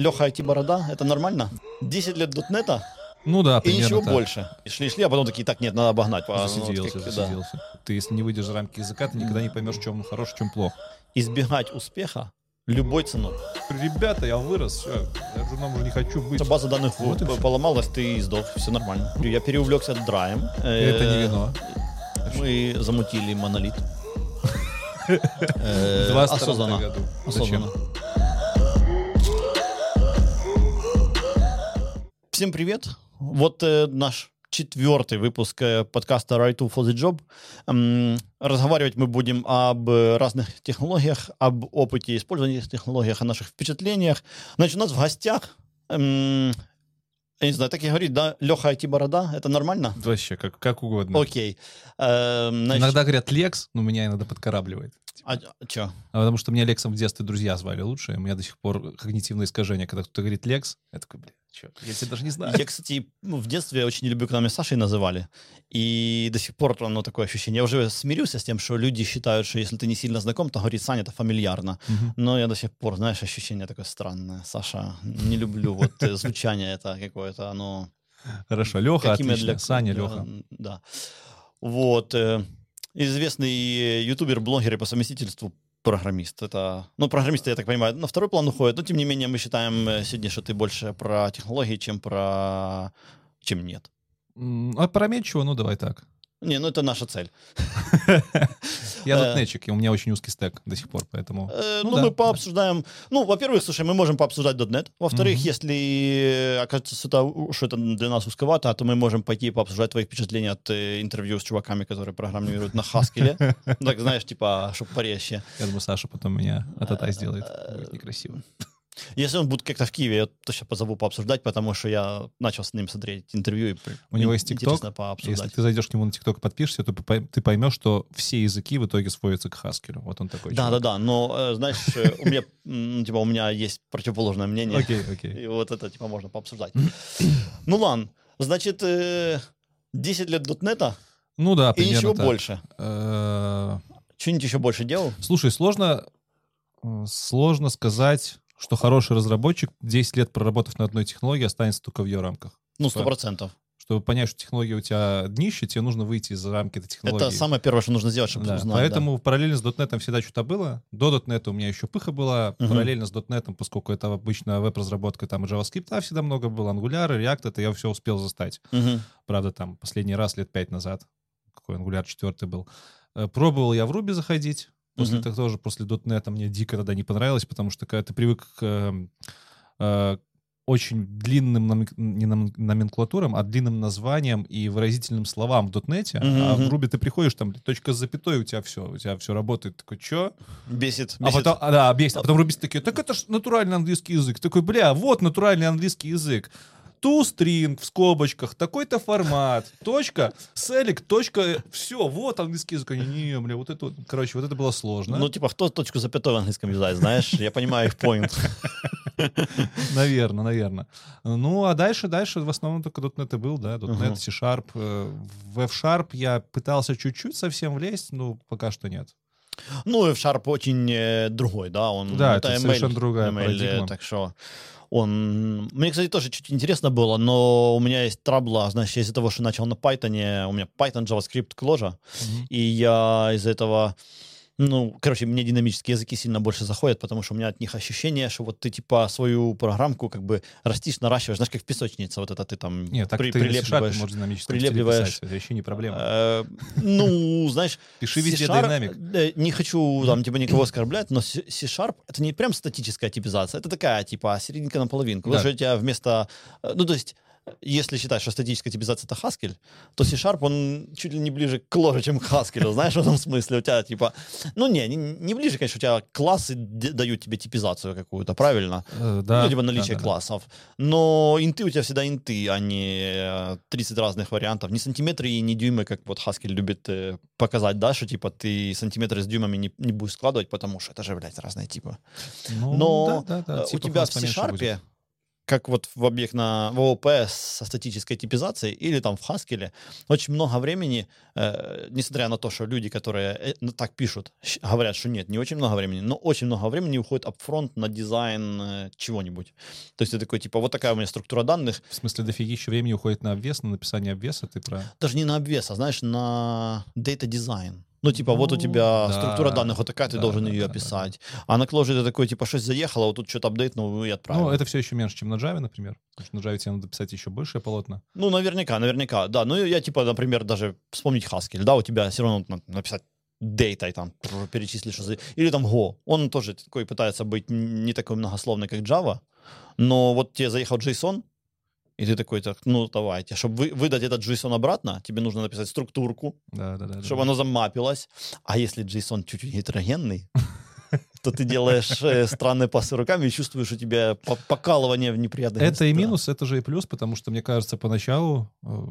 Леха IT-борода, это нормально? 10 лет дотнета Ну да, и примерно ничего так. больше. И шли-шли, а потом такие, так, нет, надо обогнать. А, ну, вот как- да. засиделся. Ты, если не выйдешь за рамки языка, ты никогда не поймешь, чем он хорош, чем плох. Избегать успеха любой ценой. Ребята, я вырос, все, я журналом уже не хочу быть. База данных Вот и всё. поломалась, ты сдох, все нормально. Я переувлекся драем. Э, Это не вино. Мы замутили монолит. Э, Два осознанно. году. Осознанно. Зачем? Всем привет. Вот э, наш четвертый выпуск э, подкаста Right to for the Job. Разговаривать мы будем об э, разных технологиях, об опыте использования этих технологиях, о наших впечатлениях. Значит, у нас в гостях, м, я не знаю, так и говорить, да, Леха IT-борода, это нормально? Вообще, как, как угодно. Окей. Эм, значит, Иногда говорят Лекс, но меня иногда подкарабливает. А, чё? А потому что меня Лексом в детстве друзья звали лучше, у меня до сих пор когнитивное искажение. Когда кто-то говорит Лекс, я такой, бля, чё, я тебя даже не знаю. Я, кстати, ну, в детстве очень не люблю, когда меня Сашей называли. И до сих пор оно такое ощущение. Я уже смирился с тем, что люди считают, что если ты не сильно знаком, то говорить Саня это фамильярно. Мгм. Но я до сих пор, знаешь, ощущение такое странное. Саша, не люблю вот э, звучание это какое-то, оно... Хорошо, Леха, отлично. Саня, да, Леха. Да. Вот. э, Известный ютубер, блогер и по совместительству программист. Это, ну, программисты, я так понимаю, на второй план уходят, но тем не менее мы считаем э, сегодня, что ты больше про технологии, чем про... чем нет. А прометчиво, ну давай так. Не, ну это наша цель. Я Э. дотнетчик, и у меня очень узкий стек до сих пор, поэтому... Э, Ну Ну, мы да. пообсуждаем. Ну, во-первых, слушай, мы можем пообсуждать .NET. Во-вторых, если э, окажется, что это, для нас узковато, то мы можем пойти и пообсуждать твои впечатления от э, интервью с чуваками, которые программируют на Haskell. Так, знаешь, типа, чтобы порезче. Я думаю, Саша потом меня Э, ататай сделает. Будет некрасиво. Если он будет как-то в Киеве, я точно позову пообсуждать, потому что я начал с ним смотреть интервью. И У него есть пообсуждать. Если ты зайдешь к нему на ТикТок и подпишешься, то ты поймешь, что все языки в итоге сводятся к Хаскелю. Вот он такой. Да, да, чувак. да, но, э, знаешь, э, у меня, типа, у меня есть противоположное мнение. Окей, окей. И вот это, типа, можно пообсуждать. Ну ладно, значит, э, 10 лет дотнета Ну да, и примерно ничего так. больше. Э, Что-нибудь еще больше делал? Слушай, сложно, э, сложно сказать, что хороший разработчик, 10 лет проработав на одной технологии, останется только в ее рамках. Ну, сто процентов. Чтобы понять, что технология у тебя днище, тебе нужно выйти за рамки этой технологии. Это самое первое, что нужно сделать, чтобы Да, узнать. Поэтому параллельно с .NET всегда что-то было. До .NET у меня еще пыха была. Мгм. Параллельно с .NET, поскольку это обычно веб-разработка, там и JavaScript всегда много было, Angular, React, это я все успел застать. Да. Мгм. Правда, там последний раз лет пять назад, какой Angular 4 был. Э, Пробовал я в Ruby заходить. После Мгм. того тоже, после .NET мне дико тогда не понравилось, потому что когда ты привык к э, э, очень длинным не номен- номенклатурам, а длинным названиям и выразительным словам в .NET, а Мгм, в. Ruby ты приходишь, там точка с запятой, у тебя все, у тебя все работает. Такой, что? Бесит. А бесит. потом, а, да, бесит. А потом рубисты такие, так это ж натуральный английский язык. Такой, бля, вот натуральный английский язык. ToString в скобочках, такой-то формат, точка, селек, точка, все, вот английский язык. Они, не, бля, вот это, вот». короче, вот это было сложно. Ну, типа, кто точку запятой в английском юзает, знаешь? Я понимаю их поинт. Наверное, наверное. Ну, а дальше, дальше в основном только .NET и был, да, .NET. C-Sharp. э, В F-Sharp я пытался чуть-чуть совсем влезть, но пока что нет. Ну, и в Sharp очень э, другой, да, он... Да, это совершенно другая ML, парадигма. Так что он... Мне, кстати, тоже чуть интересно было, но у меня есть трабла, значит, из-за того, что начал на Python, у меня Python, JavaScript, Clojure, и я из-за этого... Ну, короче, мне динамические языки сильно больше заходят, потому что у меня от них ощущение, что вот ты типа свою программку как бы растишь, наращиваешь, знаешь, как в песочнице, вот это ты там Нет, так при- ты прилепливаешь. можешь динамически стиле прилепливаешь. писать, это вообще не проблема. Э, Ну, знаешь, Пиши везде динамик. Не хочу там типа никого оскорблять, но C-Sharp это не прям статическая типизация, это такая типа серединка на половинку. Да. Даже у тебя вместо, э, ну то есть если считать, что статическая типизация это Haskell, то C-Sharp, он чуть ли не ближе к Clojure, чем к Haskell, знаешь, в этом смысле. У тебя типа, ну не, не, не ближе, конечно, у тебя классы дают тебе типизацию какую-то, правильно? Э, Да, ну, либо наличие да, да, классов. Но инты у тебя всегда инты, а не э, 30 разных вариантов. Не сантиметры и не дюймы, как вот Haskell любит э, показать, да, что типа ты сантиметры с дюймами не, не будешь складывать, потому что это же, блядь, разные типы. Ну, Но да, да, да, э, у типов тебя в C-Sharp. Как вот в объектно в ООП со статической типизацией или там в Haskell, очень много времени, э, несмотря на то, что люди, которые э, ну, так пишут, говорят, что нет, не очень много времени, но очень много времени уходит upfront на дизайн э, чего-нибудь. То есть ты такой, типа, вот такая у меня структура данных, В смысле, дофигища времени уходит на обвес, на написание обвеса, ты про... даже не на обвес, а знаешь, на data design. Ну, типа, вот у Ну, тебя да, структура данных вот такая, ты да, должен да, ее да, да, описать. А на Clojure ты такой, типа, что-то заехало, вот тут что-то апдейтнул и отправил. Ну, это все еще меньше, чем на Java, например. Потому что на Java тебе надо писать еще большее полотно. Ну, наверняка, наверняка, да. Ну, я, типа, например, даже вспомнить Haskell, да, у тебя все равно надо написать data и там за... Или там Go. Он тоже такой пытается быть не такой многословный, как Java, но вот тебе заехал JSON, и ты такой, так, ну, давайте. Чтобы вы, выдать этот JSON обратно, тебе нужно написать структурку, Да, да, да. чтобы оно замапилось. А если JSON чуть-чуть гетерогенный, то ты делаешь э, странные пасы руками и чувствуешь у тебя по- покалывание в неприятных Это и минус, это же и плюс, потому что, мне кажется, поначалу э,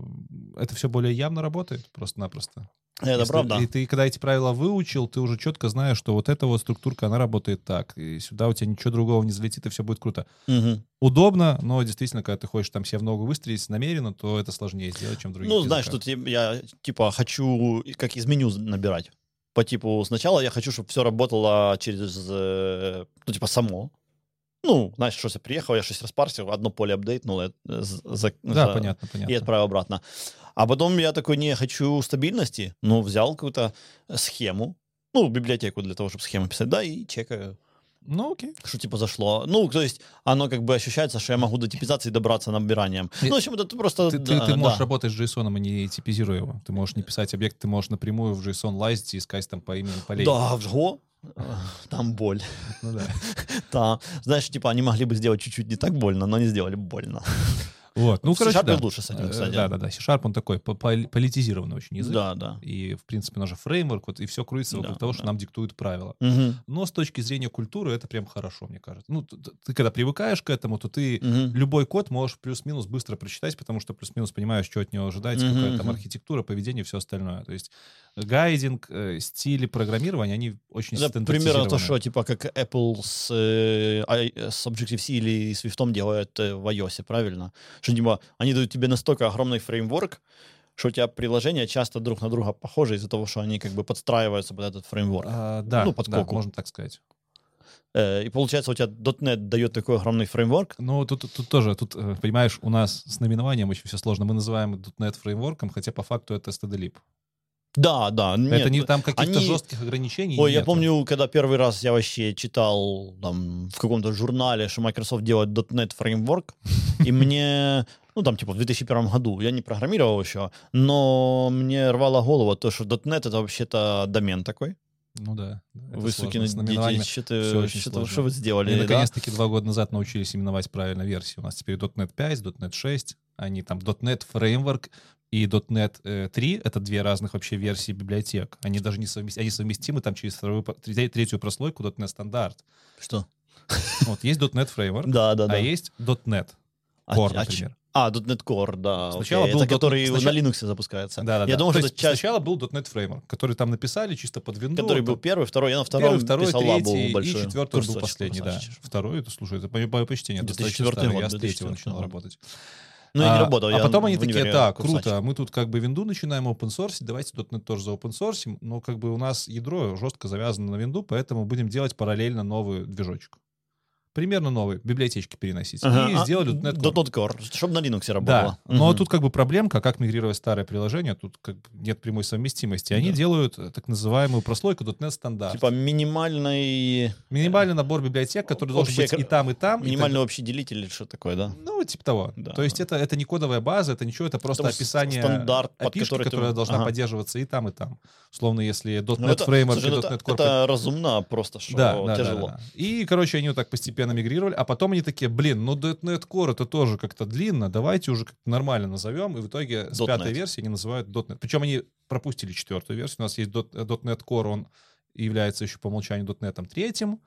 это все более явно работает просто-напросто. Это Если- правда. И ты, когда эти правила выучил, ты уже четко знаешь, что вот эта вот структурка, она работает так. И сюда у тебя ничего другого не залетит, и все будет круто. Мгм. Удобно, но действительно, когда ты хочешь там себе в ногу выстрелить намеренно, то это сложнее сделать, чем в других Ну, знаешь, тут я, типа хочу и- как из меню набирать. По типу сначала я хочу, чтобы все работало через, э, ну, типа само. Ну, знаешь, что я приехал, я щось распарсил, одно поле апдейтнул, э, за- Да, за- понятно, понятно. и отправил обратно. А потом я такой, не, хочу стабильности, ну, взял какую-то схему, ну, библиотеку для того, чтобы схему писать, да, и чекаю, Ну, окей. что типа зашло. Ну, то есть оно как бы ощущается, что я могу до типизации добраться набиранием. И- Ну, в общем, это просто... Ты, ты- да, ты можешь да. работать с JSON, а не типизируя его. Ты можешь не писать объект, ты можешь напрямую в JSON лазить и искать там по имени полей. Да, в Go э, там боль. Ну да. Там, знаешь, типа они могли бы сделать чуть-чуть не так больно, но не сделали больно. Вот. Ну, короче, C-Sharp да. лучше с этим, Э, кстати. Да, да, да. C-Sharp, он такой по- пол- политизированный очень язык. Да, да. И, в принципе, наш фреймворк, вот, и все крутится вокруг Да, того, что да. нам диктуют правила. Мгм, Но с точки зрения культуры это прям хорошо, мне кажется. Ну, ты когда привыкаешь к этому, то ты мгм. любой код можешь плюс-минус быстро прочитать, потому что плюс-минус понимаешь, что от него ожидать, Мгм, какая там архитектура, поведение, все остальное. То есть гайдинг, э, стили программирования, они очень Это примерно то, что типа как Apple с, э, с Objective-C или Swift делает э, в iOS, правильно? Что типа они дают тебе настолько огромный фреймворк, что у тебя приложения часто друг на друга похожи из-за того, что они как бы подстраиваются под этот фреймворк. А, да, Ну, под да, коку. можно так сказать. Э, И получается, у тебя .NET дает такой огромный фреймворк. Ну, тут, тут, тут тоже, тут, э, понимаешь, у нас с наименованием очень все сложно. Мы называем .NET фреймворком, хотя по факту это stdlib. Да, да. Нет, это не там каких-то они- жестких ограничений Ой, я нету. помню, когда первый раз я вообще читал там, в каком-то журнале, что Microsoft делает .NET фреймворк, и мне, ну там типа в 2001 году, я не программировал еще, но мне рвало голову то, что .NET это вообще-то домен такой. Ну да. Вы, сукины дети, что, что, что вы сделали? Мы да? наконец-таки два года назад научились именовать правильно версии. У нас теперь .NET 5, .NET 6, они там .NET Framework и .NET э, 3 — это две разных вообще версии библиотек. Они даже не совместимы, они совместимы там через вторую, третью прослойку .NET стандарт. Что? Вот есть .NET Framework, Да, да, да. а есть .NET А- Core, а например. А, .NET Core, да. Сначала окей. был это который .NET на Linux запускается. Да, да, я да. думал, То что это часть, Сначала был .NET Framework, который там написали чисто под Windows. который был первый, второй, я на втором Первый, второй, писал лабу большой. и четвертый был Курсачек, последний, да. курсачек. Второй, это, слушай, это по по почти нет, достаточно 2004 старый. год, Я с третьего 2004 начинал работать. Ну, я не А- работал. А я потом они такие, так, круто, мы тут как бы винду начинаем open source, давайте .NET тоже за open source, но как бы у нас ядро жестко завязано на винду, поэтому будем делать параллельно новый движочек. Примерно новый, библиотечки переносить. Ага, И а, сделали .NET Core. .NET Core, чтобы на Linux Да, работало. но тут как бы проблемка, как мигрировать старое приложение, тут как бы нет прямой совместимости. Они Да. делают э, так называемую прослойку .NET стандарт. Типа минимальный, Минимальный набор библиотек, который должен Общая быть и там, и там. и так минимальный общий делитель или что такое, да? Ну, типа того. Да. То есть это, это не кодовая база, это ничего, это просто с- описание стандарт, под который ты- которая должна Ага. поддерживаться и там, и там. Словно если .NET Ну, это, Framework слушай, и ну, .NET Core... это разумно, просто что да, да, да, тяжело. да. И, короче, они вот так постепенно мигрировали, а потом они такие, блин, ну .NET Core это тоже как-то длинно, давайте уже как-то нормально назовем, и в итоге с .NET. пятой версии они называют .NET. Причем они пропустили четвертую версию, у нас есть .NET Core, он является еще по умолчанию .NET третьим,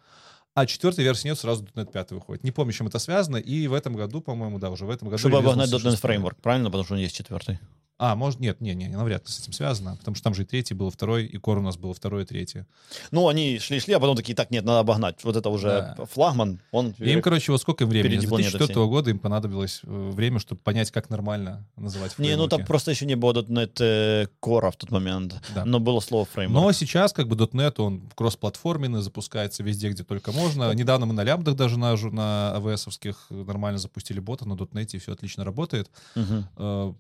а четвертой версии нет, сразу .NET 5 выходит. Не помню, чем это связано, и в этом году, по-моему, да, уже в этом году... Чтобы обогнать .NET. Framework, правильно? Потому что он есть четвертый. А, может, нет, не, не, навряд ли с этим связано, потому что там же и третий был, и второй, и Core у нас было второй и третий. Ну, они шли-шли, а потом такие, так, нет, надо обогнать. Вот это уже Да. флагман, он... И им, короче, вот сколько им времени? С Впереди планеты 2004 года им понадобилось э, время, чтобы понять, как нормально называть Не, ну там фреймворки. просто еще не было .NET э, Core в тот момент, Да. но было слово фреймворк. Но сейчас как бы .NET, он кроссплатформенный, запускается везде, где только можно. Недавно мы на лямбдах даже на, на AWS-овских нормально запустили бота на .NET, и все отлично работает. Мгм.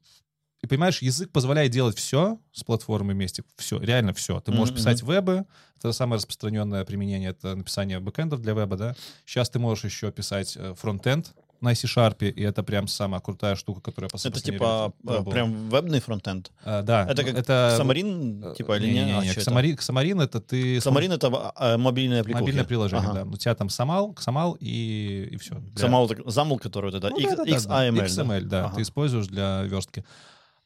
Э, И понимаешь, язык позволяет делать все с платформой вместе. Все, реально все. Ты можешь Мгм, писать вебы. Это самое распространенное применение, это написание бэкэндов для веба, да. Сейчас ты можешь еще писать э, фронтенд на C-Sharp, и это прям самая крутая штука, которая по Это типа время э, пробовал. прям вебный фронтенд. А, да. Это как это э, типа, или не, не? не, А не, чё это? Ксамарин, Ксамарин это ты Самарин — это э, мобильные аппликации. мобильное приложение, Ага. да. У тебя там Самал, Ксамал и, и все. Самал, так- замл, который вот это, Ну, X- да, да, да, да. XAML. XML, да, Ага. ты используешь для верстки.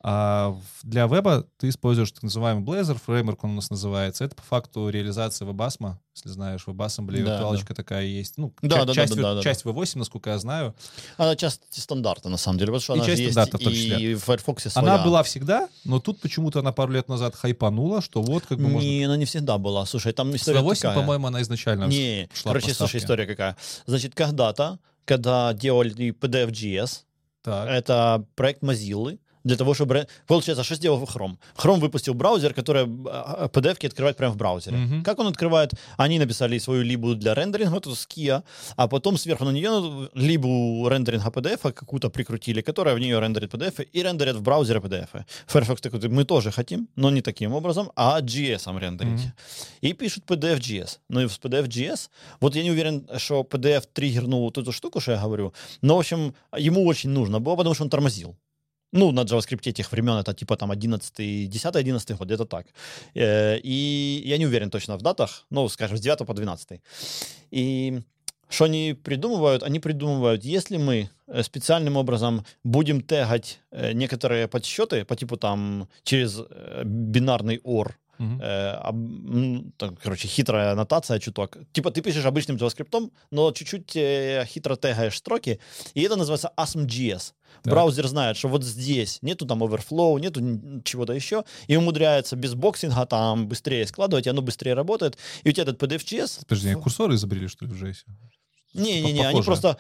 А для веба ты используешь так называемый Blazor, фреймворк он у нас называется. Это по факту реализация WebAssembly, если знаешь, WebAssembly, Да, виртуалочка такая есть. Ну, Да, ча- да, да, часть, да, да, да. часть V8, насколько я знаю. Она часть стандарта, на самом деле. Вот что И она часть есть стандарта в том числе. и в Firefox Она своя. была всегда, но тут почему-то она пару лет назад хайпанула, что вот как бы можно... Не, она не всегда была. Слушай, там история V8, такая. по-моему, она изначально Не, шла короче, слушай, история какая. Значит, когда-то, когда делали PDF.js, Так. это проект Mozilla, для того, чтобы... Получается, что сделал Chrome? Chrome выпустил браузер, который э, PDF открывает прямо в браузере. Мгм. Как он открывает? Они написали свою либу для рендеринга, эту Skia, а потом сверху на нее ну, либу рендеринга PDF какую-то прикрутили, которая в нее рендерит PDF и рендерит в браузере PDF. Firefox такой, мы тоже хотим, но не таким образом, а JS рендерить. Мгм. И пишут PDF.js. Ну и в PDF.js, вот я не уверен, что PDF триггернул вот эту штуку, что я говорю, но, в общем, ему очень нужно было, потому что он тормозил. Ну, на JavaScript тех времен это типа там 11, 10, 11 год, где-то так. Э, И я не уверен точно в датах, ну, скажем, с 9 по 12. И что они придумывают? Они придумывают, если мы э, специальным образом будем тегать э, некоторые подсчеты по типу там через бинарный OR, Э, об- там, короче, хитрая аннотация чуток. Типа ты пишешь обычным JavaScript, но чуть-чуть э, хитро тегаешь строки, и это называется ASM.js. Так. Браузер знает, что вот здесь нету там overflow, нету чего-то еще, и умудряется без боксинга там быстрее складывать, и оно быстрее работает. И у тебя этот PDF.js... Подожди, курсоры изобрели, что ли, в JS? Не-не-не, они просто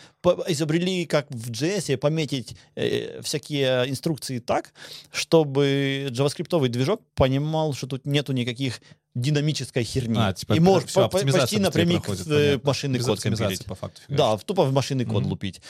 изобрели, как в JS, пометить э, всякие инструкции так, чтобы JavaScript движок понимал, что тут нету никаких динамической херни. А, типа, и может всё, по- почти напрямик проходит, в э, понятно. машинный Без код компилить. по факту. Да, тупо в машинный код Мгм. лупить.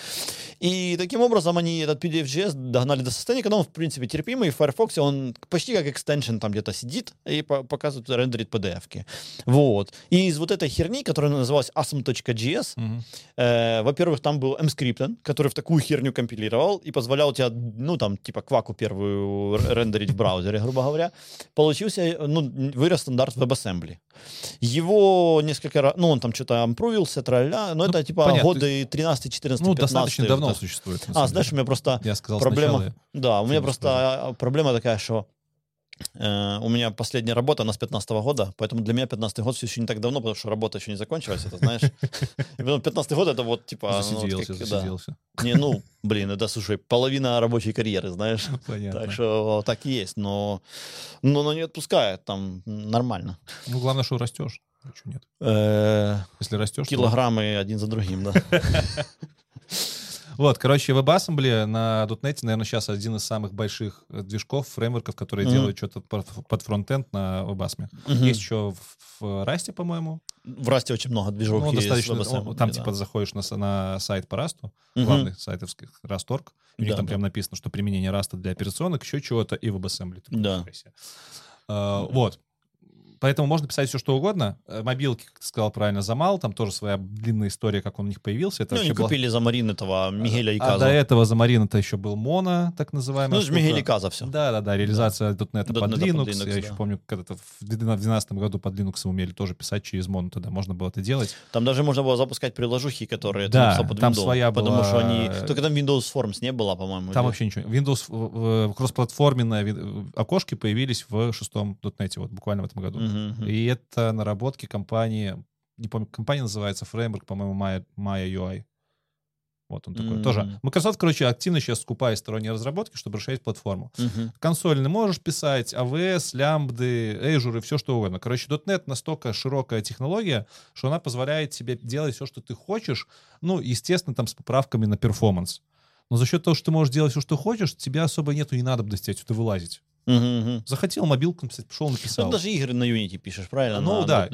И таким образом они этот PDF.js догнали до состояния, когда он, в принципе, терпимый. В Firefox он почти как экстеншн там где-то сидит и по- показывает, рендерит PDF-ки. Вот. И из вот этой херни, которая называлась awesome.js, Мгм. Э, во-первых, там был mscripten, который в такую херню компилировал и позволял тебе, ну, там, типа, кваку первую рендерить в браузере, грубо говоря. Получился, э, ну, вырос стандарт WebAssembly. Его несколько раз, ну, он там что-то ампрувился, тролля, но Ну, это, типа, понятно, годы 13, 14, Ну, 15. достаточно давно вот. существует. А, знаешь, у меня просто Я сказал проблема... сначала. Да, у меня просто а, проблема такая, что у меня последняя работа, она с 15 года, поэтому для меня 15 год все еще не так давно, потому что работа еще не закончилась, это знаешь. И потом 15 год это вот типа... ну, вот Засиделся, как- да. засиделся. Не, ну, блин, это, слушай, половина рабочей карьеры, знаешь. Понятно. Так что так и есть, но, но оно не отпускает, там нормально. Ну, главное, что растешь. Ничего нет. Э, Если растешь, Килограммы один за другим, да. Вот, короче, WebAssembly на .NET, наверное, сейчас один из самых больших э, движков, фреймворков, которые Мгм. делают что-то под, фронтенд на WebAssembly. Мгм. Есть еще в, в Rust, по-моему. В Расте очень много движок Ну, есть. достаточно, WebAssembly, он- там да. типа заходишь на, на сайт по Rust, Мгм. главный сайтовских Rust.org, у них Да, там да. прям написано, что применение Rust для операционок, еще чего-то, и WebAssembly. Такой, Да. себе. А, Вот. Поэтому можно писать все, что угодно. Э, Мобилки, как ты сказал правильно, Замал, там тоже своя длинная история, как он у них появился. Это Ну, они купили за Марин этого Мигеля и А до Каза. этого за Марин это еще был Моно, так называемая Ну, штука. Мигель и Каза все. Да, да, да, реализация .NET под .NET под Linux. Linux, Я еще да. помню, когда-то в 2012 году под Linux умели тоже писать через Mono, тогда можно было это делать. Там даже можно было запускать приложухи, которые Да, написал под там Windows, своя потому была, что они... Только там Windows Forms не было, по-моему. Там или- вообще ничего. Windows э, э, кроссплатформенные окошки появились в шестом .NET, вот буквально в этом году. Мгм. И это наработки компании, не помню, компания называется Framework, по-моему, Maya, Maya UI. Вот он такой Мгм. тоже. Microsoft, короче, активно сейчас скупает сторонние разработки, чтобы расширять платформу. Мгм. Консольный можешь писать, AWS, лямбды, Azure и все что угодно. Короче, .NET настолько широкая технология, что она позволяет тебе делать все, что ты хочешь, ну, естественно, там с поправками на перформанс. Но за счет того, что ты можешь делать все, что хочешь, тебе особо нету и надобности отсюда вылазить. Мгм, мгм. Захотел мобилку написать, пошел, написал. Ну, даже игры на Unity пишешь, правильно? Ну, на да.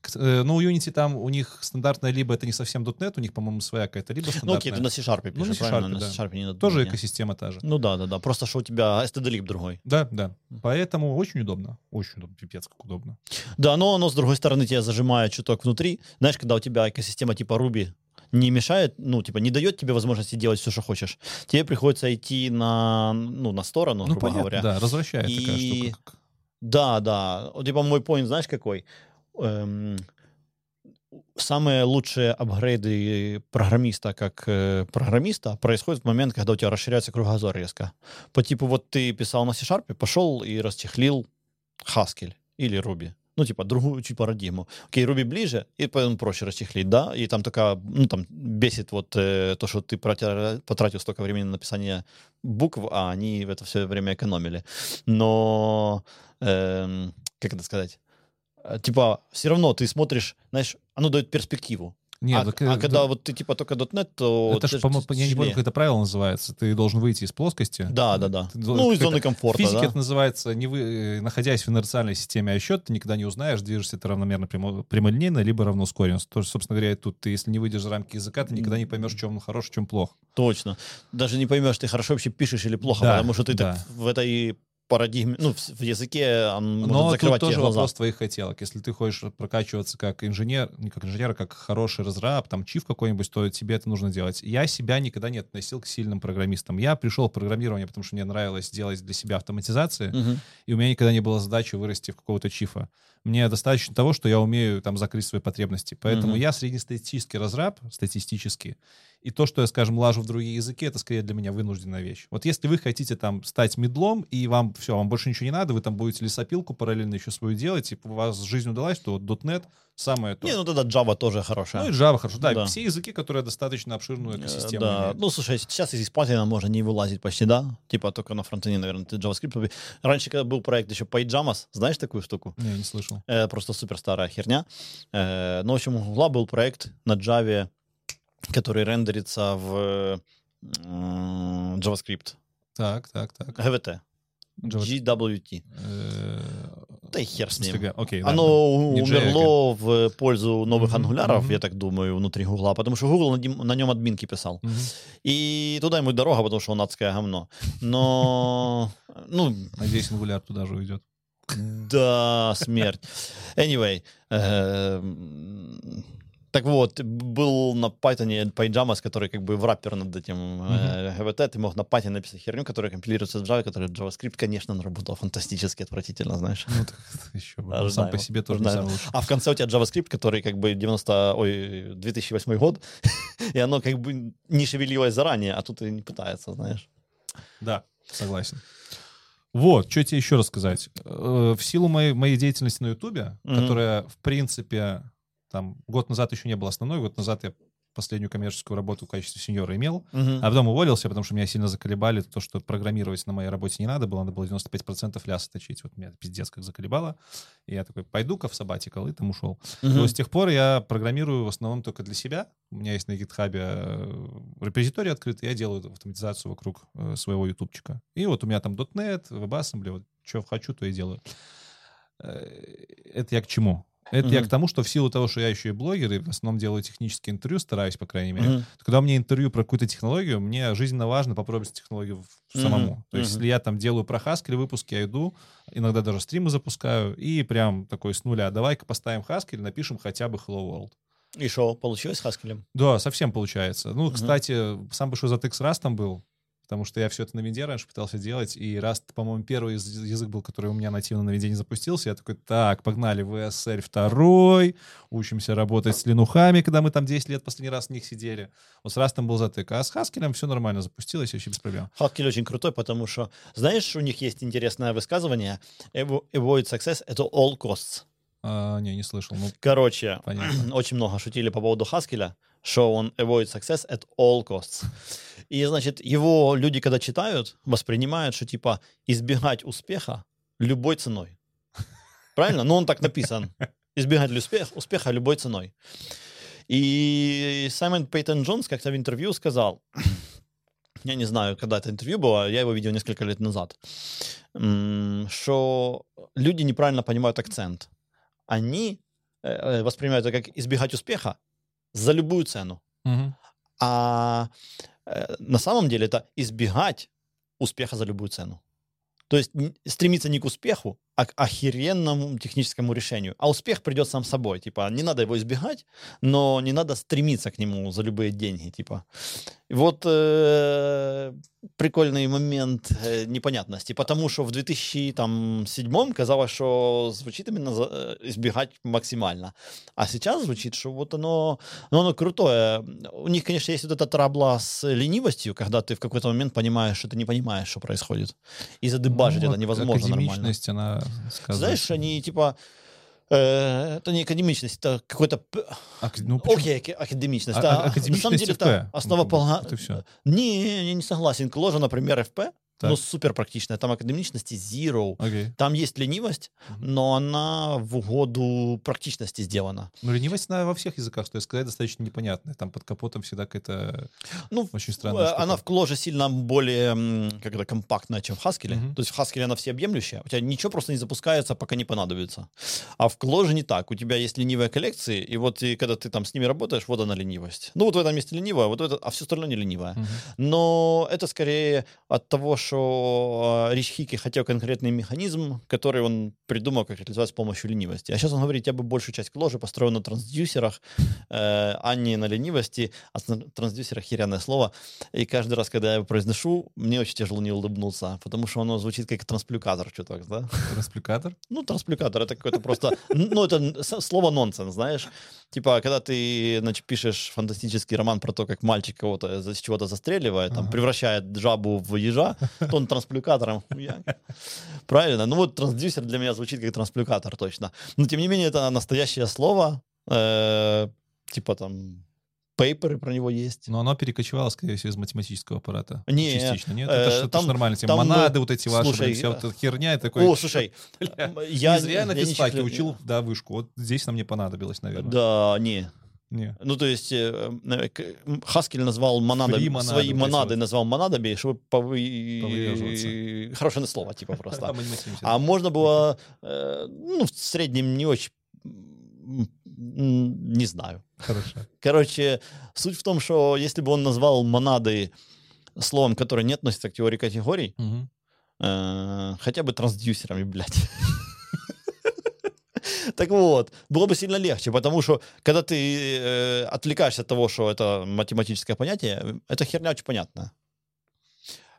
К- э, Ну, у Unity там у них стандартная, либо это не совсем .NET, у них, по-моему, своя какая-то, либо Ну, стандартная. окей, ты на C-Sharp Ну, пишешь, на правильно? C-Sharp, На да. C-Sharp не на Тоже экосистема та же. Ну да, да, да. Просто что у тебя std другой. Да, да. Поэтому очень удобно. Очень удобно. Пипец, как удобно. Да, но оно, с другой стороны, тебя зажимает чуток внутри. Знаешь, когда у тебя экосистема типа Ruby не мешает, ну, типа, не дает тебе возможности делать все, что хочешь, тебе приходится идти на, ну, на сторону, Ну, грубо понятно, говоря. да, развращает такая И- штука. как- Да, да. Вот, Типа мой поинт, знаешь, какой? Эм, самые лучшие апгрейды программиста как э, программиста происходят в момент, когда у тебя расширяется кругозор резко. По типу вот ты писал на C-Sharp, пошел и расчехлил Haskell или Ruby. Ну, типа, другую чуть парадигму. Окей, Ruby ближе, и поэтому проще расчехлить, да, и там такая, ну, там бесит вот э, то, что ты потратил столько времени на написание букв, а они в это все время экономили. Но, эм, как это сказать, Э, типа, все равно ты смотришь, знаешь, оно дает перспективу. Нет, а, так, а э, когда да, вот ты типа только .NET, то... это же, ж по-моему, я не помню, как это правило называется. Ты должен выйти из плоскости. Да, да, да. Ты Ну, из зоны это- В комфорта, физике да. это называется, не вы, э, находясь в инерциальной системе отсчета, ты никогда не узнаешь, движешься ты равномерно прямо, прямолинейно, либо равно ускоренно. То, собственно говоря, тут ты, если не выйдешь за рамки языка, ты никогда не поймешь, чем он хорош, чем плох. Точно. Даже не поймешь, ты хорошо вообще пишешь или плохо, Да, потому что ты так да. в этой парадигме, ну, в, в языке он может Но тут закрывать тебе тоже глаза. вопрос твоих хотелок. Если ты хочешь прокачиваться как инженер, не как инженер, а как хороший разраб, там, чиф какой-нибудь, то тебе это нужно делать. Я себя никогда не относил к сильным программистам. Я пришел в программирование, потому что мне нравилось делать для себя автоматизации, Мгм. и у меня никогда не было задачи вырасти в какого-то чифа. Мне достаточно того, что я умею там закрыть свои потребности. Поэтому Мгм. я среднестатистический разраб, статистически, и то, что я, скажем, лажу в другие языки, это скорее для меня вынужденная вещь. Вот если вы хотите там стать медлом, и вам все, вам больше ничего не надо, вы там будете лесопилку параллельно еще свою делать, и у вас жизнь удалась, то вот .NET самое то. Не, ну тогда Java тоже хорошая. Ну и Java хорошо. Да, Да. все языки, которые достаточно обширную Э, экосистему Да, имеют. ну слушай, сейчас из Python можно не вылазить почти, да? Типа только на фронтене, наверное, ты JavaScript. Раньше, когда был проект еще PyJamas, знаешь такую штуку? Не, не слышал. Э, просто супер старая херня. Э, ну, в общем, у Гугла был проект на Java, который рендерится в м, JavaScript. Так, так, так. GWT. Java- GWT. Да и хер с ним. Слегка, Окей, Оно ладно. Умерло в пользу новых Мгм, ангуляров, мгм. я так думаю, внутри Гугла, потому что Google на, нем- админки писал. Мгм. И туда ему дорога, потому что он адское говно. Но, ну, Надеюсь, Angular туда же уйдет. да, смерть. Anyway, эм, так вот, был на Python PyJamas, который как бы враппер над этим э, GWT, ты мог на Python написать херню, которая компилируется в Java, которая JavaScript, конечно, он работал фантастически отвратительно, знаешь. Ну, так еще бы. Он сам знаем, по себе тоже не знаем. самый лучший. А в конце у тебя JavaScript, который как бы 90, ой, 2008 год, и оно как бы не шевелилось заранее, а тут и не пытается, знаешь. Да, согласен. Вот, что тебе еще рассказать. Э, В силу моей, моей деятельности на Ютубе, Мгм. которая, в принципе, там, год назад еще не была основной, год назад я последнюю коммерческую работу в качестве сеньора имел, а потом уволился, потому что меня сильно заколебали то, что программировать на моей работе не надо было, надо было 95% ляса точить. Вот меня пиздец как заколебало. И я такой, пойду-ка в сабатикал, и там ушел. Мгм. Но с тех пор я программирую в основном только для себя. У меня есть на гитхабе э, репозиторий открытый, я делаю автоматизацию вокруг э, своего ютубчика. И вот у меня там .NET, WebAssembly, вот что хочу, то и делаю. Э, Это я к чему? Это я Мгм. к тому, что в силу того, что я еще и блогер, и в основном делаю технические интервью, стараюсь, по крайней мере, то когда у меня интервью про какую-то технологию, мне жизненно важно попробовать технологию самому. То есть, мгм. если я там делаю про Haskell выпуски, я иду, иногда даже стримы запускаю, и прям такой с нуля, давай-ка поставим Haskell, напишем хотя бы Hello World. И что, получилось с Хаскелем? Да, совсем получается. Ну, Мгм. кстати, сам большой затык с Rust был, потому что я все это на винде раньше пытался делать, и Rust, по-моему, первый язык был, который у меня нативно на винде не запустился. Я такой, так, погнали, VSR второй, учимся работать с линухами, когда мы там 10 лет последний раз в них сидели. Вот с Rust был затык, а с Haskell все нормально запустилось, вообще без проблем. Хаскель очень крутой, потому что, знаешь, у них есть интересное высказывание, «Avo- avoid success at all costs. А, не, не слышал. Ну, Короче, понятно. очень много шутили по поводу Хаскеля, что он avoid success at all costs. И, значит, его люди, когда читают, воспринимают, что, типа, избегать успеха любой ценой. Правильно? Ну, он так написан. Избегать успех, успеха любой ценой. И Саймон Пейтон Джонс как-то в интервью сказал, я не знаю, когда это интервью было, я его видел несколько лет назад, что люди неправильно понимают акцент. Они э, э, воспринимают это как избегать успеха за любую цену. Мгм. А на самом деле это избегать успеха за любую цену. То есть стремиться не к успеху, а к охеренному техническому решению. А успех придет сам собой. Типа, не надо его избегать, но не надо стремиться к нему за любые деньги. Типа. Вот э, прикольный момент э, непонятности. Потому что в 2007 казалось, что звучит именно за- э, избегать максимально. А сейчас звучит, что вот оно, ну, оно крутое. У них, конечно, есть вот эта трабла с ленивостью, когда ты в какой-то момент понимаешь, что ты не понимаешь, что происходит. И задебажить Ну, это невозможно нормально. Она сказывается. Знаешь, они типа... э, это не академичность, это какой-то... Ак- ну, почему? Окей, академичность. А- да. а- На самом академичность деле ФП. это Ну, вот и всё. Не, я не согласен. Кложа, например, ФП, Так. ну, супер практичная. Там академичности zero. Окей. Там есть ленивость, но она в угоду практичности сделана. Ну, ленивость, она во всех языках, что я сказать, достаточно непонятная. Там под капотом всегда какая-то Ну, очень странная штука. Она в кложе сильно более как это, компактная, чем в Хаскеле. Мгм. То есть в Хаскеле она всеобъемлющая. У тебя ничего просто не запускается, пока не понадобится. А в кложе не так. У тебя есть ленивые коллекции, и вот и когда ты там с ними работаешь, вот она ленивость. Ну вот в этом месте ленивая, вот это, а все остальное не ленивое. Мгм. Но это скорее от того, что э, Рич Хики хотел конкретный механизм, который он придумал, как реализовать с помощью ленивости. А сейчас он говорит, я бы большую часть кложи построил на трансдюсерах, э, а не на ленивости. А трансдюсерах херяное слово. И каждый раз, когда я его произношу, мне очень тяжело не улыбнуться, потому что оно звучит как трансплюкатор, что так, да? Транспликатор? Ну, трансплюкатор это какое-то просто, ну, это слово нонсенс, знаешь. Типа, когда ты, значит, пишешь фантастический роман про то, как мальчик кого-то за чего-то застреливает, там, Ага. превращает жабу в ежа, то он трансплюкатором. Правильно? Ну, вот трансдюсер для меня звучит как трансплюкатор точно. Но, тем не менее, это настоящее слово. Э, Типа, там, пейперы про него есть. Но оно перекочевало, скорее всего, из математического аппарата. Не, Частично, нет? э, это же там- нормально. Те там, монады э, вот эти ваши, слушай, блин, вся э, вот эта херня. и такой, О, слушай, бля, я не зря на физфаке учил, да, вышку. Вот здесь нам не понадобилось, наверное. Да, не. Не. Ну, то есть, э, э, Хаскель назвал монадами, монады свои монады вот. назвал монадами, чтобы. Повыеживаться. Хорошее слово, типа, просто. А можно было, э, ну, в среднем не очень, не знаю. Хорошо. Короче, суть в том, что если бы он назвал монады словом, которое не относится к теории категорий, Мгм. э, хотя бы трансдюсерами, блядь. Так вот, было бы сильно легче, потому что когда ты э, отвлекаешься от того, что это математическое понятие, эта херня очень понятна.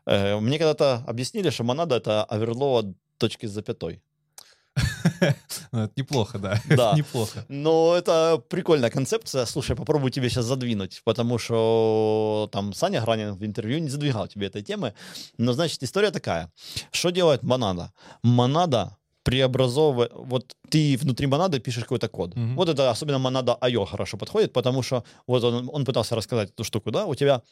Э, мне когда-то объяснили, что монада — это оверлоад точки с запятой. Ну, это неплохо, да. Да. Неплохо. Но это прикольная концепция. Слушай, попробую тебе сейчас задвинуть, потому что там Саня Гранин в интервью не задвигал тебе этой темы. Но, значит, история такая. Что делает монада? Монада преобразовывает... Вот ты внутри монады пишешь какой-то код. Мгм. Вот это особенно монада IO хорошо подходит, потому что вот он, он пытался рассказать эту штуку, да, у тебя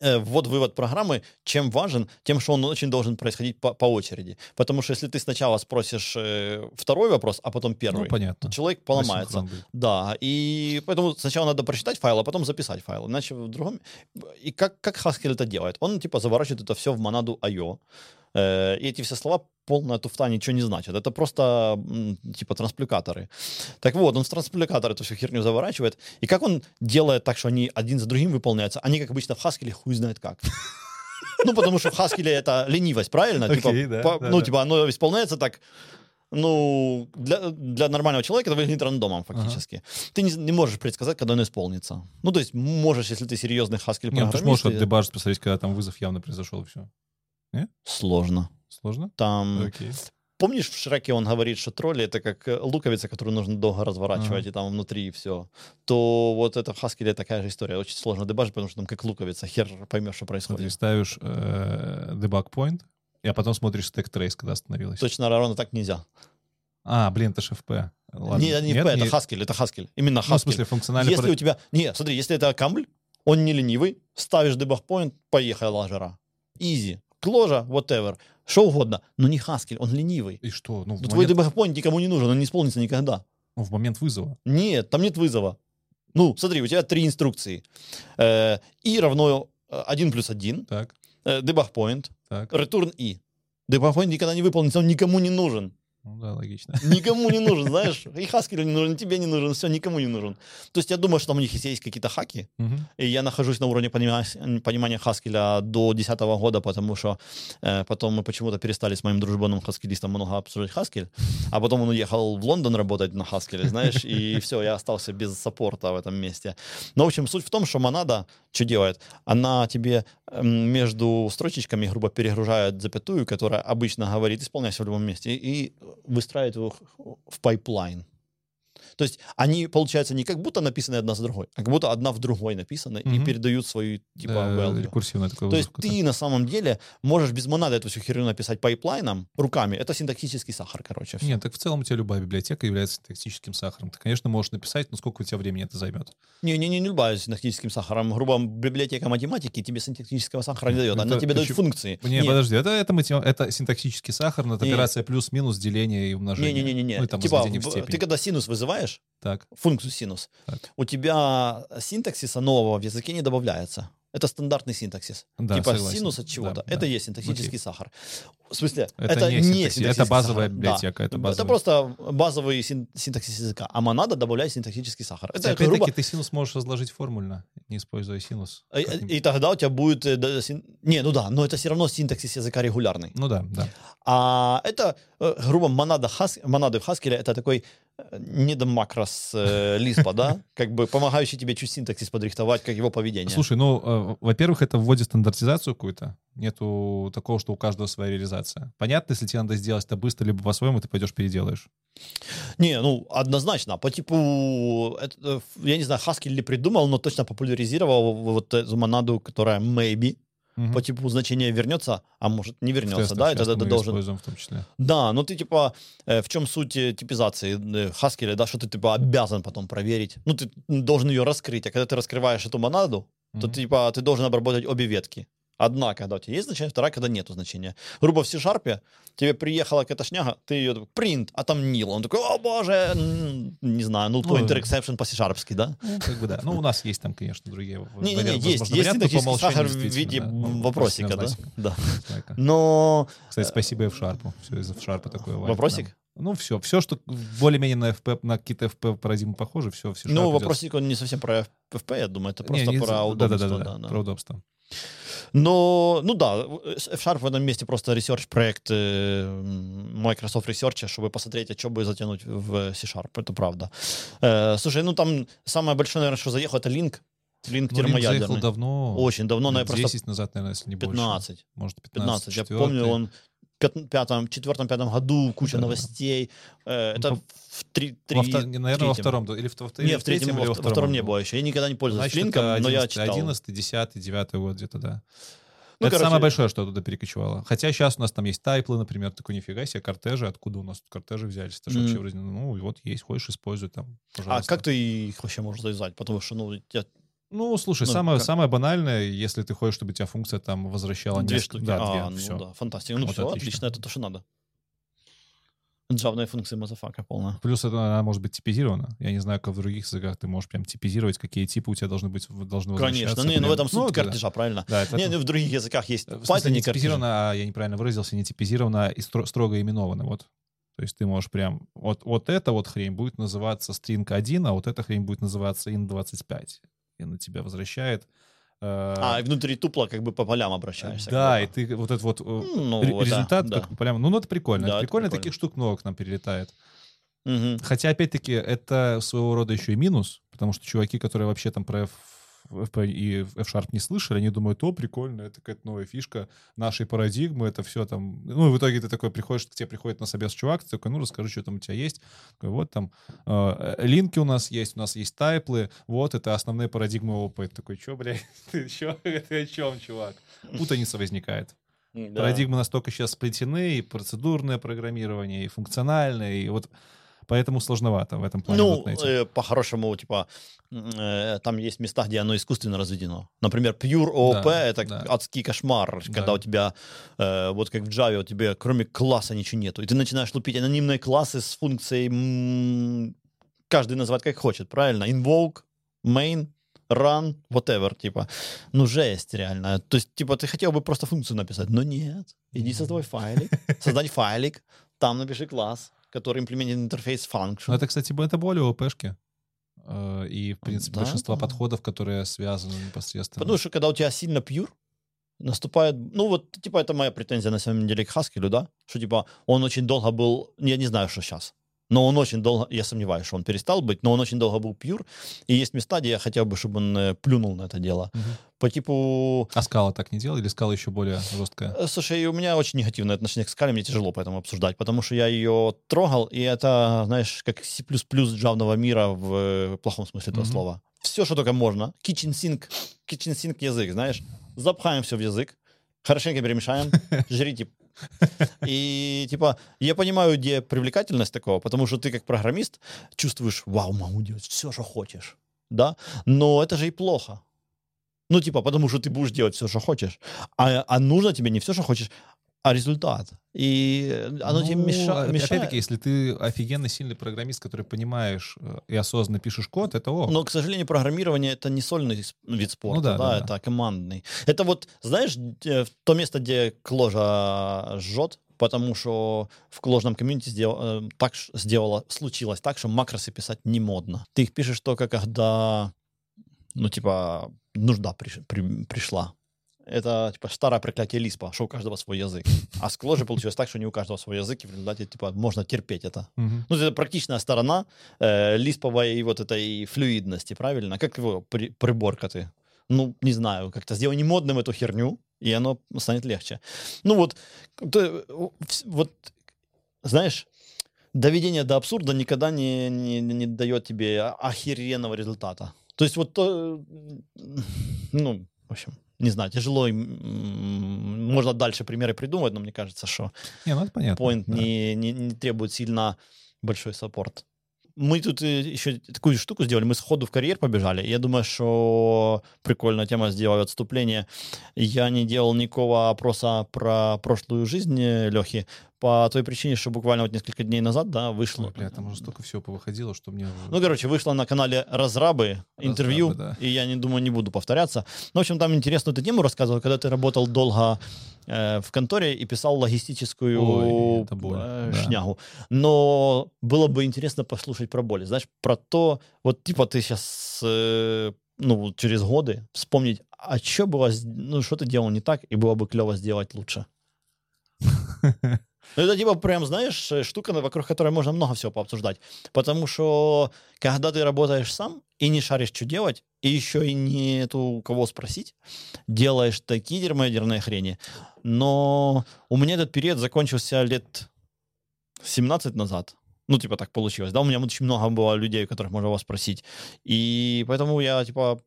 э, ввод-вывод программы чем важен? Тем, что он очень должен происходить по, по очереди. Потому что если ты сначала спросишь э, второй вопрос, а потом первый, Ну, понятно. человек поломается. Да, и поэтому сначала надо прочитать файл, а потом записать файл. Иначе в другом... И как, как Haskell это делает? Он типа заворачивает это все в монаду IO. Э, эти все слова полная туфта ничего не значат. Это просто типа транспликаторы. Так вот, он в транспликатор эту всю херню заворачивает. И как он делает так, что они один за другим выполняются? Они, как обычно, в Haskell хуй знает как. Ну, потому что в Haskell это ленивость, правильно? Типа, ну, типа, оно исполняется так, ну, для, для нормального человека это выглядит рандомом фактически. Ты не, не можешь предсказать, когда оно исполнится. Ну, то есть можешь, если ты серьезный Не, ну, ты ж программист. можешь и- вот дебажить, посмотреть, когда там вызов явно произошел, и все. Сложно. Сложно? Там, Окей. помнишь, в Шреке он говорит, что тролли это как э, луковица, которую нужно долго разворачивать, Ага. и там внутри все. То вот это в Haskell такая же история. Очень сложно дебажить, потому что там как луковица, хер поймешь, что происходит. ставишь э, debug point, а потом смотришь stack trace, когда остановилась. Точно ровно так нельзя. А, блин, это ж FP. Ладно. Не, не Нет, FP, это не- Haskell, это Haskell. Именно Ну, в Haskell. смысле, функциональный... Если у тебя... Не, смотри, если это камбль, он не ленивый, ставишь point, поехала жара. Easy. Кложа, whatever. Что угодно. Но не Haskell, он ленивый. И что? Ну, Ну, твой момент, point никому не нужен, он не исполнится никогда. ну, в момент вызова. Нет, там нет вызова. Ну, смотри, у тебя три инструкции. Э, и равно э, 1 плюс 1, Так, э, debug point, так. return и. Debug point никогда не выполнится, он никому не нужен. Ну да, логично. Никому не нужен, знаешь. И Хаскелю не нужен, и тебе не нужен, все, никому не нужен. То есть я думаю, что там у них есть какие-то хаки, Мгм. и я нахожусь на уровне понимания, понимания Хаскеля до 2010 года, потому что э, потом мы почему-то перестали с моим дружбаном хаскелистом много обсуждать Хаскель, а потом он уехал в Лондон работать на Хаскеле, знаешь, и все, я остался без саппорта в этом месте. Но, в общем, суть в том, что Монада что делает? Она тебе эм, между строчечками грубо перегружает запятую, которая обычно говорит «исполняйся в любом месте», и выстраивает его в pipeline. То есть они, получается, не как будто написаны одна за другой, а как будто одна в другой написаны и Мгм. передают свою, типа, value. рекурсивный такой То есть ты на самом деле можешь без монады эту всю херню написать пайплайном, руками. Это синтаксический сахар, короче. всё. Нет, так в целом у тебя любая библиотека является синтаксическим сахаром. Ты, конечно, можешь написать, но сколько у тебя времени это займет? Не, не, не, не любая синтаксическим сахаром. Грубо библиотека математики тебе синтаксического сахара не дает. Она Это тебе дает функции. Не, Нет. подожди, это, это, матем- это синтаксический сахар, но это Не. операция плюс-минус, деление и умножение. Не-не-не-не. Ну, и там типа, в в- ты когда синус вызываешь, Так, функцию синус, Так. у тебя синтаксиса нового в языке не добавляется. Это стандартный синтаксис. да, типа согласен. синус от чего-то. Да, это да. и есть синтаксический Окей. сахар. В смысле, Это это, не не, синтакси- это синтаксический базовая сахар. библиотека, это Это базовый. просто базовый син- синтаксис языка. А монада добавляет синтаксический сахар. Это Опять-таки, грубо... ты синус можешь разложить формульно, не используя синус. И, Как-нибудь. и тогда у тебя будет... э, да, син- Не, ну да, но это все равно синтаксис языка регулярный. Ну да, да. А это, э, грубо, монада хас... монады в Хаскеле это такой э, недомакрос э, Лиспа, да? Как бы помогающий тебе чуть синтаксис подрихтовать, как его поведение. Слушай, ну, э, во-первых, это вводит стандартизацию какую-то. Нету такого, что у каждого своя реализация. Понятно, если тебе надо сделать это быстро, либо по-своему, ты пойдешь переделаешь. Не, ну, однозначно. По типу, это, э, я не знаю, Хаскель ли придумал, но точно популяризировал вот эту монаду, которая maybe, Мгм. по типу значения вернется, а может не вернется, да, это ты должен... в том числе. Да, ну ты типа, э, в чем суть э, типизации э, Хаскеля, да, что ты типа обязан потом проверить. Ну, ты должен ее раскрыть, а когда ты раскрываешь эту монаду, то Мгм. типа ты должен обработать обе ветки. Одна, когда у тебя есть значение, вторая, когда нету значения. Грубо в C-Sharp тебе приехала какая-то шняга, ты ее такой, принт, а там nil. Он такой, о боже, не знаю, Ну, pointer exception по-C-Sharpски, да? Ну, как бы да. Ну, у нас есть там, конечно, другие в- Не-не-не, варианты, есть, есть по умолчанию сахар в виде да. Ну, вопросика, да? Да. Но Кстати, спасибо F-Sharp. Все из F-Sharp такое. вопросик? Ну, все. Все, что более-менее на FP, на какие-то FP парадигмы похоже, все в C-Sharp Ну, вопросик, он не совсем про FP, я думаю, это Не, просто не про удобство. да-да-да, да, да. Про удобство. Но, ну да, F-Sharp в этом месте просто research-проект э, Microsoft Research, чтобы посмотреть, а что бы затянуть в C-Sharp, это правда. Э, слушай, ну там самое большое, наверное, что заехал, это LINQ. LINQ Ну, термоядерный. давно. Очень давно, но я лет просто 10 назад, наверное, если не больше. 15. Может, 15. 15. Я четвертый. помню, он пятом, четвертом, пятом году куча Да. новостей. Э, это Ну, в три, Во три- вто- не, Наверное, во третьем. втором. да, Или в, в, Не, в третьем, или во, во вт- во втором не был. было еще. Я никогда не пользовался Значит, LINQ ом, это но я 11, читал. 11, 10, 9 год где-то, да. Ну, это короче, самое большое, что туда перекочевало. Хотя сейчас у нас там есть tuple ы, например, такой нифига себе, кортежи. Откуда у нас тут кортежи взялись? Это же Мгм. вообще вроде, ну, вот есть, хочешь, используй там, А пожалуйста. как ты их вообще можешь завязать? Потому что, ну, я Ну, слушай, Ну, самое, как? самое банальное, если ты хочешь, чтобы у тебя функция там возвращала две несколько- штуки. Да, а, две, ну всё. да, фантастика. Ну Вот все, отлично. отлично, это то, что надо. Джавная функция мазафака полная. Плюс это, она может быть типизирована. Я не знаю, как в других языках ты можешь прям типизировать, какие типы у тебя должны быть, должны. Конечно, не, ну в прям. этом суть да, да. кортежа, правильно? Да, это Не, ну в других языках есть В смысле, не картежи. типизировано, а я неправильно выразился, не типизировано, и стро- строго именовано, вот. То есть ты можешь прям, вот, вот эта вот хрень будет называться string 1, а вот эта хрень будет называться int25. И на тебя возвращает... э, А, и внутри тупла как бы по полям обращаешься. да, и ты вот этот вот э, ну, ре- это, результат да. как бы прям... Ну, ну, это прикольно. Да, это это прикольно, прикольно. таких штук много к нам перелетает. Мгм. Хотя, опять-таки, это своего рода еще и минус, потому что чуваки, которые вообще там про FP и F-Sharp не слышали, они думают, о, прикольно, это какая-то новая фишка нашей парадигмы, это все там... Ну, и в итоге ты такой приходишь, к тебе приходит на собес чувак, ты такой, ну, расскажи, что там у тебя есть. Такой, вот там э, линки у нас есть, у нас есть тайплы, вот, это основные парадигмы опыт. Такой, что, блядь, ты чё, ты о чем, чувак? Путаница возникает. Да. Парадигмы настолько сейчас сплетены, и процедурное программирование, и функциональное, и вот поэтому сложновато в этом плане. Ну, э, по-хорошему, типа, э, там есть места, где оно искусственно разведено. Например, Pure OOP Да, это да. адский кошмар, Да. когда у тебя, э, вот как в Java, у тебя кроме класса ничего нету. И ты начинаешь лупить анонимные классы с функцией, м, каждый называть как хочет, правильно? Invoke, main, run, whatever, типа. Ну, жесть реально. То есть, типа, ты хотел бы просто функцию написать, но нет. Иди создавай файлик, создать файлик, там напиши класс, который имплементирует интерфейс function. Ну, это, кстати, это более ОПшки. Э, И, в принципе, Да, большинство да. подходов, которые связаны непосредственно. Потому что когда у тебя сильно пьюр, наступает, ну вот, типа, это моя претензия на самом деле к Хаскелю, да, что, типа, он очень долго был, я не знаю, что сейчас, но он очень долго, я сомневаюсь, что он перестал быть, но он очень долго был пьюр, и есть места, где я хотел бы, чтобы он э, плюнул на это дело. Мгм. По типу, А скала так не делал? Или скала еще более жесткая? Э, Слушай, у меня очень негативное отношение к скале, мне тяжело поэтому обсуждать, потому что я ее трогал, и это, знаешь, как C++ джавного мира в э, плохом смысле этого Мгм. слова. Все, что только можно. Kitchen sink, kitchen sink язык, знаешь. Запхаем все в язык, хорошенько перемешаем, жрите. И, типа, я понимаю, где привлекательность такого, потому что ты, как программист, чувствуешь, вау, могу делать все, что хочешь, да? Но это же и плохо. Ну, типа, потому что ты будешь делать все, что хочешь. А, а нужно тебе не все, что хочешь, а результат. И оно тебе Ну, меша- а- мешает. Опять-таки, если ты офигенно сильный программист, который понимаешь э, и осознанно пишешь код, это ок. Но, к сожалению, программирование это не сольный с- вид спорта, Ну да, да, да, это командный. Это вот, знаешь, то место, где кложа жжет, потому что в кложном комьюнити сдел- э, так сделало, случилось так, что макросы писать не модно. Ты их пишешь только когда, ну, типа, нужда приш- при- пришла. Это, типа, старое проклятие Лиспа, что у каждого свой язык. А с кложей получилось так, что не у каждого свой язык, и в результате, типа, можно терпеть это. Мгм. Ну, это практичная сторона э, лисповой вот этой флюидности, правильно? Как его при, приборка ты? Ну, не знаю, как-то сделай не модным эту херню, и оно станет легче. Ну вот, вс- вот, знаешь, доведение до абсурда никогда не, не, не дает тебе охеренного результата. То есть вот, то, ну, в общем, не знаю, тяжело, м, можно дальше примеры придумать, но мне кажется, что Не, ну это понятно. Point да. не, не, не требует сильно большой саппорт. Мы тут э, еще такую штуку сделали, мы сходу в карьер побежали. Я думаю, что прикольная тема сделаю отступление. Я не делал никакого опроса про прошлую жизнь Лехи по той причине, что буквально вот несколько дней назад, да, вышло. Ой, бля, там уже столько всего повыходило, что мне... Ну, короче, вышло на канале Разрабы интервью, да. и я не думаю, не буду повторяться. Ну, в общем, там интересную эту тему рассказывал, когда ты работал долго э, в конторе и писал логистическую Ой, это боль, э, да. шнягу. Но было бы интересно послушать про боли. Знаешь, про то, вот типа ты сейчас, ну, вот через годы вспомнить, а что было, ну, что ты делал не так, и было бы клево сделать лучше. Ну, это типа прям, знаешь, э, штука, вокруг которой можно много всего пообсуждать. Потому что когда ты работаешь сам и не шаришь, что делать, и еще и нету кого спросить, делаешь такие дерьмоядерные хрени. Но у меня этот период закончился лет 17 назад. Ну, типа, так получилось. Да, у меня очень много было людей, у которых можно вас спросить. И поэтому я, типа,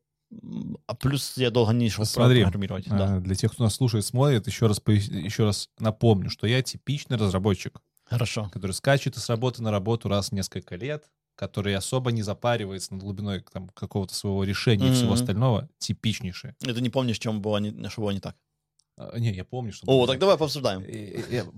а плюс я долго не шел Смотри, программировать. Да. А, Для тех, кто нас слушает, смотрит, еще раз, еще раз напомню, что я типичный разработчик, Хорошо. который скачет с работы на работу раз в несколько лет, который особо не запаривается над глубиной там, какого-то своего решения и всего остального, типичнейший. И ты не помнишь, чем было, не, что было не так. А, Не, я помню, что... О, так давай пообсуждаем.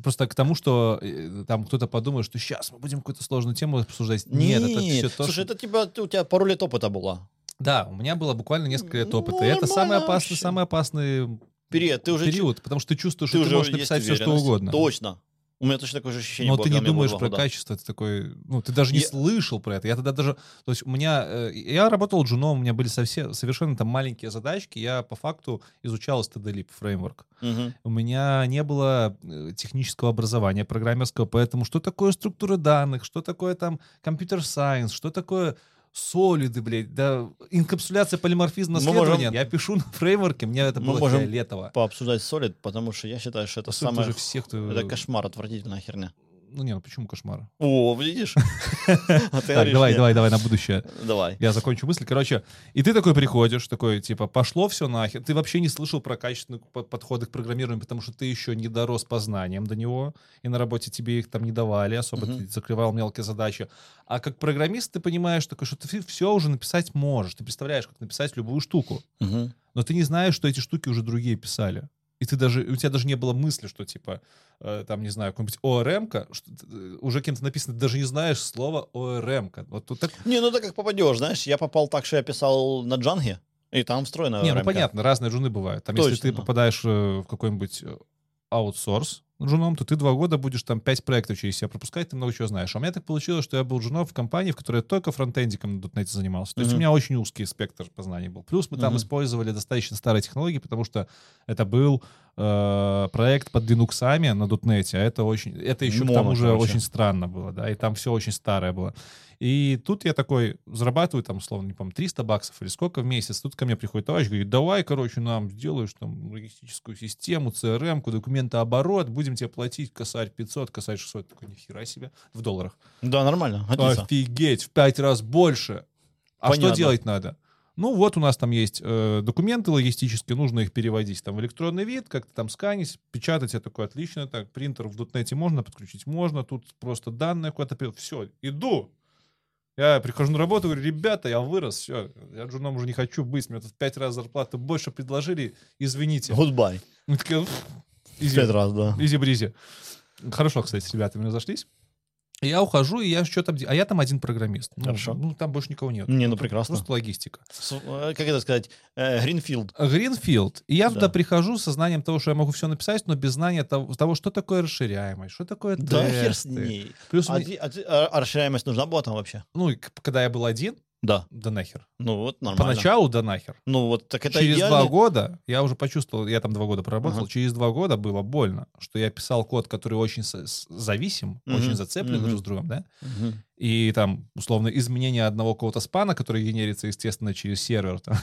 Просто к тому, что э, там кто-то подумает, что сейчас мы будем какую-то сложную тему обсуждать. Нет, это все то, Слушай, что... это типа у тебя пару лет опыта было. Да, у меня было буквально несколько лет Ну, опыта. И это самый опасный, вообще. самый опасный Период, ты уже период, потому что ты чувствуешь, ты что ты можешь написать все, что угодно. Точно. У меня точно такое же ощущение Но было, ты не было думаешь про года. качество, ты такой, ну, ты даже не Я- слышал про это. Я тогда даже, то есть у меня, э, я работал джуном, у меня были совсем, совершенно там маленькие задачки, я по факту изучал STD-Lib фреймворк. Мгм. У меня не было э, технического образования программерского, поэтому что такое структура данных, что такое там компьютер-сайенс, что такое солиды, блядь, да, инкапсуляция, полиморфизм, Мы наследование. можем- Я пишу на фреймворке, мне это Мы было можем фиолетово. Пообсуждать Solid, потому что я считаю, что это По сути, самое... всех, кто... Это кошмар, отвратительная херня. Ну не, ну почему кошмар? О, видишь? Так, давай, давай, давай на будущее. Давай. Я закончу мысль. Короче, и ты такой приходишь, такой, типа, пошло все нахер. Ты вообще не слышал про качественные по- подходы к программированию, потому что ты еще не дорос по знаниям до него, и на работе тебе их там не давали, особо ты закрывал мелкие задачи. А как программист ты понимаешь, такой, что ты все уже написать можешь. Ты представляешь, как написать любую штуку. Но ты не знаешь, что эти штуки уже другие писали. И ты даже, у тебя даже не было мысли, что типа, э, там, не знаю, какой-нибудь ОРМ-ка, что, э, уже кем-то написано, ты даже не знаешь слова ОРМ-ка. Вот тут так... Не, ну так как попадешь, знаешь, я попал так, что я писал на Джанге, и там встроена Не, ну РМК. понятно, разные джуны бывают. Там, если Точно, ты да. попадаешь э, в какой-нибудь э, аутсорс джуном, то ты два года будешь там пять проектов через себя пропускать, ты много чего знаешь. А у меня так получилось, что я был джуном в компании, в которой я только фронтендиком на .NET занимался. То есть у меня очень узкий спектр познаний был. Плюс мы там Мгм. использовали достаточно старые технологии, потому что это был э, проект под Linux на .NET, а это очень, это еще к Моно, тому же короче. очень странно было, да, и там все очень старое было. И тут я такой зарабатываю там, условно, не помню, 300 баксов или сколько в месяц. Тут ко мне приходит товарищ, говорит, давай, короче, нам сделаешь там логистическую систему, CRM, документооборот, будем тебе платить косарь 500, косарь 600. Такой, нихера себе, в долларах. Да, нормально, годится. Офигеть, в пять раз больше. А Понятно. что делать надо? Ну, вот у нас там есть э, документы логистические, нужно их переводить там в электронный вид, как-то там сканить, печатать. Я такой, отлично, так, принтер в .NET е можно подключить? Можно, тут просто данные куда-то... Все, иду. Я прихожу на работу, говорю, ребята, я вырос, все, я джуном уже не хочу быть, мне тут в пять раз зарплаты больше предложили, извините. Goodbye. Мы такие, «Уф, easy, Пять раз, да. easy-breezy. Хорошо, кстати, с ребятами разошлись. Я ухожу, и я что там... А я там один программист. Ну, Хорошо. Ну, там больше никого нет. Не, ну прекрасно. Просто логистика. С- э, Как это сказать? Э, Гринфилд. Гринфилд. И я Да. туда прихожу со знанием того, что я могу все написать, но без знания того, того, что такое расширяемость, что такое Да хер с тесты. ней. Плюс, А, мне- а а- расширяемость нужна была там вообще? ну, когда я был один, Да. да нахер. Ну вот, нормально. Поначалу да нахер. Ну вот, так это через идеально. два года я уже почувствовал, я там два года проработал, Ага. через два года было больно, что я писал код, который очень зависим, Мгм. очень зацеплен Мгм. друг с другом, да, Мгм. и там, условно, изменение одного какого-то спана, который генерится, естественно, через сервер, там,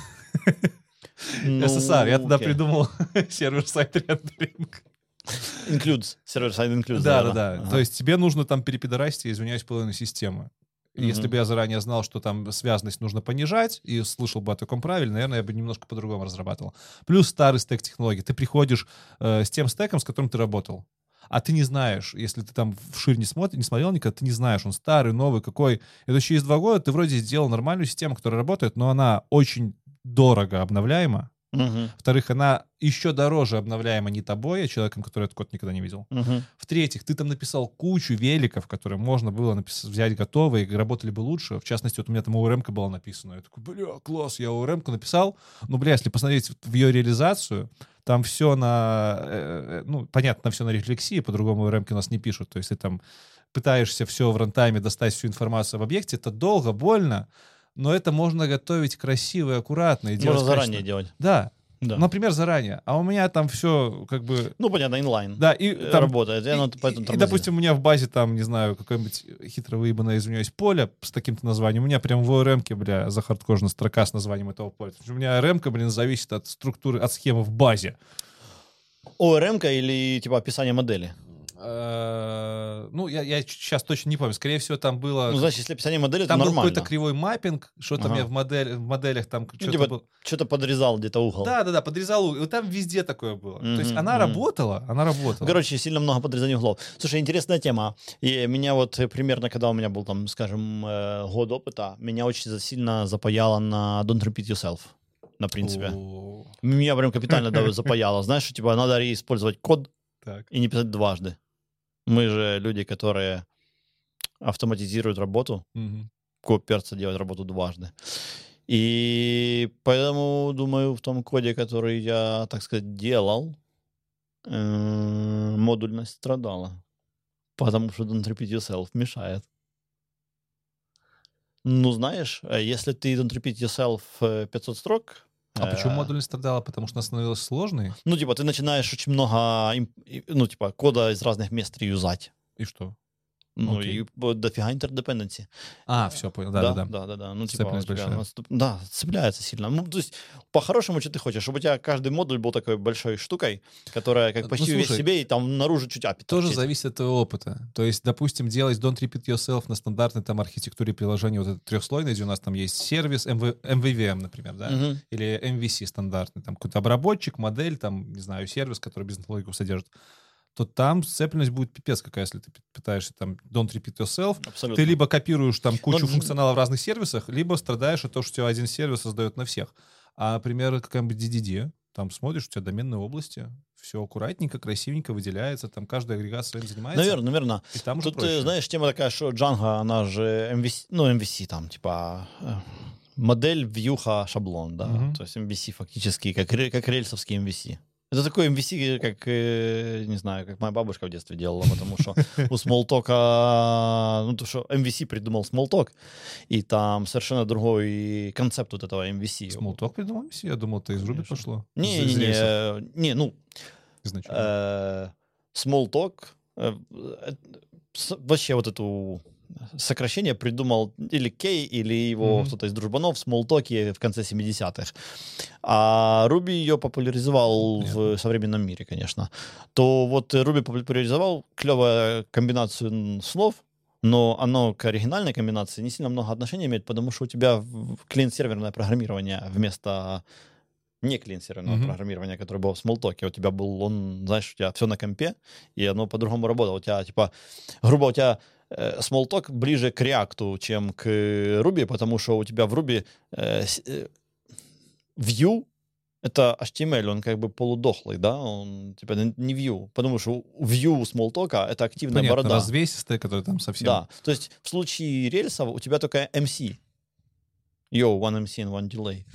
Ну, SSR, я тогда окей. придумал server-side rendering. Includes. Server-side includes. Да, да, да. Ага. То есть тебе нужно там перепидорасить, извиняюсь, половину системы. И Если бы я заранее знал, что там связанность нужно понижать, и слышал бы о таком правиле, наверное, я бы немножко по-другому разрабатывал. Плюс старый стек технологий. Ты приходишь э, с тем стеком, с которым ты работал. А ты не знаешь, если ты там вширь не, смотри, не смотрел никогда, ты не знаешь, он старый, новый, какой. Это через два года ты вроде сделал нормальную систему, которая работает, но она очень дорого обновляема. Мгм. Во-вторых, она еще дороже обновляема не тобой, а человеком, который этот код никогда не видел. Мгм. В-третьих, ты там написал кучу великов, которые можно было напис- взять готовые, и работали бы лучше. В частности, вот у меня там орм была написана. Я такой, бля, класс, я орм написал. Ну, бля, если посмотреть в ее реализацию, там все на... э, э, ну, понятно, все на рефлексии, по-другому орм у нас не пишут. То есть ты там пытаешься все в рантайме достать всю информацию об объекте, это долго, больно, но это можно готовить красиво и аккуратно. И делать Можно заранее качественно. делать. Да, Да. например, заранее. А у меня там все как бы... Ну, понятно, инлайн. Да, и Э, там работает. И, оно и, поэтому и, тормозит. допустим, у меня в базе там, не знаю, какое-нибудь хитро выебанное, извиняюсь, поле с таким-то названием. У меня прям в орм бля, захардкожена строка с названием этого поля. У меня рм блин, зависит от структуры, от схемы в базе. орм или типа описание модели? Э, Ну, я, я сейчас точно не помню. Скорее всего, там было... Ну, значит, если описание модели, там то был нормально. какой-то кривой маппинг, что там Ага. я в, модель, в моделях там что-то типа было. Что-то подрезал где-то угол. Да, да, да, подрезал. угол. И там везде такое было. То есть она мгм. работала, она работала. Короче, сильно много подрезаний углов. Слушай, интересная тема. И меня вот примерно, когда у меня был там, скажем, э, год опыта, меня очень сильно запаяло на Don't Repeat Yourself. На принципе. Меня прям капитально запаяло. Знаешь, что, типа, надо использовать код Так. и не писать дважды. Мы же люди, которые автоматизируют работу, Мгм. коперца делать работу дважды. И поэтому, думаю, в том коде, который я, так сказать, делал, э, модульность страдала. Потому что don't repeat yourself мешает. Ну, знаешь, э, если ты don't repeat yourself э, 500 строк... А почему э, модуль страдала? Потому что она становилась сложной? Ну, типа, ты начинаешь очень много, ну, типа, кода из разных мест реюзать. И что? Ну Окей. и дофига интердепенденси. А, все, понял, да-да-да. да, да, да. Ну, типа, Сцепленность у тебя наступ- Да, цепляется сильно. Ну, то есть, по-хорошему, что ты хочешь? Чтобы у тебя каждый модуль был такой большой штукой, которая как Ну, почти весь слушай, себе, и там наружу чуть API Тоже торчит. зависит от твоего опыта. То есть, допустим, делать don't repeat yourself на стандартной там архитектуре приложения, вот это трехслойной, где у нас там есть сервис, MV, MVVM, например, да, Мгм. или MVC стандартный, там какой-то обработчик, модель, там, не знаю, сервис, который бизнес-логику содержит, то там сцепленность будет пипец какая, если ты пытаешься там don't repeat yourself. Абсолютно. Ты либо копируешь там кучу Ну, функционала в разных сервисах, либо страдаешь от того, что у тебя один сервис создает на всех. А, например, какая-нибудь DDD, там смотришь, у тебя доменные области, все аккуратненько, красивенько выделяется, там каждый агрегат своим занимается. Наверное, наверное. И там Тут, проще. э, знаешь, тема такая, что Django, она же MVC, ну, MVC там, типа, э, модель, вьюха, шаблон, да. Мгм. То есть MVC фактически, как, как рельсовский MVC. Это такой MVC, как, э, не знаю, как моя бабушка в детстве делала, потому что у Smalltalk, ну, то, что MVC придумал Smalltalk, и там совершенно другой концепт вот этого MVC. Смолток придумал MVC? Я думал, это из Ruby пошло. Не, из не, рельсов не, не, ну, э, Smalltalk, э, э, вообще вот эту сокращение придумал или Кей, или его Мгм. кто-то из дружбанов в Smalltalk в конце 70-х. А Руби ее популяризовал в современном мире, конечно. То вот Руби популяризовал клевую комбинацию слов, но оно к оригинальной комбинации не сильно много отношения имеет, потому что у тебя клиент-серверное программирование вместо не клиент-серверного Мгм. программирования, которое было в Smalltalk. У тебя был, он, знаешь, у тебя все на компе, и оно по-другому работало. У тебя, типа, грубо, у тебя Smalltalk ближе к React, чем к Ruby, потому что у тебя в Ruby э, э, View это HTML, он как бы полудохлый, да, он типа не View, потому что View Smalltalk это активная Понятно, борода. развесистая, которая там совсем... Да, то есть в случае рельсов у тебя только MC. Yo, one MC and one delay.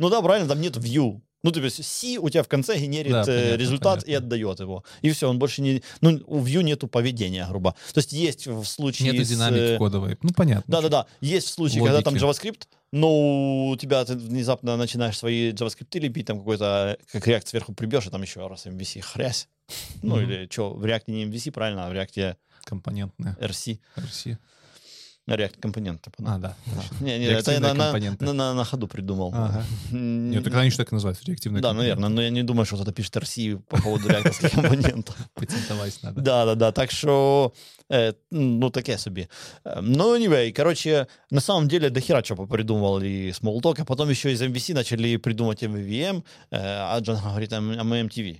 Ну да, правильно, там нет view. Ну, то есть C у тебя в конце генерит Да, э, понятно, результат понятно. и отдает его. И все, он больше не... Ну, у view нету поведения, грубо. То есть есть в случае Нету с, динамики э, кодовой. Ну, понятно. Да-да-да, есть в случае, когда там Логики. JavaScript, но у тебя ты внезапно начинаешь свои JavaScript лепить, там какой-то, как React сверху прибьешь, и там еще раз MVC хрясь. Ну, Мгм. или что, в React не MVC, правильно, а в React Компонентная. RC. RC. React компоненты. А, да. Да. Не, не, это я на, на, на, на- ходу придумал. Ага. Нет, так они еще так и называются, реактивные Да, наверное, но я не думаю, что кто-то пишет RC по поводу реакторских компонентов. Патентовать надо. Да, да, да. Так что, э, ну, таке собі. Э, Ну, anyway, короче, на самом деле до хера чего придумывали Smalltalk, а потом еще из MVC начали придумать MVVM, э, а Джан говорит, а мы MTV.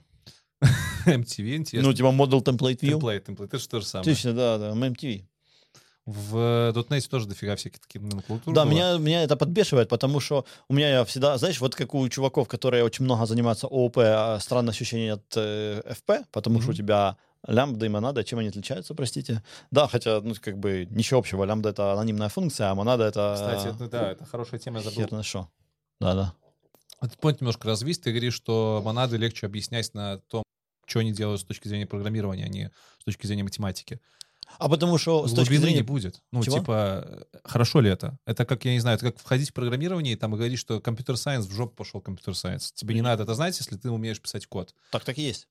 MTV, интересно. Ну, типа Model Template View. Темплейт, темплейт, это же то же самое. Точно, да, да, MTV. В э, .NET тоже дофига всяких таких номенклатур Да, было. меня, меня это подбешивает, потому что у меня я всегда, знаешь, вот как у чуваков, которые очень много занимаются ООП, а странное ощущение от э, FP, потому что у тебя лямбда и монада, чем они отличаются, простите? Да, хотя, ну, как бы, ничего общего. Лямбда — это анонимная функция, а монада — это... Кстати, это, да, это хорошая тема, я забыл. Хер на шо. Да-да. Этот point немножко развить. Ты говоришь, что монады легче объяснять на том, что они делают с точки зрения программирования, а не с точки зрения математики. А потому что с точки зрения... не будет. Ну, Чего? типа, э, хорошо ли это? Это как, я не знаю, это как входить в программирование и там и говорить, что компьютер-сайенс в жопу пошел компьютер-сайенс. Тебе не надо это знать, если ты умеешь писать код. Так, так и есть.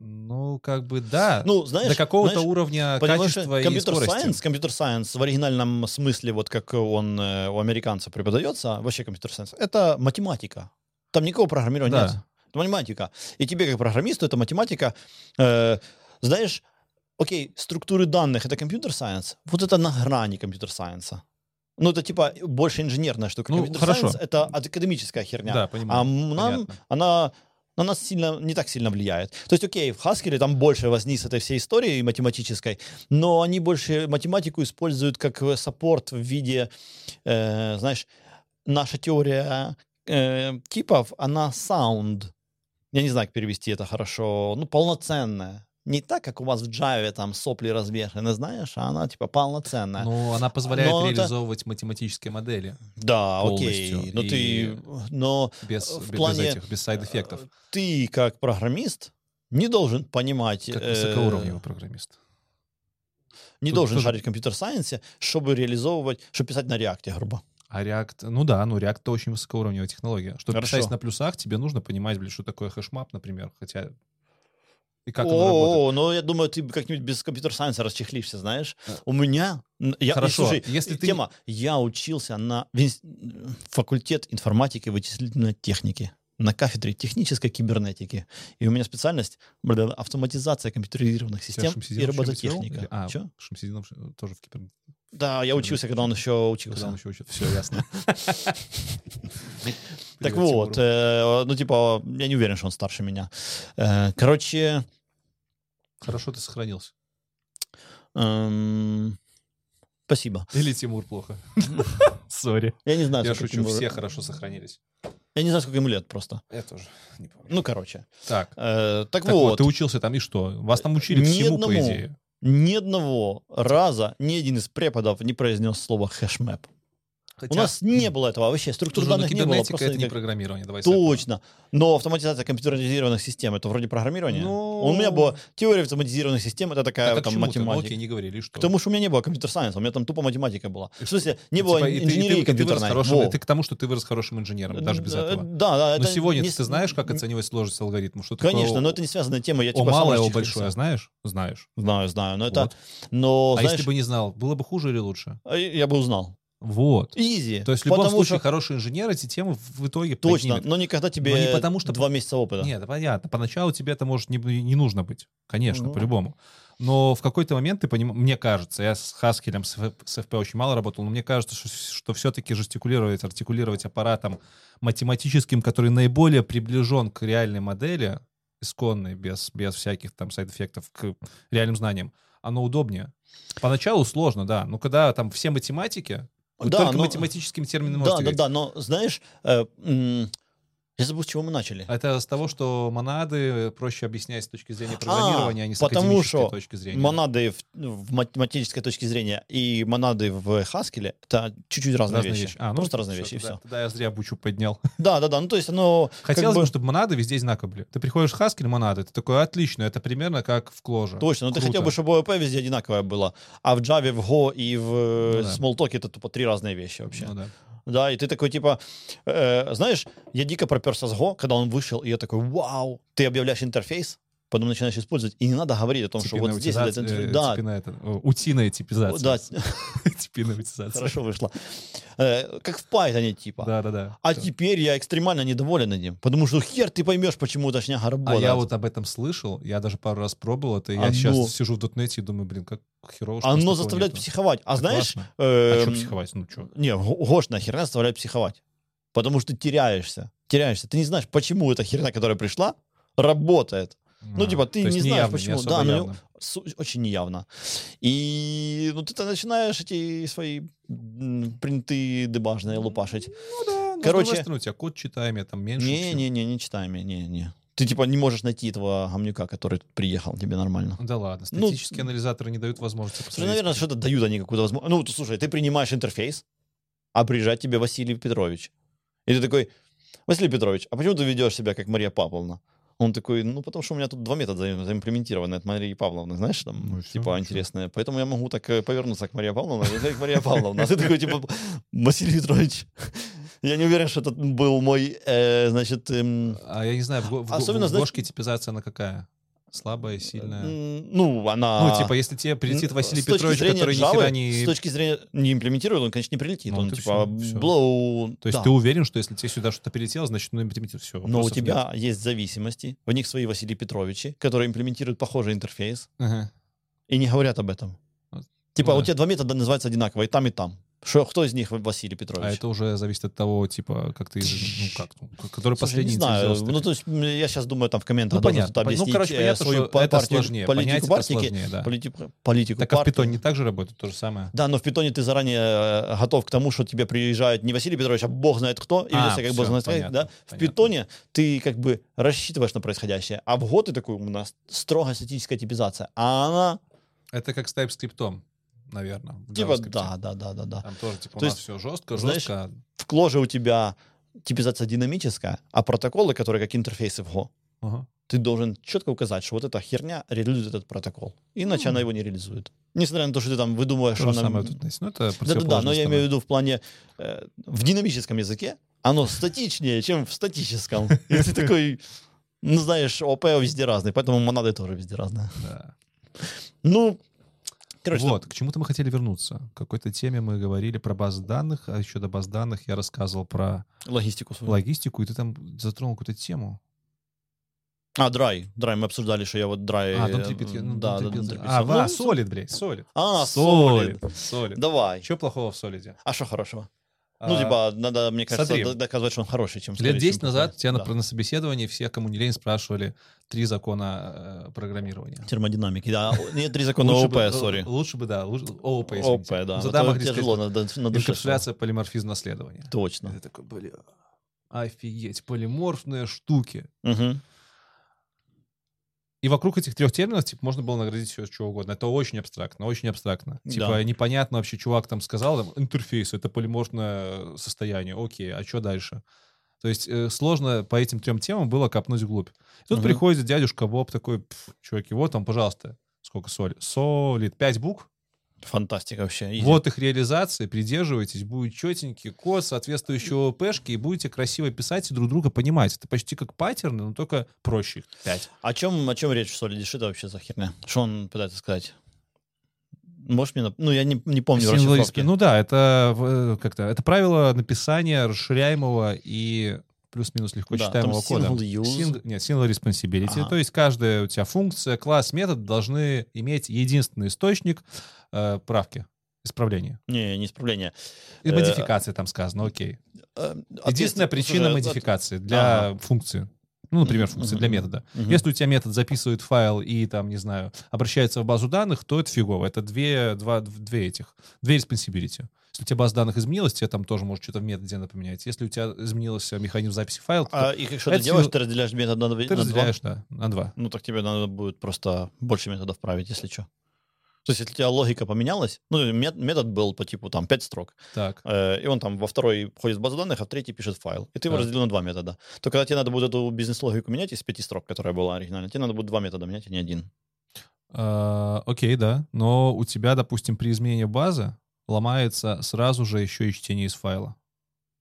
Ну, как бы да. Ну, знаешь... До какого-то знаешь, уровня качества и компьютер скорости. science, computer science в оригинальном смысле, вот как он э, у американца преподается, вообще computer science, это математика. Там никакого программирования Да. нет. Это математика. И тебе, как программисту, это математика. Э, знаешь, окей, структуры данных — это computer science. Вот это на грани computer science а. Ну, это типа больше инженерная штука. Ну, хорошо. это академическая херня. Да, А понимаю. м- нам Понятно. она на нас сильно, не так сильно влияет. То есть, окей, в Haskell там больше возни с этой всей историей математической, но они больше математику используют как э, саппорт в виде, э, знаешь, наша теория э, типов, она sound. Я не знаю, как перевести это хорошо. Ну, полноценная. Не так, как у вас в Java там сопли развешаны, знаешь, а она типа полноценная. Ну, она позволяет Но это- реализовывать математические модели да, полностью. окей. Но И- ты, но без, В без плане, этих, без side-эффектов. Э, Ты, как программист, не должен понимать, Как э, высокоуровневый программист. не Тут должен тоже- шарить в computer science е, чтобы реализовывать, чтобы писать на React е, грубо. А React, ну да, ну React это очень высокоуровневая технология. Чтобы Хорошо. писать на плюсах, тебе нужно понимать, блин, что такое hashmap, например. Хотя И как? О, ну я думаю, ты как-нибудь без computer science а расчехлишься, знаешь. Э. У меня... Я, Хорошо, слушай, если ты- тема. Я учился на факультет информатики и вычислительной техники на кафедре технической кибернетики. И у меня специальность автоматизация компьютеризированных систем и робототехника. А, Чё? Шамсидинов ш- тоже в кибер... Да, я учился, когда он еще Когда учился. он еще учит. Все, ясно. Так вот, э, ну типа, я не уверен, что он старше меня. Э, короче, Хорошо ты сохранился. эм, спасибо. Или Тимур плохо. Sorry. Я не знаю, Я шучу, ему- все хорошо сохранились. Я не знаю, сколько ему лет просто. Я тоже не помню. Ну, короче. Так, Э, так, так вот, вот, ты учился там и что? Вас там учили Ни всему, по одному. идее. ни одного раза ни один из преподов не произнес слово hashmap. У нас не было этого вообще, структур Слушай, ну, данных не было. Просто это не никак- программирование, давай. Точно. Но автоматизация компьютеризированных систем это вроде программирования. Ну- У меня была теория автоматизированных систем, это такая Так а там ты? Ну, математика. окей, не говорили, что. Потому что у меня не было компьютер-сайенса, у меня там тупо математика была. В смысле, не Ну, было типа, ты- ты- инженерии ты компьютерной. и Ты к тому, что ты вырос хорошим инженером, даже без Э, этого. Да, да. Но сегодня не ты знаешь, как оценивать сложность такое Конечно, но это не связанная тема. Я О типа малое, о большое, знаешь? Знаешь. Знаю, знаю. Но это... Но, А если бы не знал, было бы хуже или лучше? а я бы узнал. Вот. Изи. То есть в любом Потому случае что- хороший инженер эти темы в итоге Точно, поднимет. но никогда тебе Но не потому, что- два месяца опыта. Нет, понятно. Поначалу тебе это может не, не нужно быть. Конечно, Ну. по-любому. Но в какой-то момент ты понимаешь, мне кажется, я с Хаскелем, с, с ФП очень мало работал, но мне кажется, что, что все-таки жестикулировать, артикулировать аппаратом математическим, который наиболее приближен к реальной модели, исконной, без, без всяких там сайд-эффектов, к реальным знаниям, оно удобнее. Поначалу сложно, да. Но когда там все математики, Да, только но- математическим термином Да, да, да, но знаешь, э, я забыл, с чего мы начали. Это с того, что монады проще объяснять с точки зрения программирования, а, не с потому что точки зрения. Монады в, в математической точке зрения и монады в Хаскеле это чуть-чуть разные, Разные вещи. вещи. А, ну, Просто разные всё, вещи, и все. тогда я зря бучу поднял. Да, да, да. Ну, то есть оно. Хотелось бы- бы, чтобы монады везде одинаково были. Ты приходишь в Haskell, монады, ты такой, отлично, это примерно как в Clojure. Точно, но ты Круто. хотел бы, чтобы ООП везде одинаковое было. А в Java, в Go и в Ну да. Smalltalk это тупо три разные вещи вообще. Ну да. Да, и ты такой, типа, э, знаешь, я дико проперся с Go, когда он вышел, и я такой, вау, ты объявляешь интерфейс, потом начинаешь использовать, и не надо говорить о том, что вот здесь... Типиная интерфейс- утизация, Да, э, типиная это, о, утиная типизация. да, Типиная утизация. хорошо вышло. Э, Как в Python, типа. Да, да, да. А теперь я экстремально недоволен этим, потому что хер ты поймешь, почему эта шняга А работает. я вот об этом слышал, я даже пару раз пробовал это, я сейчас сижу в дотнете и думаю, блин, как херово, Оно заставляет психовать. А знаешь... А эм, что психовать? Ну что? Не, го- гошная херня заставляет психовать. Потому что теряешься. Теряешься. Ты не знаешь, почему эта херня, которая пришла, работает. Ну, типа, ты не знаешь, почему. Да, ну, Су- очень неявно. И ну, ты начинаешь эти свои принты дебажные лупашить. Ну да, но Короче- стороны, у тебя код читаемый, там меньше. Не-не-не, не читаем, не-не. Ты типа не можешь найти этого гомнюка, который тут приехал тебе нормально. Да ладно, Ну, статические анализаторы не дают возможности посмотреть. наверное, что-то дают они какую-то возможность. Ну, слушай, ты принимаешь интерфейс, а приезжает тебе Василий Петрович. И ты такой, Василий Петрович, а почему ты ведешь себя как Мария Павловна? Он такой, ну, потому что у меня тут два метода за- заимплементированы от Марии Павловны, знаешь, там, Ну и всё, типа, ничего. интересные. Поэтому я могу так э, повернуться к Марии Павловне, и как Мария Павловна. А ты такой, типа, Василий Петрович, я не уверен, что это был мой, э, значит, эм, А я не знаю, в, в, Особенно, в знаешь- Гошке типизация она какая? Слабая, сильная? ну, она... Ну, типа, если тебе прилетит Василий Петрович, который Java, нихера не... С точки зрения не имплементирует, он, конечно, не прилетит. Ну, он типа всё. blow... То есть да. ты уверен, что если тебе сюда что-то прилетело, значит, ну, имплементируй все. Но у тебя есть зависимости, в них свои Василий Петровичи, которые имплементируют похожий интерфейс Ага. и не говорят об этом. Типа Ну у да. тебя два метода называются одинаково, и там, и там. Что, кто из них Василий Петрович? А это уже зависит от того, типа, как ты, ну, как, ну, который Слушай, последний не знаю. инициализировался. Ну, то есть, я сейчас думаю, там в комментах Ну, должен понятно. Ну, объяснить короче, э, понятно, свою что па- это партию- сложнее. политику партики, сложнее, да. политику, политику Так а в питоне также работает то же самое? Да, но в питоне ты заранее э, готов к тому, что тебе приезжает не Василий Петрович, а бог знает кто, и А, себя как бог всё, знает понятно, да? В понятно. питоне ты как бы рассчитываешь на происходящее, а в год ты такой, у нас строгая статическая типизация, а она Это как с TypeScript, наверное. типа да, да, да, да, да. Там тоже, типа, То у нас есть, все жестко, знаешь, жестко. В кложе у тебя типизация динамическая, а протоколы, которые как интерфейсы в Go, Ага. ты должен четко указать, что вот эта херня реализует этот протокол, иначе она его не реализует. Несмотря на то, что ты там выдумываешь, То же она... самое тут есть. Ну, это Да-да-да, но я имею в виду в плане э, в динамическом языке оно статичнее, чем в статическом. И ты такой, Ну, знаешь, ОП везде разные, поэтому монады тоже везде разные. Да. Ну, короче, вот, к чему-то мы хотели вернуться. К какой-то теме мы говорили про базы данных, а еще до баз данных я рассказывал про логистику свою. логистику, и ты там затронул какую-то тему. А, драй. Драй, мы обсуждали, что я вот драй... А, Don't Repeat, ну, да, Don't Repeat. Don't Repeat. А, Ну, с- солид, блядь, солид. А, солид. Солид. Давай. Что плохого в солиде? А что хорошего? Ну, А, типа, надо, мне кажется, смотри. доказывать, что он хороший, чем Лет Solid, 10 чем назад тебя Да. на, на собеседовании все, кому не лень, спрашивали три закона э, программирования. Термодинамики, да. Нет, три закона ООП, сори. Лучше бы, да, лучше, ООП, ООП, да. Задам Это английский тяжело на, на душе. Инкапсуляция, полиморфизм, наследование. всё. Точно. Это такой, бля, офигеть, полиморфные штуки. Мгм. И вокруг этих трех терминов типа, можно было наградить все, что угодно. Это очень абстрактно, очень абстрактно. Типа Да. непонятно вообще, чувак там сказал, там, интерфейс, это полиморфное состояние. Окей, а что дальше? То есть э, сложно по этим трем темам было копнуть вглубь. И тут Мгм. приходит дядюшка Боб такой, «Пф, чуваки, вот там, пожалуйста, сколько соли? Солид, пять букв. Фантастика вообще. easy. Вот их реализация, придерживайтесь, будет четенький код соответствующего ОПшки, и будете красиво писать и друг друга понимать. Это почти как паттерны, но только проще. Пять. О чем, о чем речь в? Что это вообще за херня? Что он пытается сказать? Можешь мне... Ну, я не, не помню расшифровки. Ну да, это э, как-то это правило написания расширяемого и плюс-минус легко Да, читаемого кода. single use. Sing- нет, single responsibility. Ага. То есть каждая у тебя функция, класс, метод должны иметь единственный источник э, правки, исправления. Не, не исправление. И Э, модификации там сказано, окей. Э, Единственная причина модификации для Ага. функции. Ну, например, функции для метода. Если у тебя метод записывает файл и там, не знаю, обращается в базу данных, то это фигово. Это две, два, две этих, две responsibility. Если у тебя база данных изменилась, тебе там тоже может что-то в методе надо поменять. Если у тебя изменился механизм записи файла, то А, и как что ты делаешь? сил- Ты разделяешь метод на, ты на два? разделяешь, да, на два. Ну, так тебе надо будет просто больше методов править, если что. То есть, если у тебя логика поменялась, ну, мет- метод был по типу там 5 строк, Так. э, и он там во второй входит в базу данных, а в третий пишет файл. И ты его Так. разделил на два метода. То когда тебе надо будет эту бизнес-логику менять из пяти строк, которая была оригинально, тебе надо будет два метода менять, а не один. А, окей, да. Но у тебя, допустим, при изменении базы ломается сразу же еще и чтение из файла.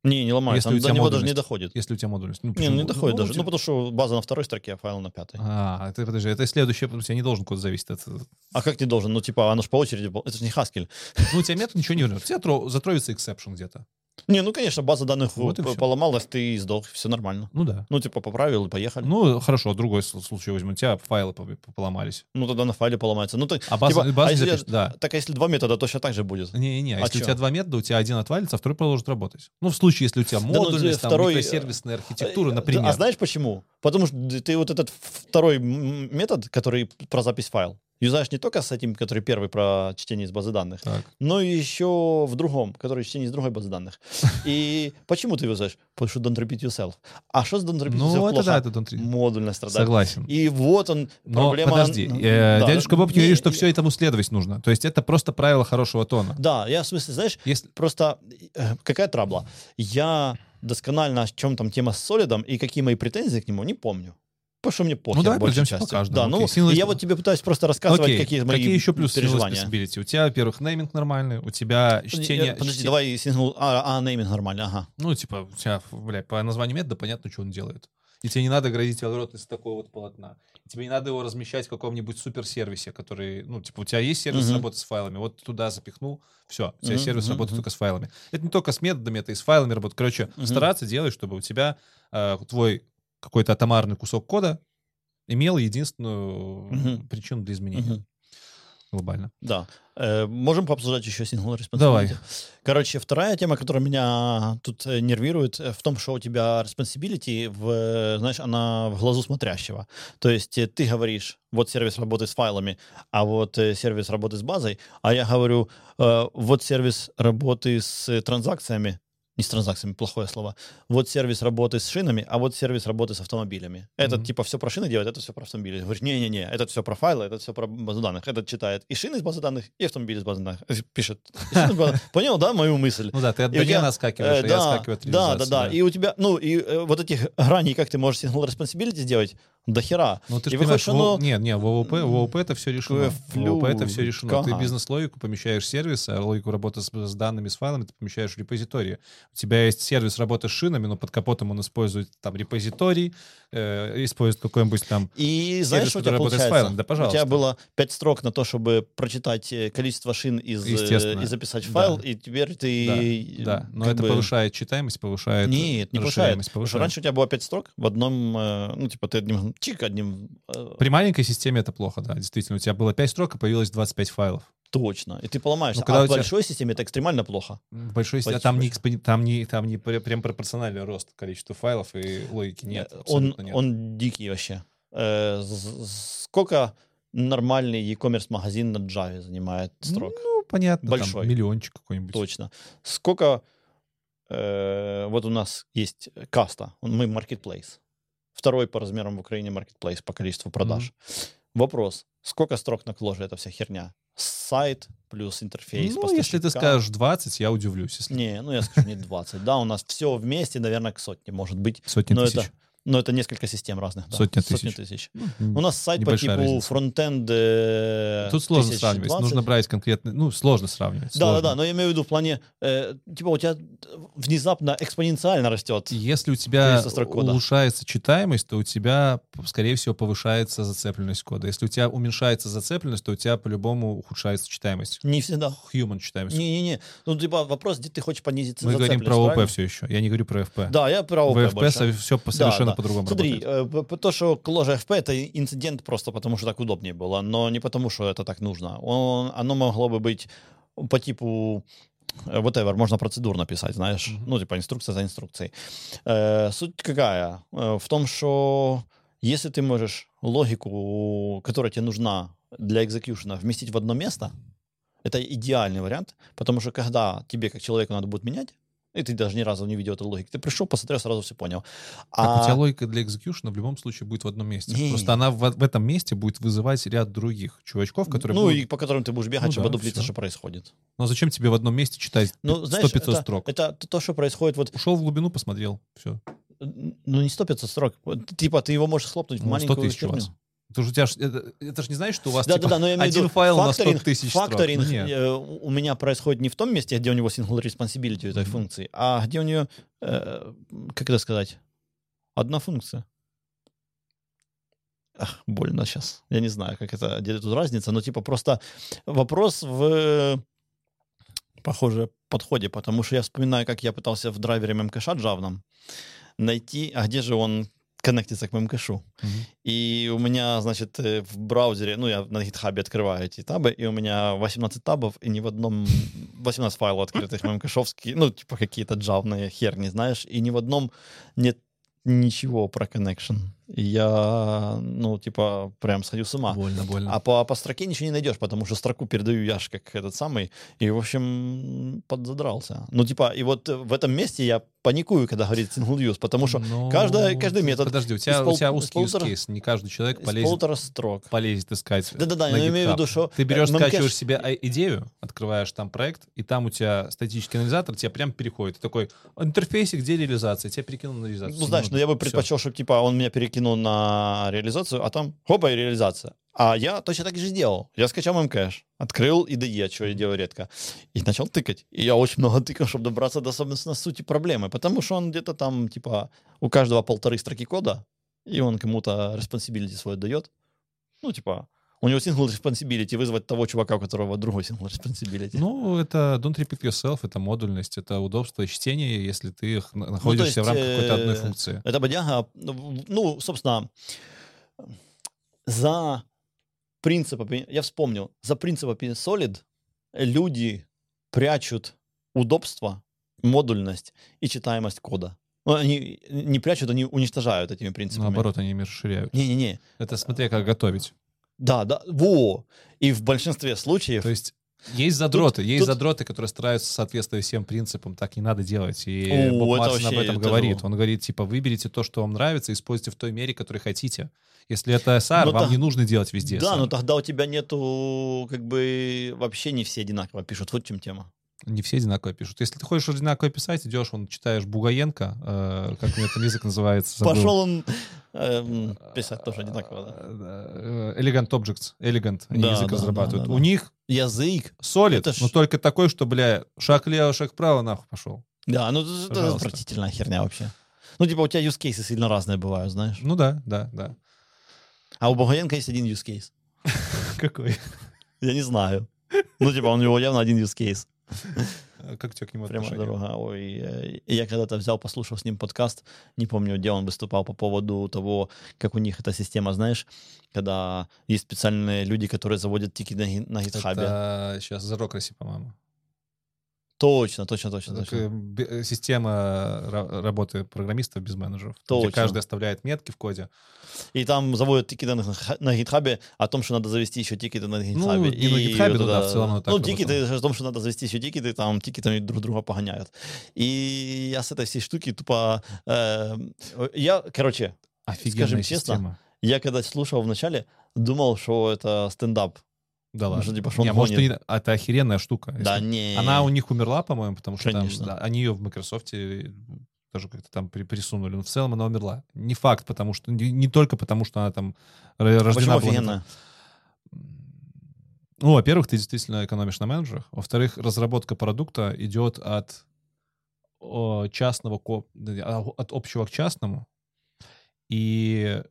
Не, не ломается, Если у он до тебя него даже не доходит. Если у тебя модульность. Ну, Не, почему? ну не доходит у даже. тебя- Ну, потому что база на второй строке, а файл на пятой. А, ты подожди, это следующее, у тебя не должен код зависеть от... А как ты должен? Ну, типа, оно же по очереди, это же не Haskell. Ну, у тебя метод ничего не вернет. У тебя тро- затроится exception где-то. Не, ну, конечно, база данных Вот поломалась, ты сдох, все нормально. Ну да. Ну, типа, поправил и поехали. Ну, хорошо, другой случай возьмем. У тебя файлы по- по- поломались. Ну, тогда на файле поломается. Ну, так, А база, типа, база а если- запишет, да. Так, а если два метода, точно так же будет. Не-не-не, а если у чё? тебя два метода, у тебя один отвалится, а второй продолжит работать. Ну, в случае, если у тебя ну, модульность, там, второй, э, микросервисная архитектура, Э, например. А знаешь почему? Потому что ты вот этот второй метод, который про запись файл, юзаешь не только с этим, который первый про чтение из базы данных, Так. но и еще в другом, который чтение из другой базы данных. И почему ты юзаешь? Потому что don't repeat yourself. А что с don't repeat Ну, yourself это плохо? да, это don't repeat. Модульно страдает. Согласен. И вот он, Но проблема... подожди, ну, э, да, дядюшка Боб не- говорит, что все этому следовать нужно. То есть это просто правило хорошего тона. Да, я в смысле, знаешь, Если... просто э, какая трабла? Я досконально, о чем там тема с солидом и какие мои претензии к нему, не помню. Потому что мне похер Ну, давай большей по каждому. Да, Окей, ну, single и я вот тебе пытаюсь просто рассказывать, Окей, какие мои какие еще плюсы переживания. У тебя, во-первых, нейминг нормальный, у тебя Подожди, чтение... э, Подожди, чте- давай сингл... А, а, нейминг нормально, ага. Ну, типа, у тебя, бля, по названию метода понятно, что он делает. И тебе не надо градить алгоритм из такого вот полотна. Тебе не надо его размещать в каком-нибудь суперсервисе, который, ну, типа, у тебя есть сервис Мгм. работы с файлами, вот туда запихнул, все, у тебя Мгм, сервис мгм, работает только с файлами. Это не только с методами, это и с файлами работает. Короче, Мгм. стараться делать, чтобы у тебя э, твой какой-то атомарный кусок кода имел единственную Мгм. причину для изменения Мгм. Глобально. Да. Э, можем пообсуждать еще сингл? Давай. Короче, вторая тема, которая меня тут э, нервирует, э, в том, что у тебя responsibility, в, э, знаешь, она в глазу смотрящего. То есть э, ты говоришь, вот сервис работы с файлами, а вот э, сервис работы с базой, а я говорю, э, вот сервис работы с э, транзакциями, не с транзакциями, плохое слово. Вот сервис работы с шинами, а вот сервис работы с автомобилями. Этот Мгм. типа все про шины делает, это все про автомобили. Говоришь, не-не-не, это все про файлы, это все про базу данных. Этот читает и шины из базы данных, и автомобили из базы данных. Э, Пишет. Понял, да, мою мысль? Ну да, ты от И у тебя, Дагена скакиваешь, Э, а я да, скакиваю от да, да, да. И у тебя, ну, и э, вот этих граней, как ты можешь single responsibility сделать, до хера. Ну, ты же понимаешь, что во- оно- нет, нет, в ООП, в ООП это все решено. В ООП это все Флю, решено. Ты ага. бизнес-логику помещаешь в сервис, а логику работы с, с данными, с файлами ты помещаешь в репозитории. У тебя есть сервис работы с шинами, но под капотом он использует там репозиторий, э, использует какой-нибудь там... И знаешь, что у тебя работает с получается? файлом. Да, У пожалуйста. тебя было пять строк на то, чтобы прочитать э, количество шин из, э, и записать в Да. файл, и теперь ты... Да, но как это бы- повышает читаемость, повышает Нет, не повышает. повышает. раньше у тебя было пять строк в одном, э, ну, типа, ты одним чик, одним... э, При маленькой системе это плохо, да, действительно. У тебя было 5 строк, а появилось 25 файлов. Точно. И ты поломаешься. Ну, когда а у в тебя- большой системе это экстремально плохо. В большой Почти а там не, там не, там не пр- прям пропорциональный рост количества файлов и логики нет. Э, он, абсолютно нет. он дикий вообще. Э, сколько нормальный e-commerce магазин на Java занимает строк? Ну, понятно, там Большой. миллиончик какой-нибудь. Точно. Сколько... э, вот у нас есть каста, мы marketplace. Второй по размерам в Украине marketplace по количеству продаж. Вопрос, сколько строк на кложе эта вся херня? Сайт плюс интерфейс Ну, если ты скажешь 20, я удивлюсь. Если Не, ну я скажу не 20. Да, у нас все вместе, наверное, к сотне может быть. сотни Но тысяч. это, но это несколько систем разных. да. Сотня Сотни тысяч. тысяч. Ну, У нас сайт по типу разница. фронтенд э, Тут сложно 1020. сравнивать. Нужно брать конкретный... Ну, сложно сравнивать. Да, да, сложно. да, но я имею в виду в плане, э, типа у тебя внезапно экспоненциально растет. Если у тебя кода. улучшается читаемость, то у тебя, скорее всего, повышается зацепленность кода. Если у тебя уменьшается зацепленность, то у тебя по-любому ухудшается читаемость. Не всегда. Human читаемость. Не-не-не. Ну, типа вопрос, где ты хочешь понизить Мы говорим про ОП все еще. Я не говорю про FP. Да, я про ОП В больше. все Да, совершенно да. По-другому Смотри, работает. э, то, что кложа FP, это инцидент просто потому, что так удобнее было, но не потому, что это так нужно. Он, оно могло бы быть по типу э, whatever, можно процедурно писать, знаешь, Мгм. ну, типа инструкция за инструкцией. Э, суть какая? Э, в том, что если ты можешь логику, которая тебе нужна для экзекьюшена, вместить в одно место, это идеальный вариант, потому что когда тебе, как человеку, надо будет менять, и ты даже ни разу не видел этой логики, ты пришел, посмотрел, сразу все понял. Так, у тебя логика для экзекьюшена в любом случае будет в одном месте. Не. Просто она в, в этом месте будет вызывать ряд других чувачков, которые ну, будут... и по которым ты будешь бегать, Ну чтобы да, дуплиться, что происходит. Но зачем тебе в одном месте читать Ну, знаешь, 100-500 это, строк? это то, что происходит вот, Ушел в глубину, посмотрел. Все. ну, не 100-500 строк. Вот, Типа, ты его можешь схлопнуть в Ну, 100 маленькую тысяч у херню. вас. Это же у тебя ж- это, это ж не значит, что у вас Да, типа, да, да, но я один виду, файл на 100 факторинг, тысяч факторинг э, у меня происходит не в том месте, где у него single responsibility этой Мгм. функции, а где у нее, э, как это сказать, одна функция. Ах, больно сейчас. Я не знаю, как это, где тут разница, но типа просто вопрос в, похоже, подходе, потому что я вспоминаю, как я пытался в драйвере мемкэша джавном найти, а где же он коннектится к мемкэшу. Мгм. И у меня, значит, э, в браузере, ну, я на гитхабе открываю эти табы, и у меня 18 табов, и ни в одном... 18 файлов открытых мемкэшовские, ну, типа какие-то джавные херни, знаешь, и ни в одном нет ничего про connection. Я, ну, типа, прям сходил с ума. Больно, больно. А по, по строке ничего не найдешь, потому что строку передаю я ж как этот самый, и, в общем, подзадрался. Ну, типа, и вот в этом месте я паникую, когда говорит single use, потому что Ну, каждая- каждый метод Подожди, у тебя, пол- у тебя узкий полутора- use case. Не каждый человек полезет, полутора строк. полезет искать Да-да-да, я имею в виду, что... Ты берешь, э, Memcache- скачиваешь себе а- идею, открываешь там проект, и там у тебя статический анализатор тебе прям переходит. Ты такой, интерфейсик, где реализация? Тебя перекинул на реализацию. Ну, знаешь, ну я бы предпочел, чтобы, типа, он меня перекинул на реализацию, а там, хопа, и реализация. А я точно так же сделал. Я скачал Memcache, открыл IDE, что я делаю редко, и начал тыкать. И я очень много тыкал, чтобы добраться до, собственно, сути проблемы, потому что он где-то там, типа, у каждого полторы строки кода, и он кому-то responsibility свой дает. Ну, типа, у него single responsibility вызвать того чувака, у которого другой single responsibility. Ну, это don't repeat yourself, это модульность, это удобство чтения, если ты их на- находишься есть, в рамках какой-то одной э, функции. Это бодяга, ну, ну, собственно, за принципами, я вспомнил, за принципами Solid люди прячут удобство, модульность и читаемость кода. Ну, они не прячут, они уничтожают этими принципами. Наоборот, они расширяют. Не-не-не. Это смотря как готовить. Да, да, во. И в большинстве случаев... То есть есть задроты, есть тут- задроты, которые стараются соответствовать всем принципам, так не надо делать. И О, Боб это об этом тяжело. говорит. Он говорит, типа, выберите то, что вам нравится, используйте в той мере, которой хотите. Если это SR, Ну, вам так- не нужно делать везде Да, SR. но тогда у тебя нету, как бы, вообще не все одинаково пишут. Вот в чем тема. Не все одинаково пишут. Если ты хочешь одинаково писать, идешь, вон, читаешь Бугаенко, э, как у него там язык называется. забыл. Пошел он эм, писать тоже одинаково, да. Э, э, Elegant Objects, Elegant, они Да, язык да, разрабатывают. да, да, У да. них Язык. солид, ж- но только такой, что, бля, шаг лево, шаг вправо, нахуй пошел. Да, ну это отвратительная херня вообще. Ну, типа, у тебя use cases сильно разные бывают, знаешь. Ну да, да, да. А у Богоенко есть один use case. Какой? Я не знаю. Ну, типа, у него явно один use case. Э, Как у тебя к нему отношение? дорога. Ой, я когда-то взял, послушал с ним подкаст, не помню, где он выступал по поводу того, как у них эта система, знаешь, когда есть специальные люди, которые заводят тики на, на гитхабе. Это сейчас за Рокраси, по-моему. Точно, точно, точно, Так, точно. э, Система ра- работы программистов без менеджеров. где Точно. каждый оставляет метки в коде. И там заводят тикеты на, гитхабе о том, что надо завести еще тикеты на гитхабе. не на И гитхабе, вот ну да, в целом оно так Ну, тикеты о том, что надо завести еще тикеты, там тикетами друг друга погоняют. И я с этой всей штуки тупо... э, я, короче, Офигенная Скажем честно, система. я когда слушал вначале, думал, что это стендап. Да ладно. что, типа, что он Не, может, гонит. и- а это охеренная штука. Да если- не. Она у них умерла, по-моему, потому что там, да, они ее в Microsoft э, тоже как-то там при- присунули. Но в целом она умерла. Не факт, потому что не, не только потому, что она там А рождена Почему была офигенно? Ну, во-первых, ты действительно экономишь на менеджерах. Во-вторых, разработка продукта идет от о, частного ко- а, от общего к частному. И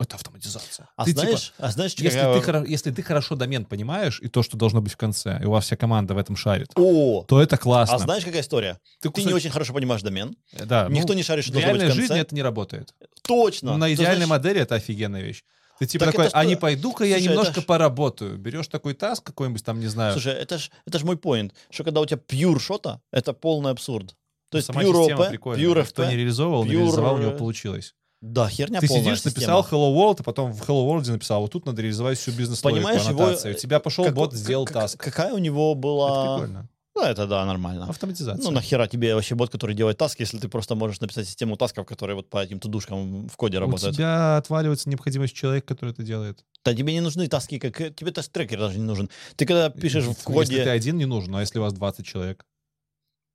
это автоматизация. А Ты, типа, знаешь, а знаешь, если, какая- ты, хоро- если ты хорошо домен понимаешь и то, что должно быть в конце, и у вас вся команда в этом шарит, О! то это классно. А знаешь, какая история? ты, Ты не очень хорошо понимаешь домен. Да, ну, Никто не шарит, что в должно быть реальной в конце. жизни это не работает. Точно. На идеальной знаешь, модели это офигенная вещь. Ты типа Так такой, это а не что- пойду-ка я Слушай, немножко ж- поработаю. Берешь такой таск какой-нибудь там, не знаю. Слушай, это ж, это ж мой поинт, что когда у тебя pure шота, это полный абсурд. То есть Сама OP, прикольная. pure Кто не реализовывал, не pure, реализовал, у него э, получилось. Да, херня Ты полная сидишь, написал система. Hello World, а потом в Hello World написал, вот тут надо реализовать всю бизнес-логику, Понимаешь, его. У тебя пошел Как- бот, сделал как- таск. Какая у него Это была... прикольно. Ну, это да, нормально. Автоматизация. Ну, нахера тебе вообще бот, который делает таски, если ты просто можешь написать систему тасков, которые вот по этим тудушкам в коде У работают. тебя отваливается необходимость человека, который это делает. Да тебе не нужны таски, как э, тебе тест-трекер даже не нужен. Ты когда пишешь в Если коде, ты один, не нужен, а если у вас 20 человек?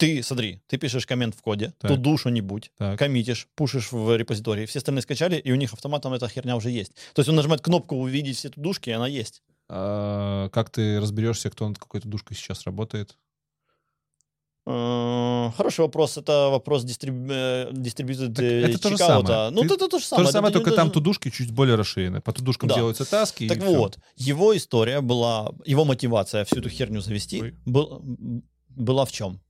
Ты, смотри, ты пишешь коммент в коде, Так. туду что-нибудь, Так. коммитишь, пушишь в репозитории, все остальные скачали, и у них автоматом эта херня уже есть. То есть он нажимает кнопку «Увидеть все тудушки», и она есть. А, как ты разберешься, кто над какой-то душкой сейчас работает? Э, Хороший вопрос. Это вопрос дистриб... э, э, это то же самое. Ну, Ты- это то же То самое. же самое, Это только не- там тудушки чуть более расширены. По тудушкам Да. делаются таски. Так вот, его история была, его мотивация всю эту херню завести был, была в чем?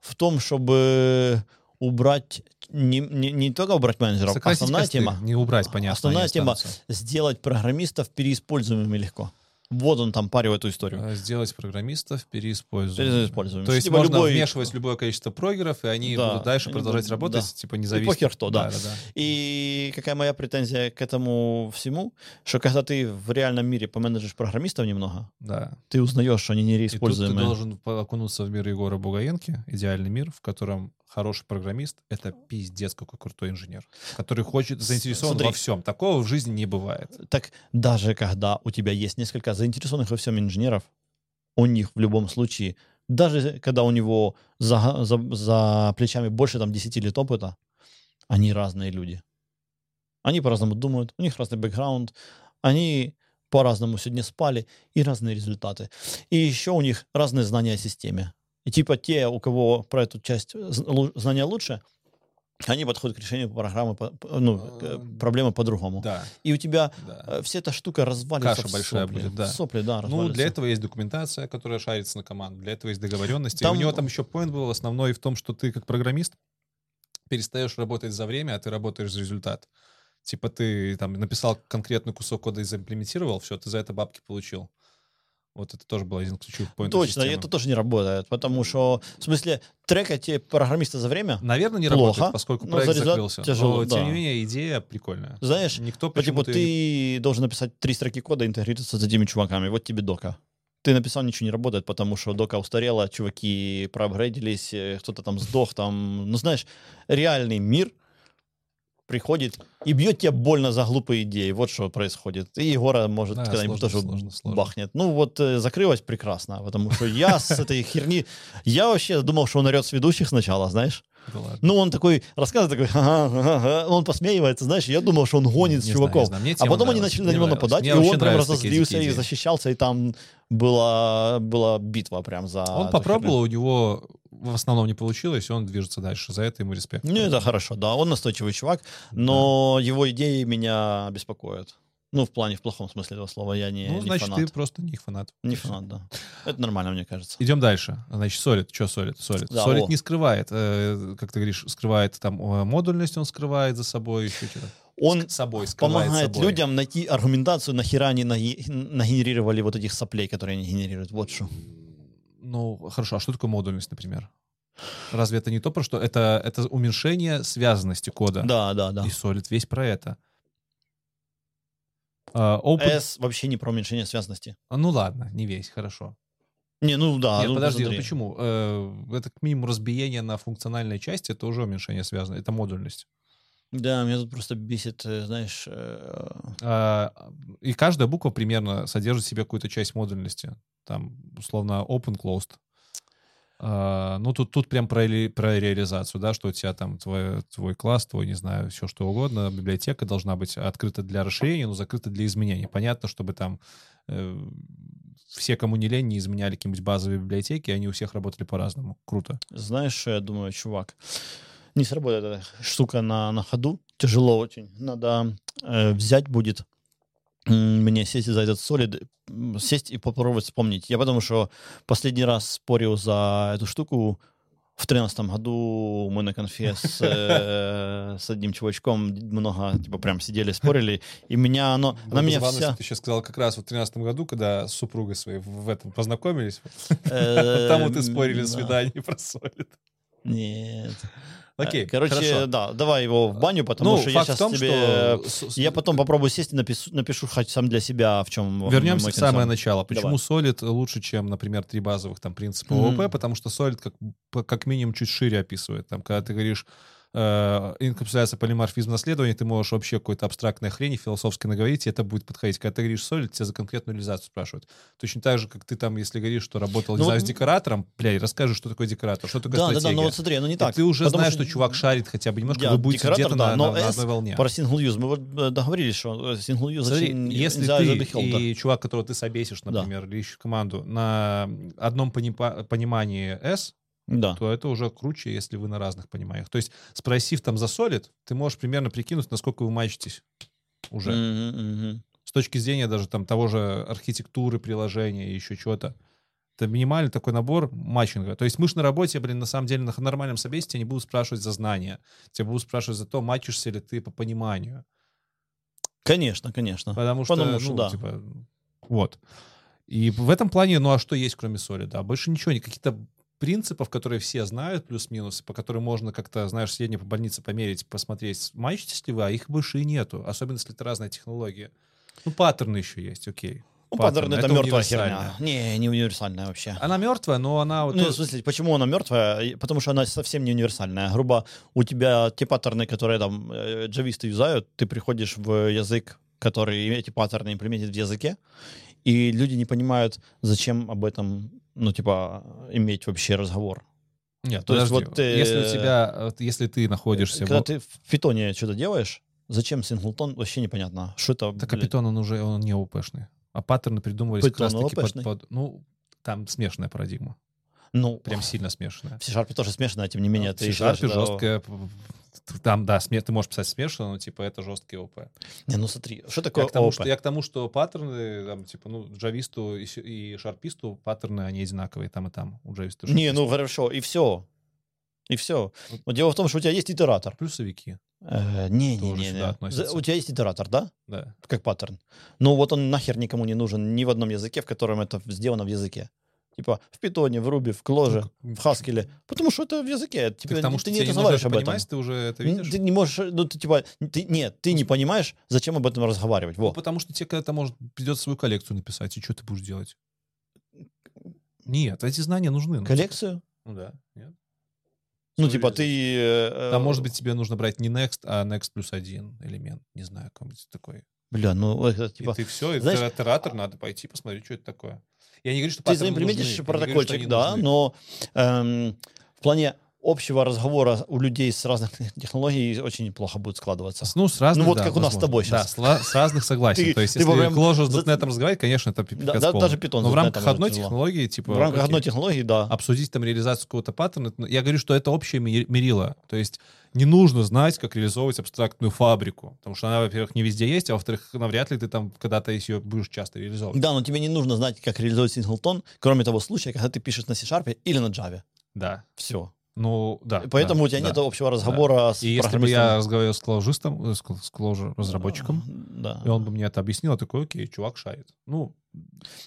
В том, чтобы убрать, не, не, не только убрать менеджеров, Сократить основная косты, тема, Не убрать, понятно. Основная тема останутся. сделать программистов переиспользуемыми легко. Вот он там парил эту историю. А, Сделать программистов переиспользуемыми. Переиспользуемыми. То есть Типа можно любой- вмешивать любое количество прогеров, и они Да, будут дальше они продолжать будут- работать, да. типа И независимо. похер кто, да. да, да. И какая моя претензия к этому всему, что когда ты в реальном мире поменеджишь программистов немного, Да. ты узнаешь, что они не И тут ты реиспользуемые. должен окунуться в мир Егора Бугаенки, идеальный мир, в котором хороший программист — это пиздец какой крутой инженер, который хочет, заинтересован Смотри. во всем. Такого в жизни не бывает. Так даже когда у тебя есть несколько заинтересованных во всем инженеров, у них в любом случае, даже когда у него за, за, за плечами больше там 10 лет опыта, они разные люди. Они по-разному думают, у них разный бэкграунд, они по-разному сегодня спали, и разные результаты. И еще у них разные знания о системе. И типа те, у кого про эту часть знания лучше, они подходят к решению программы, ну, Эм, проблемы по-другому. Да, И у тебя да. э, вся эта штука развалится Каша в большая сопли. будет, да. В Сопли, да, Ну, для этого есть документация, которая шарится на команду, для этого есть договоренности. Там- И у него там еще поинт был основной в том, что ты как программист перестаешь работать за время, а ты работаешь за результат. Типа ты там написал конкретный кусок кода и заимплементировал, все, ты за это бабки получил. Вот это тоже был один из ключевых поинтов Точно, и системы. это тоже не работает, потому что, в смысле, трекать программиста за время, Наверное, не Плохо, работает, поскольку но проект закрылся. тяжело, но, тем да. не менее, идея прикольная. знаешь, Никто по типу ты должен написать три строки кода, интегрироваться с этими чуваками, вот тебе дока. Ты написал, ничего не работает, потому что дока устарела, чуваки проапгрейдились, э, кто-то там сдох, там, ну знаешь, реальный мир, приходит и бьет тебя больно за глупые идеи. Вот что происходит. И Егора может Да, когда-нибудь тоже сложно, сложно. бахнет. Ну вот э, прекрасно, потому что я с этой херни... Я вообще думал, что он орет с ведущих сначала, знаешь? Да. Ну, он такой рассказывает, такой, «Ага, ага, ага». он посмеивается, знаешь, я думал, что он гонит Не знаю, не знаю. Мне а потом они начали на него нравилось. нападать, Мне и он прям такие разозлился и защищался, и там была, была битва прям за... Он попробовал, у него в основном не получилось, и он движется дальше. За это ему респект. Ну, это хорошо, да, он настойчивый чувак, но его идеи меня беспокоят. Ну, в плане, в плохом смысле этого слова, я не, ну, не значит, фанат. ты просто не их фанат. Не фанат, да. Это нормально, мне кажется. Идем дальше. Значит, Solid. Что Solid? Solid. Да, о. не скрывает, э, как ты говоришь, скрывает там э, модульность, он скрывает за собой еще что-то. Он С собой, помогает собой. людям найти аргументацию, нахера они наги- нагенерировали вот этих соплей, которые они генерируют. Вот что. Ну, хорошо, а что такое модульность, например? Разве это не то, про что? Это, это уменьшение связанности кода. Да, да, да. И Solid весь про это. А, open... S вообще не про уменьшение связности. А, Ну ладно, не весь, хорошо. Не, ну да. Нет, ну, подожди, ну почему? Э, это как минимум разбиение на функциональной части, это уже уменьшение связано, это модульность. Да, меня тут просто бесит, э, знаешь, э, А, И каждая буква примерно содержит в себе какую-то часть модульности. Там, условно, open, closed. А, Ну, тут, тут прям про, про реализацию, да, что у тебя там твой, твой класс, твой, не знаю, все что угодно, библиотека должна быть открыта для расширения, но закрыта для изменений. Понятно, чтобы там э, все, кому не лень, не изменяли какие-нибудь базовые библиотеки, они у всех работали по-разному. Круто. знаешь, что я думаю, чувак, не сработает эта штука на, на ходу, тяжело очень. Надо э, взять будет мне сесть за этот солид, сесть и попробовать вспомнить. Я потому что последний раз спорил за эту штуку в тринадцатом году мы на конфе с, э, с одним чувачком много, типа, прям сидели, спорили, и меня оно, она меня вся... Ты сейчас сказал как раз в 2013 году, когда с супругой своей в этом познакомились. э, Там вот и спорили свидании про солид. Нет. Окей, Э, Короче, хорошо. да, давай его в баню, потому Ну, что я сейчас том, тебе... что... Я потом попробую сесть и напишу, напишу хоть сам для себя, в чем Вернемся в самое начало. Почему. Solid лучше, чем, например, три базовых там принципа. ООП? Потому что Solid как, как минимум чуть шире описывает. Там, когда ты говоришь э, инкапсуляция, полиморфизм, наследование, ты можешь вообще какой-то абстрактной хрени философски наговорить, и это будет подходить. Когда ты говоришь Solid, тебя за конкретную реализацию спрашивают. Точно так же, как ты там, если говоришь, что работал, не Ну, знаю, с декоратором, блядь, расскажи, что такое декоратор, что такое Да, да, да, стратегия. но вот смотри, ну не И так. ты уже потому знаешь, что чувак шарит хотя бы немножко, Я вы будете где-то да, на, но на- на одной волне. Про single use мы вот э, договорились, что э, single use Смотри, очень если ты и чувак, которого ты собесишь, Да. например, или ищешь команду, на одном понима- понимании S, Да. то это уже круче, если вы на разных пониманиях. То есть, спросив там за Solid, ты можешь примерно прикинуть, насколько вы мачитесь уже. Мгм, мгм. С точки зрения даже там того же архитектуры приложения и еще чего-то. Это минимальный такой набор матчинга. То есть мы ж на работе, блин, на самом деле на нормальном собесе тебя не будут спрашивать за знания. Тебя будут спрашивать за то, матчишься ли ты по пониманию. Конечно, конечно. Потому что, Потому что ну, да. типа, вот. И в этом плане, ну а что есть, кроме соли, да? Больше ничего, не какие-то принципов, которые все знают, плюс-минус, по которым можно как-то, знаешь, средне по больнице померить, посмотреть, мачитесь ли вы, а их больше и нету, особенно если это разная технология. Ну, паттерны еще есть, окей. Ну, паттерн, паттерн это, это мертвая херня. Не, не универсальная вообще. Она мертвая, но она вот... Ну, в смысле, почему она мертвая? Потому что она совсем не универсальная. Грубо, у тебя те паттерны, которые там э, джависты юзают, ты приходишь в язык, который эти паттерны имплементирует в языке, и люди не понимают, зачем об этом, ну, типа, иметь вообще разговор. Нет, то есть подожди. вот, э, если у тебя, если ты находишься... Когда в- ты в питоне что-то делаешь, зачем синглтон, вообще непонятно. Что это, Так а блядь? питон, он уже он не ОПшный. А паттерны придумывались как Python раз-таки под, под- Ну, там смешанная парадигма. Ну, Прям сильно смешанная. в C-Sharp тоже смешно, а тем не менее, В ты C-Sharp жесткая... Там, да, сме- ты можешь писать смешно, но, типа, это жесткий ОП. Не, ну смотри, что Я такое к, тому, ООП? что, я к тому, что паттерны, там, типа, ну, джависту и, и шарписту паттерны, они одинаковые там и там. У джависта и Не, ну хорошо, и все. И все. Но дело в том, что у тебя есть итератор. Плюсовики, Э, Не, не, не, не. У тебя есть итератор, да? да. Как паттерн. Ну вот он нахер никому не нужен ни в одном языке, в котором это сделано в языке. Типа в питоне, в руби, в кложе, Ну, в хаскеле. Потому что это в языке. Ты Тебе, к тому, ты что не тебе не разговариваешь об этом. ты уже это видишь? Ты не можешь, ну ты типа, ты, нет, ты не понимаешь, зачем об этом разговаривать. Ну, Во. потому что тебе когда-то, может, придется свою коллекцию написать, и что ты будешь делать? Нет, эти знания нужны. ну, Коллекцию? Ну да, нет. Ну, типа, ты... э, Там, может быть, тебе нужно брать не Next, а Next плюс один элемент. Не знаю, какой-нибудь такой. Бля, ну, это, Типа, типа... и ты все, и знаешь- ты оператор, надо пойти посмотреть, что это такое. Я не говорю, что Ты говорю, что протокольчик, они да, нужны. но эм, в плане общего разговора у людей с разных технологий очень неплохо будет складываться. Ну, с разных, вот да, как у нас с возможно. тобой Да, щас. с, с разных согласен. Ты- То есть, ты если во время- Clojure с за- .NET разговаривать, конечно, это пипец Да, да, даже Python Но в рамках одной технологии, типа, в рамках окей, одной технологии, да. обсудить там реализацию какого-то паттерна, ну, я говорю, что это общее мери- мерило. То есть не нужно знать, как реализовывать абстрактную фабрику, потому что она, во-первых, не везде есть, а во-вторых, навряд ли ты там когда-то ее будешь часто реализовывать. Да, но тебе не нужно знать, как реализовать синглтон, кроме того случая, когда ты пишешь на C-Sharp или на Java. Да. Все. Ну, да. Поэтому да, у тебя да. нет общего разговора с И если бы я разговаривал с кложистом, э, с с Clojure разработчиком, Да. и он бы мне это объяснил, я такой, окей, чувак шарит. Ну,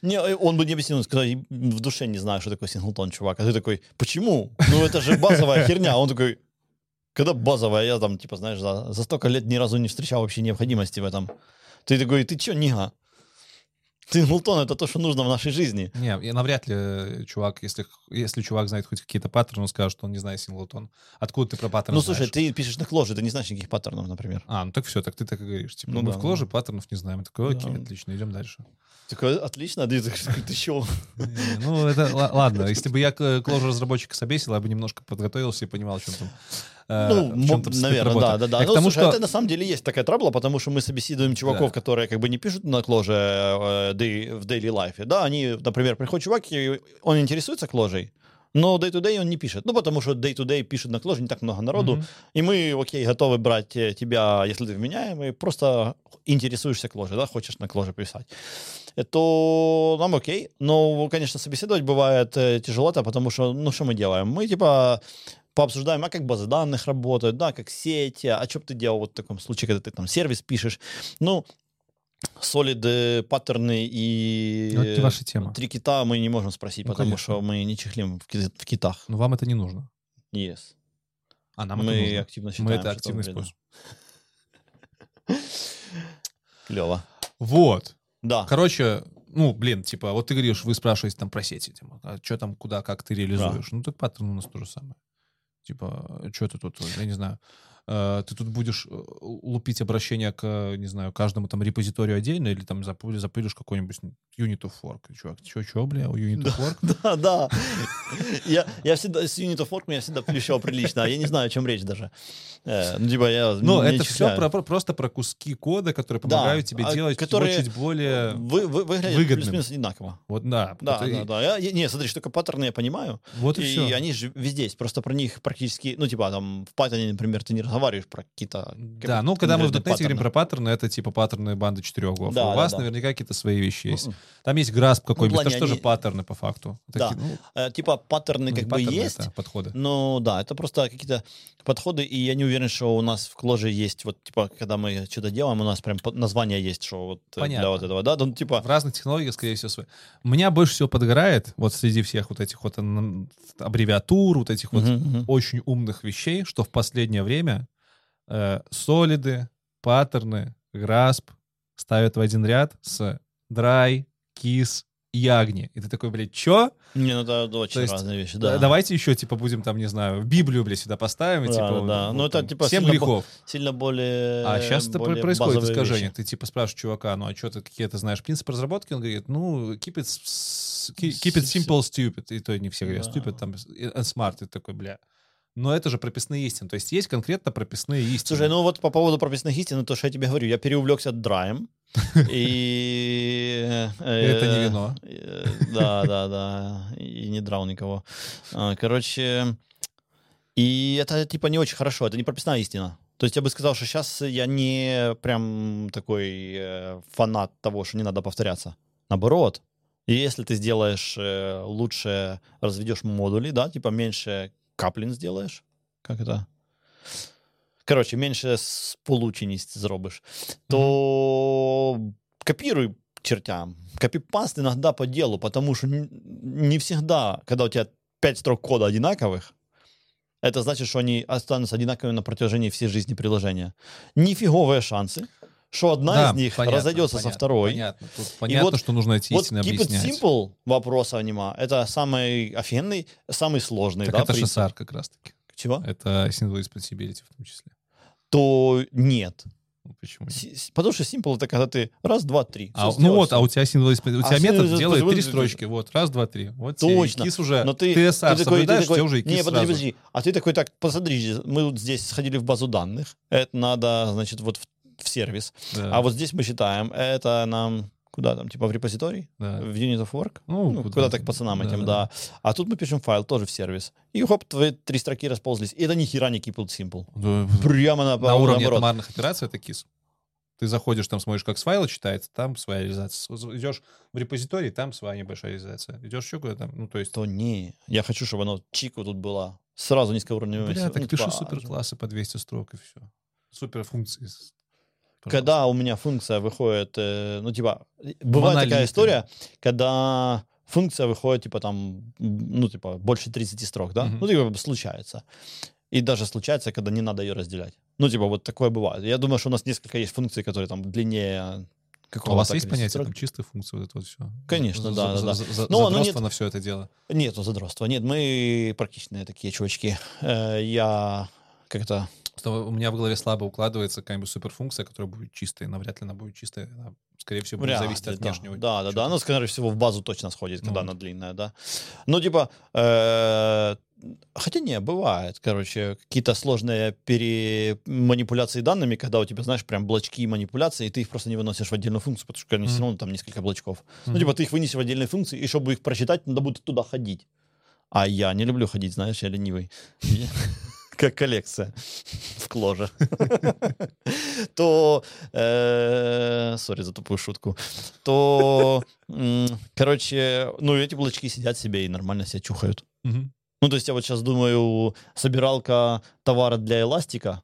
Не, э, он бы не объяснил, он сказал, «Я в душе не знаю, что такое синглтон, чувак. А ты такой, почему? Ну, это же базовая херня. А Он такой, когда базовая, я там, типа, знаешь, за, за столько лет ни разу не встречал вообще необходимости в этом. Ты такой, ты чё, нига? Синглтон — это то, что нужно в нашей жизни. не, я навряд ли э, чувак, если, если чувак знает хоть какие-то паттерны, он скажет, что он не знает синглтон. Откуда ты про паттерны Ну, слушай, знаешь? ты пишешь на кложе, ты не знаешь никаких паттернов, например. А, ну так все, так ты так и говоришь. Типа, Ну мы да, в Clojure да. паттернов не знаем. Я такой, окей, Да. отлично, идем дальше. Такой, отлично, а ты? Не, Ну, это ла- ладно. Если бы я к Clojure разработчика собесил, я бы немножко подготовился и понимал, о чем там. э, Ну, стоит наверное, работа. да, да, да. К Ну, тому, слушай, что- это на самом деле есть такая трабла, потому что мы собеседуем чуваков, Да. которые как бы не пишут на кложе э, дей- в daily life. Да, они, например, приходит чувак, и он интересуется кложей, но day-to-day он не пишет. Ну, потому что day-to-day пишет на кложе не так много народу. Мгм. И мы, окей, готовы брать э, тебя, если ты вменяемый, просто интересуешься кложе, да, хочешь на кложе писать. Э, То нам окей. Но, конечно, собеседовать бывает э, тяжело-то, потому что, ну, что мы делаем? Мы, типа, пообсуждаем, а как базы данных работают, да, как сети, а что бы ты делал вот в таком случае, когда ты там сервис пишешь. Ну, солиды, паттерны и Ну, это ваша тема. три кита мы не можем спросить, Ну, потому конечно. что мы не чехлим в, ки- в китах. Но вам это не нужно. Yes. А нам мы это нужно. активно Мы считаем, это что активно используем. Клево. Вот. Да. Короче, ну, блин, типа, вот ты говоришь, вы спрашиваете там про сети, типа, а что там, куда, как ты реализуешь? Ну, так паттерн у нас то же самое. Типа, что ты тут, я не знаю, э, ты тут будешь э, лупить обращение к, э, не знаю, каждому там репозиторию отдельно или там запилишь какой-нибудь unit of work. И Чувак, чё, чё, бля, у unit of work? Да, да. Я, я всегда с Unit of Work меня всегда плющил прилично, а я не знаю, о чем речь даже. Ну, типа, я Ну, это все просто про куски кода, которые помогают тебе а делать которые чуть более... Вы, вы, выглядят плюс-минус одинаково. Вот, да. Да, и- да, да. Я, не, смотри, что такое паттерны я понимаю. Вот и, И, все. они же везде есть. Просто про них практически, ну, типа, там, в Python, например, ты не разговариваешь про какие-то... Да, ну, когда мы в .NET говорим про паттерны, это типа паттерны банды четырех углов. Да, У да, вас да. наверняка какие-то свои вещи есть. Мгм. Там есть грасп какой-нибудь, плане это же тоже они- паттерны по факту. Да. Такие, ну, Э, Типа, паттерны ну, как бы паттерны, есть, это подходы. Ну да, это просто какие-то подходы, и я не уверен, что у нас в кложе есть, вот, типа, когда мы что-то делаем, у нас прям название есть, что вот э, Понятно. для вот этого, да, ну, типа, В разных технологиях, скорее всего, свои. Меня больше всего подгорает, вот среди всех вот этих вот аббревиатур, вот этих вот мгм, мгм. очень умных вещей, что в последнее время э, солиды, паттерны, грасп ставят в один ряд с dry, kiss и agni. И ты такой, блядь, чё? не, ну это очень есть, разные вещи, Да. да. Давайте еще, типа, будем там, не знаю, Библию, блядь, сюда поставим. и, Да, типа, да, да. Ну, это, там типа, Семь сильно грехов. Сильно более... А сейчас это происходит искажение. вещи. Ты типа спрашиваешь чувака, ну а что ты какие-то знаешь принципы разработки? Он говорит, ну, keep it, keep it simple, stupid. И то не все говорят Да. stupid, там, and smart. И такой, бля. Но это же прописные истины. То есть есть конкретно прописные истины. Слушай, ну вот по поводу прописных истин, ну, то, что я тебе говорю, я переувлекся драем, и... э, Это не вино. э, Да, да, да, и не драл никого. А, Короче, и это, типа, не очень хорошо, это не прописная истина. То есть я бы сказал, что сейчас я не прям такой э, фанат того, что не надо повторяться. Наоборот, и если ты сделаешь э, лучше, разведешь модули, да, типа меньше каплин сделаешь, как это? Короче, меньше сполученість зробиш, то копируй чертям. Копипаст иногда по делу, потому что не всегда, когда у тебя пять строк кода одинаковых, это значит, что они останутся одинаковыми на протяжении всей жизни приложения. Нифиговые шансы, что одна Да, из них понятно, разойдется со понятно, второй. Понятно. Тут понятно, вот- что нужно эти Вот истины keep it объяснять. simple вопроса нема. Это самый офигенный, самый сложный, Так да, это принцип. как раз-таки. Чего? Это single responsibility в том числе. То нет. Ну, почему? С- Потому что simple это когда ты раз, два, три. А, ну вот, всё. а у тебя single у А тебя метод single делает три строчки. Вот, раз, два, три. Вот и Точно. KISS уже. Но ты, TSR ты такой, ты такой, у тебя уже и не, подожди, подожди. А ты такой, так, посмотри, мы вот здесь сходили в базу данных, это надо, значит, вот в, в сервис. Да, А вот здесь мы считаем, это нам куда там, типа в репозиторий? да. В Unit of Work? Ну, Ну, куда куда-то к пацанам Да, этим, да. да. А тут мы пишем файл тоже в сервис. И хоп, твои три строки расползлись. И это ни хера не keep it simple. Да, Прямо на, На уровне наоборот. атомарных операций это KISS. Ты заходишь, там смотришь, как с файла читается, там своя реализация. Идешь в репозиторий, там своя небольшая реализация. Идешь еще куда-то, там, ну, то есть... То не. Я хочу, чтобы оно чику тут было. Сразу низкоуровневое. Бля, так ну, пишу типа, суперклассы по 200 строк и все. Суперфункции. С- Когда у меня функция выходит, э, ну, типа, бывает Монолиты. такая история, когда функция выходит, типа, там, ну, типа, больше 30 строк, да? Мгм. Ну, типа, случается. И даже случается, когда не надо ее разделять. Ну, типа, вот такое бывает. Я думаю, что у нас несколько есть функций, которые там длиннее А у вас есть понятие строк. там чистые функции, вот это вот все? Конечно, да, да, да. За, Ну, оно задротство нет- на все это дело. Нету задротства. Нет, мы практичные такие чувачки. Э, Я как-то... Что у меня в голове слабо укладывается какая-нибудь суперфункция, которая будет чистой. Навряд ли она будет чистая. Она, скорее всего, будет Вряд зависеть ли, от да. внешнего. Да, да, да. Оно, скорее всего, в базу точно сходит, когда Ну она длинная, да. Ну, типа, э, хотя не, бывает, короче, какие-то сложные пере... манипуляции данными, когда у тебя, знаешь, прям блочки манипуляции, и ты их просто не выносишь в отдельную функцию, потому что они все равно там несколько блочков. Ну, типа, ты их вынесешь в отдельные функции, и чтобы их прочитать, надо будет туда ходить. А я не люблю ходить, знаешь, я ленивый. Как коллекция в кложе. То, э, сори за тупую шутку, то, короче, ну, эти блочки сидят себе и нормально себя чухают. Ну, то есть я вот сейчас думаю, собиралка товара для эластика,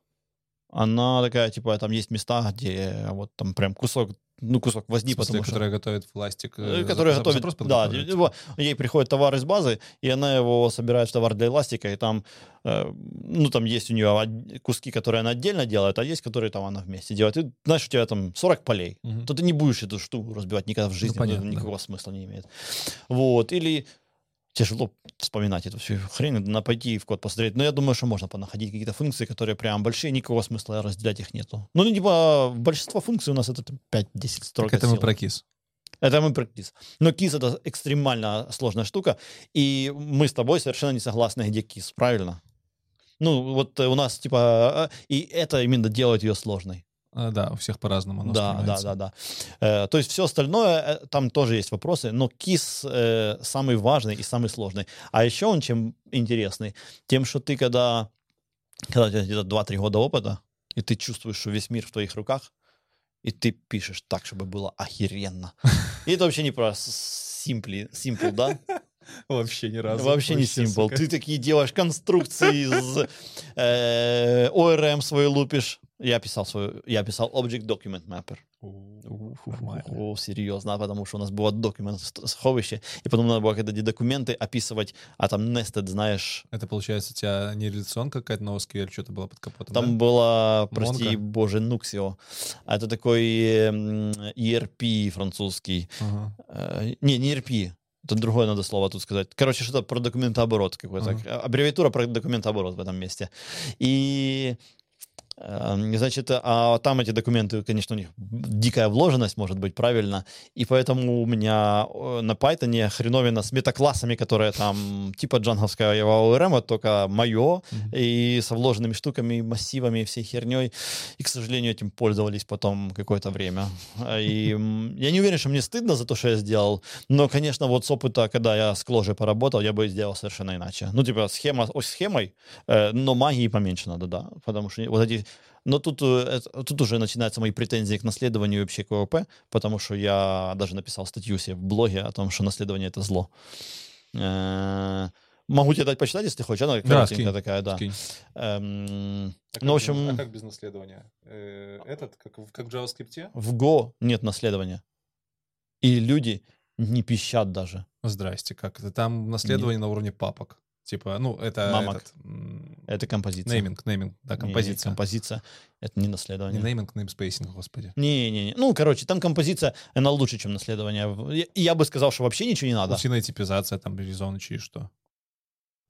она такая, типа, там есть места, где вот там прям кусок, ну, кусок возьми, В смысле, потому что... которая готовит пластик. Э, э, которая за- готовит, запрос да, его- ей приходит товар из базы, и она его собирает в товар для эластика, и там, э, ну, там есть у нее куски, которые она отдельно делает, а есть, которые там она вместе делает. И, знаешь, у тебя там 40 полей, Мгм. то ты не будешь эту штуку разбивать никогда в жизни, это понятно, да. никакого смысла не имеет. Вот, или тяжело вспоминать эту всю хрень, надо пойти в код посмотреть. Но я думаю, что можно понаходить какие-то функции, которые прям большие, никакого смысла разделять их нету. Ну, ну, типа, большинство функций у нас это там 5-10 строк. Так это мы про KISS. Это мы про KISS. Но KISS это экстремально сложная штука, и мы с тобой совершенно не согласны, где KISS, правильно? Ну, вот у нас, типа, э, и это именно делает ее сложной. А, да, у всех по-разному Да, да, воспринимается. да, да. Э, то есть все остальное, э, там тоже есть вопросы, но KISS э, самый важный и самый сложный. А еще он чем интересный? Тем, что ты когда, когда у тебя где-то 2-3 года опыта, и ты чувствуешь, что весь мир в твоих руках, и ты пишешь так, чтобы было охеренно. И это вообще не про simple, simple да? Вообще ни разу. Вообще не simple. Ты такие делаешь конструкции из э, ORM свой лупишь. Я писал свой, я писал Object Document Mapper. О, серьезно, потому что у нас было документ сховище, и потом надо было, когда эти документы описывать, а там nested, знаешь, Это получается у тебя не реляционка какая-то на SQL, что-то было под капотом, там да? было, прости Mongo? боже, Nuxio. А Это такой эм, ERP французский. Ага. Э, Не, не ERP. Это другое надо слово тут сказать. Короче, что-то про документооборот какой-то. Ага. Аббревиатура про документооборот в этом месте. И Значит, а там эти документы, конечно, у них дикая вложенность, может быть, правильно. И поэтому у меня э, на Python хреновина с метаклассами, которые там типа джанговского ORM, только мое, Мгм. и со вложенными штуками, массивами, всей херней. И, к сожалению, этим пользовались потом какое-то время. И я не уверен, что мне стыдно за то, что я сделал, но, конечно, вот с опыта, когда я с Кложей поработал, я бы сделал совершенно иначе. Ну, типа, схема ось схемой, э, но магии поменьше надо, да, потому что вот эти... Но тут, э, это- тут уже начинаются мои претензии к наследованию и вообще к потому что я даже написал статью себе в блоге о том, что наследование — это зло. Э, Могу тебе дать почитать, если хочешь. Она Да, скинь, такая, да. Скинь. Эм, А ну, в общем, а как без наследования? Э, Этот, как, в- как в JavaScript? в Go нет наследования. И люди не пищат даже. Здрасте, как это? Там наследование на уровне папок. Типа, ну, это Мамок. этот, Это композиция. naming, naming, да, Не, не, композиция. композиция. Это не Не наследование. naming, namespacing, господи. Не-не-не. Ну, короче, там композиция, она лучше, чем наследование. Я, я бы сказал, что вообще ничего не надо. Утиная типизация, там, резон, через что.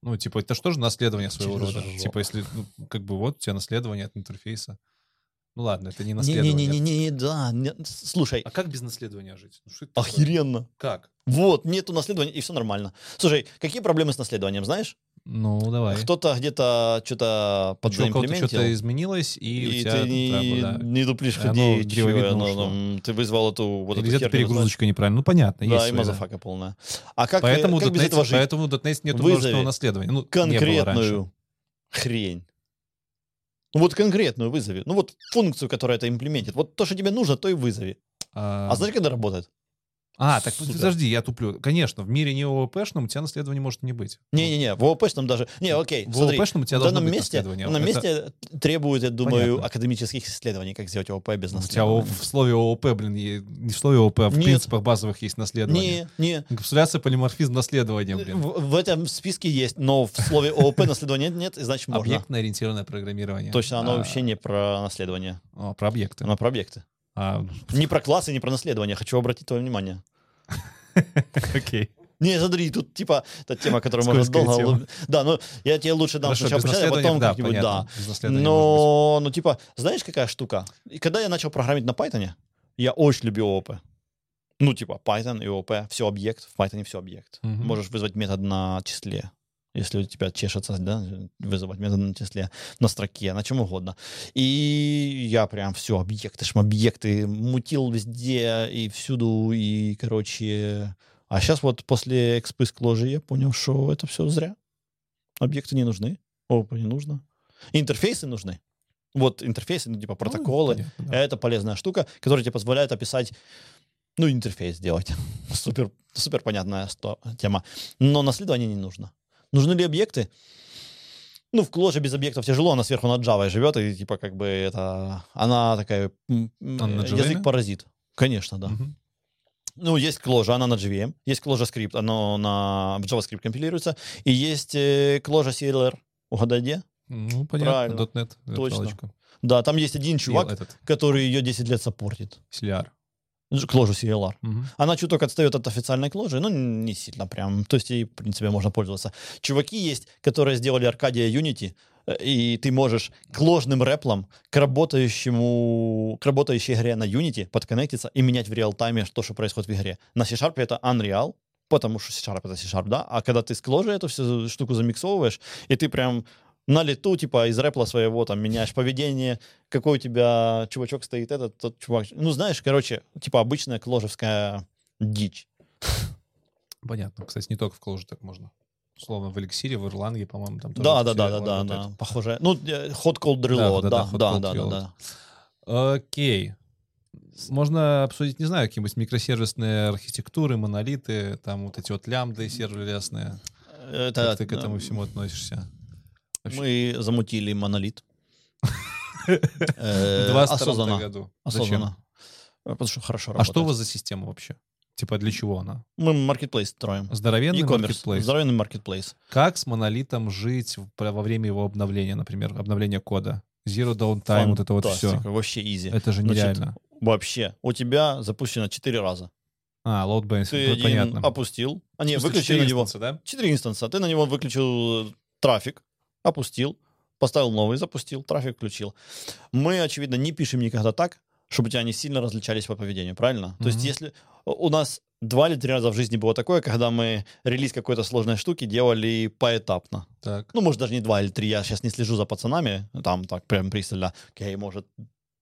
Ну, типа, это что же наследование своего Через рода? жопу. Типа, если, ну, как бы вот у тебя наследование от интерфейса. Ну ладно, это не наследование. Не-не-не, да. не- слушай, А как без наследования жить? Ну, что это такое? охеренно. Как? Вот, нету наследования, и все нормально. Слушай, какие проблемы с наследованием, знаешь? Ну, давай. Кто-то где-то что-то У подзаимплементил, что-то изменилось, и, у и тебя ты не, да. не дуплишь древовидно чё, оно там, ты вызвал эту вот Или эту где-то перегрузочка неправильно. Ну, понятно, есть Да, и свои, мазафака полная. А как, Поэтому, как без этого жить? поэтому в .NET нет Вызови множественного наследования. Ну, не было раньше. конкретную хрень. Ну вот конкретную вызови. Ну вот функцию, которая это имплементит. Вот то, что тебе нужно, то и вызови. А, А знаешь, когда работает? А, так Супер. подожди, я туплю. Конечно, в мире не ООПшном у тебя наследования может не быть. Не-не-не, в ООПшном даже... Не, окей, В смотри. ООПшном у тебя в должно быть месте, наследование. в данном Это- месте требует, я думаю, Понятно. академических исследований, как сделать ООП без У тебя наследования. в слове ООП, блин, не в слове ООП, а в Нет. принципах базовых есть наследование. Не, не. Инкапсуляция, полиморфизм, наследование, блин. В, в этом списке есть, но в слове ООП наследования нет, и значит можно. Объектно-ориентированное программирование. Точно, оно А, вообще не про наследование, о, про объекты. оно про объекты. А, Не про классы, не про наследование. Хочу обратить твое внимание. Окей. Не, смотри, тут типа та тема, которую можно долго... тема. Да, ну я тебе лучше дам Хорошо, сначала без почитать, а потом да, как-нибудь, да. Но, ну типа, знаешь, какая штука? И когда я начал программить на Python, я очень любил ООП. Ну, типа, Python и ООП, все объект, в Python все объект. Мгм. Можешь вызвать метод на числе, если у тебя чешется, да, вызывать метод на числе, на строке, на чем угодно. И я прям все, объекты, шмобъекты, мутил везде и всюду, и, короче... А сейчас вот после экспы с Clojure я понял, что это все зря. Объекты не нужны, ООП не нужно. Интерфейсы нужны. Вот интерфейсы, ну, типа протоколы, Ну, понятно, да. это полезная штука, которая тебе позволяет описать, ну, интерфейс сделать. Супер, супер понятная сто- тема. Но наследование не нужно. Нужны ли объекты? Ну, в Clojure без объектов тяжело, она сверху над Java живет, и типа как бы это... Она такая... Она? Язык-паразит. Конечно, да. Мгм. Ну, есть Clojure, она на JVM, есть Clojure скрипт, оно на в JavaScript компилируется, и есть э, Clojure CLR. Угадай, где? Ну, понятно, Правильно. .NET, Точно. Да, там есть один чувак, Этот, который ее 10 лет саппортит. CLR. Clojure CLR. Мгм. Она чуток отстает от официальной Clojure, ну, не сильно прям. То есть ей, в принципе, можно пользоваться. Чуваки есть, которые сделали Arcadia Unity, э, и ты можешь к ложным реплам, к работающему, к работающей игре на Unity подконнектиться и менять в реал-тайме то, что происходит в игре. На C-Sharp это Unreal, потому что C-Sharp это C-Sharp, да, а когда ты с Clojure эту всю штуку замиксовываешь, и ты прям на лету, типа, из репла своего, там, меняешь поведение, какой у тебя чувачок стоит, этот, тот чувак. Ну, знаешь, короче, типа, обычная кложевская дичь. Понятно. Кстати, не только в Clojure так можно. Условно, в Эликсире, в Ирландии, по-моему, там тоже Да, да, да, да, да, да, похоже. Ну, э, hot cold reload, да, да, да, да, да. Окей. Можно обсудить, не знаю, какие-нибудь микросервисные архитектуры, монолиты, там вот эти вот лямбды серверлесные. Это, Как ты к э, этому всему относишься? Мы замутили монолит. Э, В 22 Осознанно. году. Осознанно. Э, Потому что хорошо А что у вас за система вообще? Типа для чего она? Мы маркетплейс строим. Здоровенный маркетплейс. Здоровенный маркетплейс. Как с монолитом жить во время его обновления, например, обновления кода? Zero downtime, вот это вот все. Вообще изи. Это же нереально. Вообще. У тебя запущено 4 раза. А, load balancing, Ты один понятно. опустил. А не, выключил четыре на него. инстанса, да? 4 инстанса. Ты на него выключил трафик, опустил, поставил новый, запустил, трафик включил. Мы, очевидно, не пишем никогда так, чтобы у тебя они сильно различались по поведению, правильно? То есть если у нас два или три раза в жизни было такое, когда мы релиз какой-то сложной штуки делали поэтапно. Так. Ну, может, даже не два или три, я сейчас не слежу за пацанами, там так прям пристально, окей, может,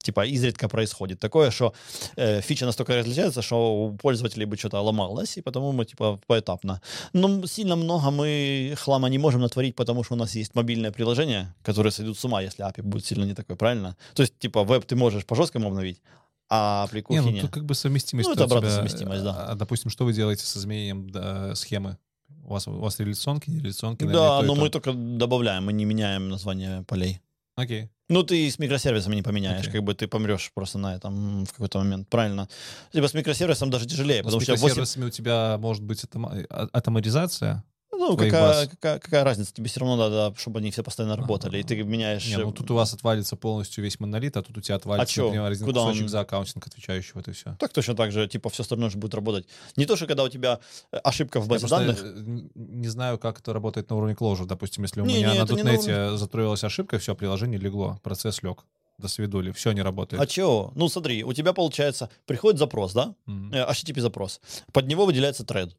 типа изредка происходит такое, что э, фича настолько различается, что у пользователей бы что-то ломалось, и потому мы типа поэтапно. Но сильно много мы хлама не можем натворить, потому что у нас есть мобильное приложение, которое сойдут с ума, если API будет сильно не такой, правильно? То есть, типа, веб ты можешь по жесткому обновить, а Не, аппликухи ну не. тут как бы совместимость. Ну, это обратная тебя, совместимость, да. А, допустим, что вы делаете с изменением да, схемы? У вас, у вас реляционки, не реляционки? Да, но мы только добавляем, мы не меняем название полей. Окей. Ну, ты с микросервисами не поменяешь, Окей. как бы ты помрешь просто на этом в какой-то момент, правильно? Либо с микросервисом даже тяжелее, Но с потому что 8... микросервисами у тебя может быть атома- а- атомаризация? Ну, какая, какая, какая разница? Тебе все равно надо, чтобы они все постоянно работали. И ты меняешь... Не, ну тут у вас отвалится полностью весь монолит, а тут у тебя отвалится, чё? например, один Куда кусочек он- за аккаунтинг отвечающий, вот и все. Так точно так же, типа, все остальное же будет работать. Не то, что когда у тебя э, ошибка в Я базе просто, данных. э, не знаю, как это работает на уровне Clojure. Допустим, если у Не, меня не, на это не на дотнете затроилась ошибка, все, приложение легло, процесс лег. До свидули, все не работает. А чего? Ну, смотри, у тебя, получается, приходит запрос, да? Мгм. Э, HTTP запрос. Под него выделяется тред.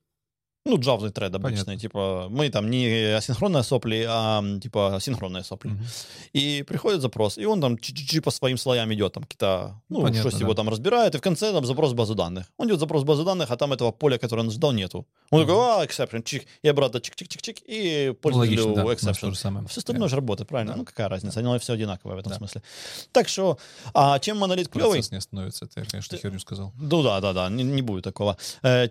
Ну, джавный тред обычный. Понятно. Типа, мы там не асинхронные сопли, а типа синхронные сопли. Мгм. И приходит запрос, и он там чи по своим слоям идет, там какие-то, ну, Понятно, что его да. там разбирает, и в конце там запрос в базу данных. Он идет запрос в базу данных, а там этого поля, которое он ждал, нету. Он Мгм. такой, а, exception, чик, и обратно чик-чик-чик-чик, и Ну, пользователю логично, да, у нас то exception. же самое. Все остальное же работает, правильно? Да. Ну, какая разница? Оно все одинаковое в этом Да. смысле. Так что, а чем монолит клевый? Процесс не остановится, я, конечно, Ты- херню сказал. Ну да, да, да, не, не будет такого. Э,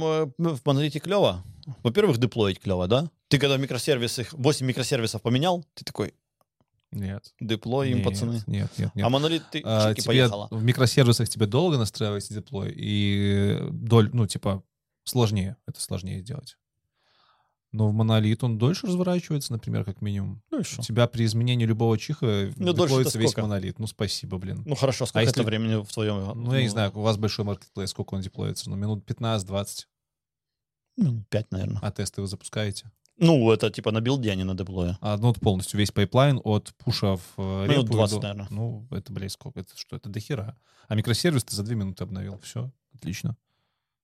Че в монолите клево? Во-первых, деплоить клево, да? Ты когда микросервисы, 8 микросервисов поменял, ты такой, Нет. деплоим, нет, пацаны. Нет, нет, нет. А монолит ты А, чики, тебе поехала. в микросервисах тебе долго настраивать деплой, и доль, ну, типа, сложнее. Это сложнее сделать. Но в монолит он дольше разворачивается, например, как минимум. Ну и У тебя при изменении любого чиха Ну, деплоится весь монолит. Ну, спасибо, блин. Ну хорошо, сколько если- это времени в твоем? Ну, я не знаю, у вас большой маркетплейс, сколько он деплоится? Ну, минут 15-20. Ну, 5, наверное. А тесты вы запускаете? Ну, это типа на build е, а не на deploy е. А, ну, вот полностью весь pipeline от push а в э, Минут репу и 20, до- наверное. Ну, это, блядь, сколько? Это что? Это дохера. А микросервис ты за две минуты обновил. Все, отлично.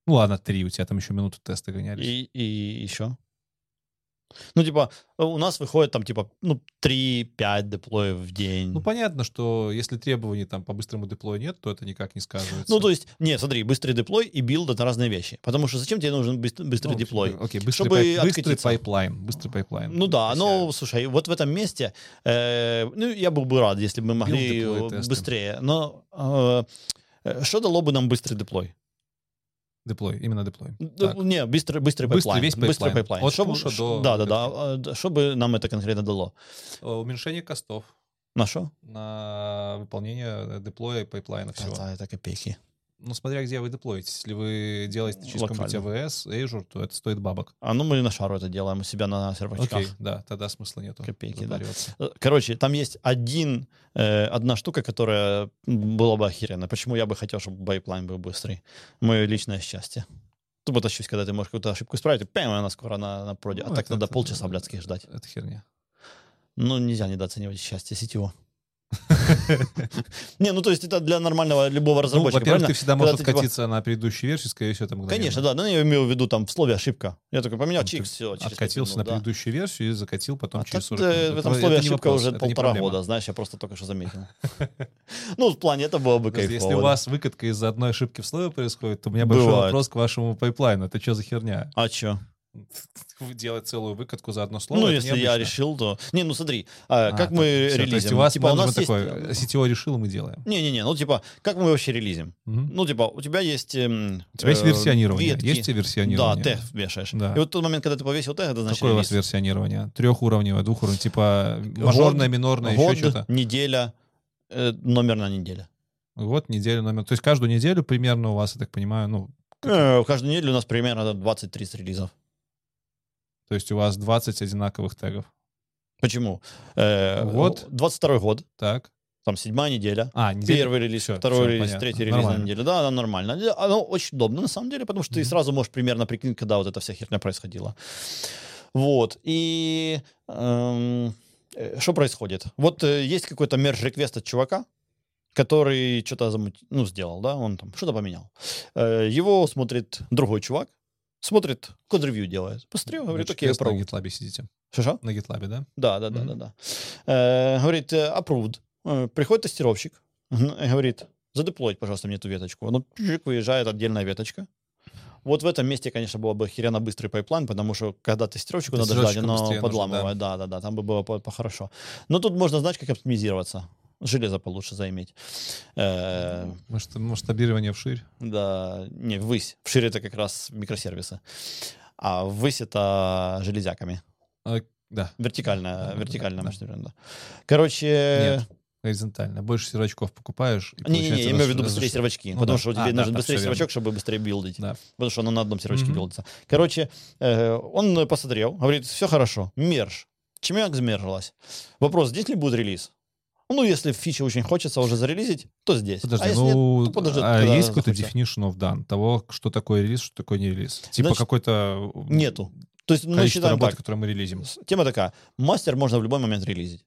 Ну ладно, три, у тебя там еще минуту тесты гонялись. И, и еще? Ну, типа, у нас выходит там, типа, ну, 3-5 deploy ев в день. Ну, понятно, что если требований там по быстрому deploy ю нет, то это никак не сказывается. Ну, то есть, нет, смотри, быстрый deploy и билд — это разные вещи. Потому что зачем тебе нужен быстр- быстрый Ну, deploy? Окей, быстрый, Чтобы пайп- быстрый pipeline. Быстрый pipeline. Ну да, но, слушай, вот в этом месте, э, ну, я был бы рад, если бы мы могли deploy, э, быстрее. Но э, э, что дало бы нам быстрый deploy? Deploy, именно deploy. Так. Не, быстрый, быстрый pipeline. весь pipeline. pipeline. От ш- до Да, да, да. Д- Что бы нам это конкретно дало? Э, Уменьшение cost ов На что? на выполнение э, deploy я и pipeline а всего. Это, это копейки. Ну, смотря где вы деплоите. Если вы делаете через какой-нибудь. AWS, Azure, то это стоит бабок. А ну мы на шару это делаем у себя на сервачках. Окей, да, тогда смысла нету. Копейки, да. Э, Короче, там есть один, э, одна штука, которая была бы охеренная. Почему я бы хотел, чтобы pipeline был быстрый? Мое личное счастье. Тупо тащусь, когда ты можешь какую-то ошибку исправить, и пям, и она скоро на, на проде. Ну, а так это- надо это- полчаса блядских ждать. Это херня. Ну, нельзя недооценивать счастье сетевого. Не, ну то есть это для нормального любого Ну, разработчика, во-первых, ты всегда можешь типа, откатиться на предыдущую версию, скорее всего, мгновенно. Конечно, да, но я имею в виду там в слове ошибка. Я такой поменял, Там чик, все. Откатился на предыдущую версию и закатил потом А через так, 40 э, в этом Это- слове ошибка уже полтора года, знаешь, я просто только что заметил. Ну, в плане, это было бы кайфово. Если у вас выкатка из-за одной ошибки в слове происходит, то у меня большой вопрос к вашему пайплайну. Это что за херня? А чё? Делать целую выкатку за одно слово? Ну, если я необычно. решил, то... Не, ну смотри, а, А, как то- мы всё, релизим? То есть у вас Типа, у нас менеджмент есть... такой, э, решил, и мы делаем. Не-не-не, ну типа, как мы вообще релизим? Мгм. Ну, типа, у тебя есть... эм, У тебя есть э, версионирование. ветки. Есть тебе Да, версионирование? тег вешаешь. Да. И вот тот момент, когда ты повесил тег, это значит Какое у вас релиз. версионирование? Трехуровневое, двухуровневое, типа мажорное, минорное, Год, еще что-то? неделя, э, номер на неделю. Вот, неделю номер. То есть каждую неделю примерно у вас, я так понимаю, ну, Э, Каждую неделю у нас примерно 20-30 релизов. То есть у вас 20 одинаковых тегов. Почему? Э, Год. 22 год, Так. там седьмая неделя. А, неделя. Первый релиз, Всё, второй всё, релиз, понятно. третий релиз на Нормально. неделю. Да, оно нормально. Оно очень удобно, на самом деле, потому что ты Мгм. сразу можешь примерно прикинуть, когда вот эта вся херня происходила. Вот. И эм, э, что происходит? Вот э, есть какой-то мерж-реквест от чувака, который что-то замут... ну, сделал, да, он там что-то поменял. Э, его смотрит другой чувак, смотрит, код-ревью делает. Посмотрел, говорит, Вы окей, сейчас на approved. GitLab сидите. Что-что? На GitLab, да? Да, да, да, Мгм. да, да. Э, говорит, э, approved. Э, приходит тестировщик, говорит, задеплоить, пожалуйста, мне эту веточку. Ну, чик, выезжает отдельная веточка. Вот в этом месте, конечно, было бы охеренно быстрый pipeline, потому что когда тестировщику надо ждать, оно подламывает. Да, да, да, там бы было по- похорошо. Но тут можно, знаешь, как оптимизироваться. Железо получше заиметь. Э, Может, масштабирование вширь? да, не, ввысь. Вширь это как раз микросервисы. А ввысь это железяками. А, да. Вертикальная, Да, вертикальная да. масштабирование, да. Короче, Нет. Горизонтально. Больше сервачков покупаешь. и Не-не-не, получается я имею в виду быстрее сервачки, Ну потому да. что А, тебе да, нужен да, быстрее верно. сервачок, чтобы быстрее билдить. Да. Потому что оно на одном сервачке Мгм. билдится. Короче, э, он посмотрел, говорит, все хорошо, мерж. Чемяк замержилась. Вопрос, здесь ли будет релиз? Ну, если фичи очень хочется уже зарелизить, то здесь. Подожди, а ну, нет, то подождет, а есть какой-то definition of done? Того, что такое релиз, что такое не релиз? Типа Значит, какой-то... Нету. То есть мы считаем работы, так. которое мы релизим. Тема такая. Мастер можно в любой момент релизить.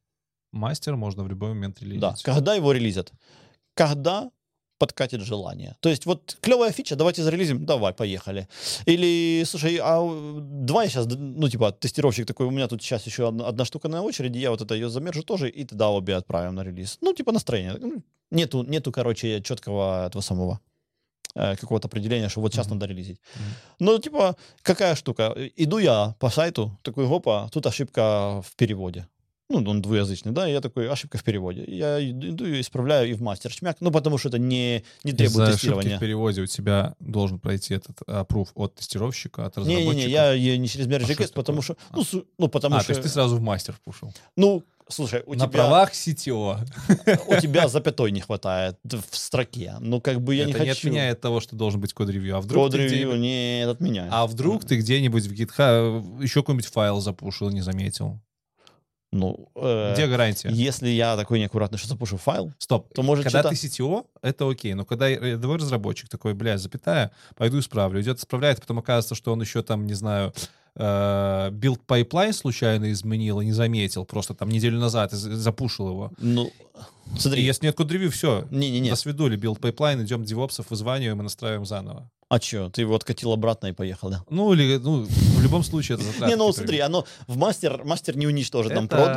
Мастер можно в любой момент релизить. Да. Когда его релизят? Когда подкатит желание. То есть вот клевая фича, давайте зарелизим, давай, поехали. Или, слушай, а э, давай я сейчас, ну, типа, тестировщик такой, у меня тут сейчас еще одна, одна штука на очереди, я вот это ее замержу тоже, и тогда обе отправим на релиз. Ну, типа, настроение. Нету, нету, короче, четкого этого самого э, какого-то определения, что вот сейчас Мгм. надо релизить. Мгм. Ну, типа, какая штука? Иду я по сайту, такой, опа, тут ошибка в переводе. Ну, он двуязычный, да, и я такой, ошибка в переводе. Я иду и исправляю и в мастер шмяк, ну, потому что это не, не требует Из-за ошибки тестирования. в переводе у тебя должен пройти этот аппрув от тестировщика, от разработчика. Не-не-не, я ее не через А Merge это потому что, ну, су- ну, потому а, что, то есть ты сразу в мастер впушил. ну, слушай, у На тебя, правах CTO. у тебя запятой не хватает в строке. Ну, как бы я Это не не хочу. отменяет того, что должен быть код-ревью. А вдруг Код ты ревью где-нибудь- не отменяет. А вдруг ты где-нибудь в GitHub еще какой-нибудь файл запушил, не заметил? Ну, э, Где гарантия? если я такой неаккуратный, что запушу файл, Стоп. то может Когда ты CTO, это окей. Но когда рядовой разработчик такой, бля, запятая, пойду исправлю. Идет, исправляет, потом оказывается, что он еще там, не знаю, build pipeline случайно изменил и не заметил. Просто там неделю назад и за- запушил его. Ну, И смотри, если нет код-ревью, все. не-не-не, До свидули, build pipeline, идем девопсов, вызваниваем и настраиваем заново. А что, ты его откатил обратно и поехал, да? Ну, или, ну, в любом случае это затраты. Не, ну смотри, оно в мастер, мастер не уничтожит нам прод.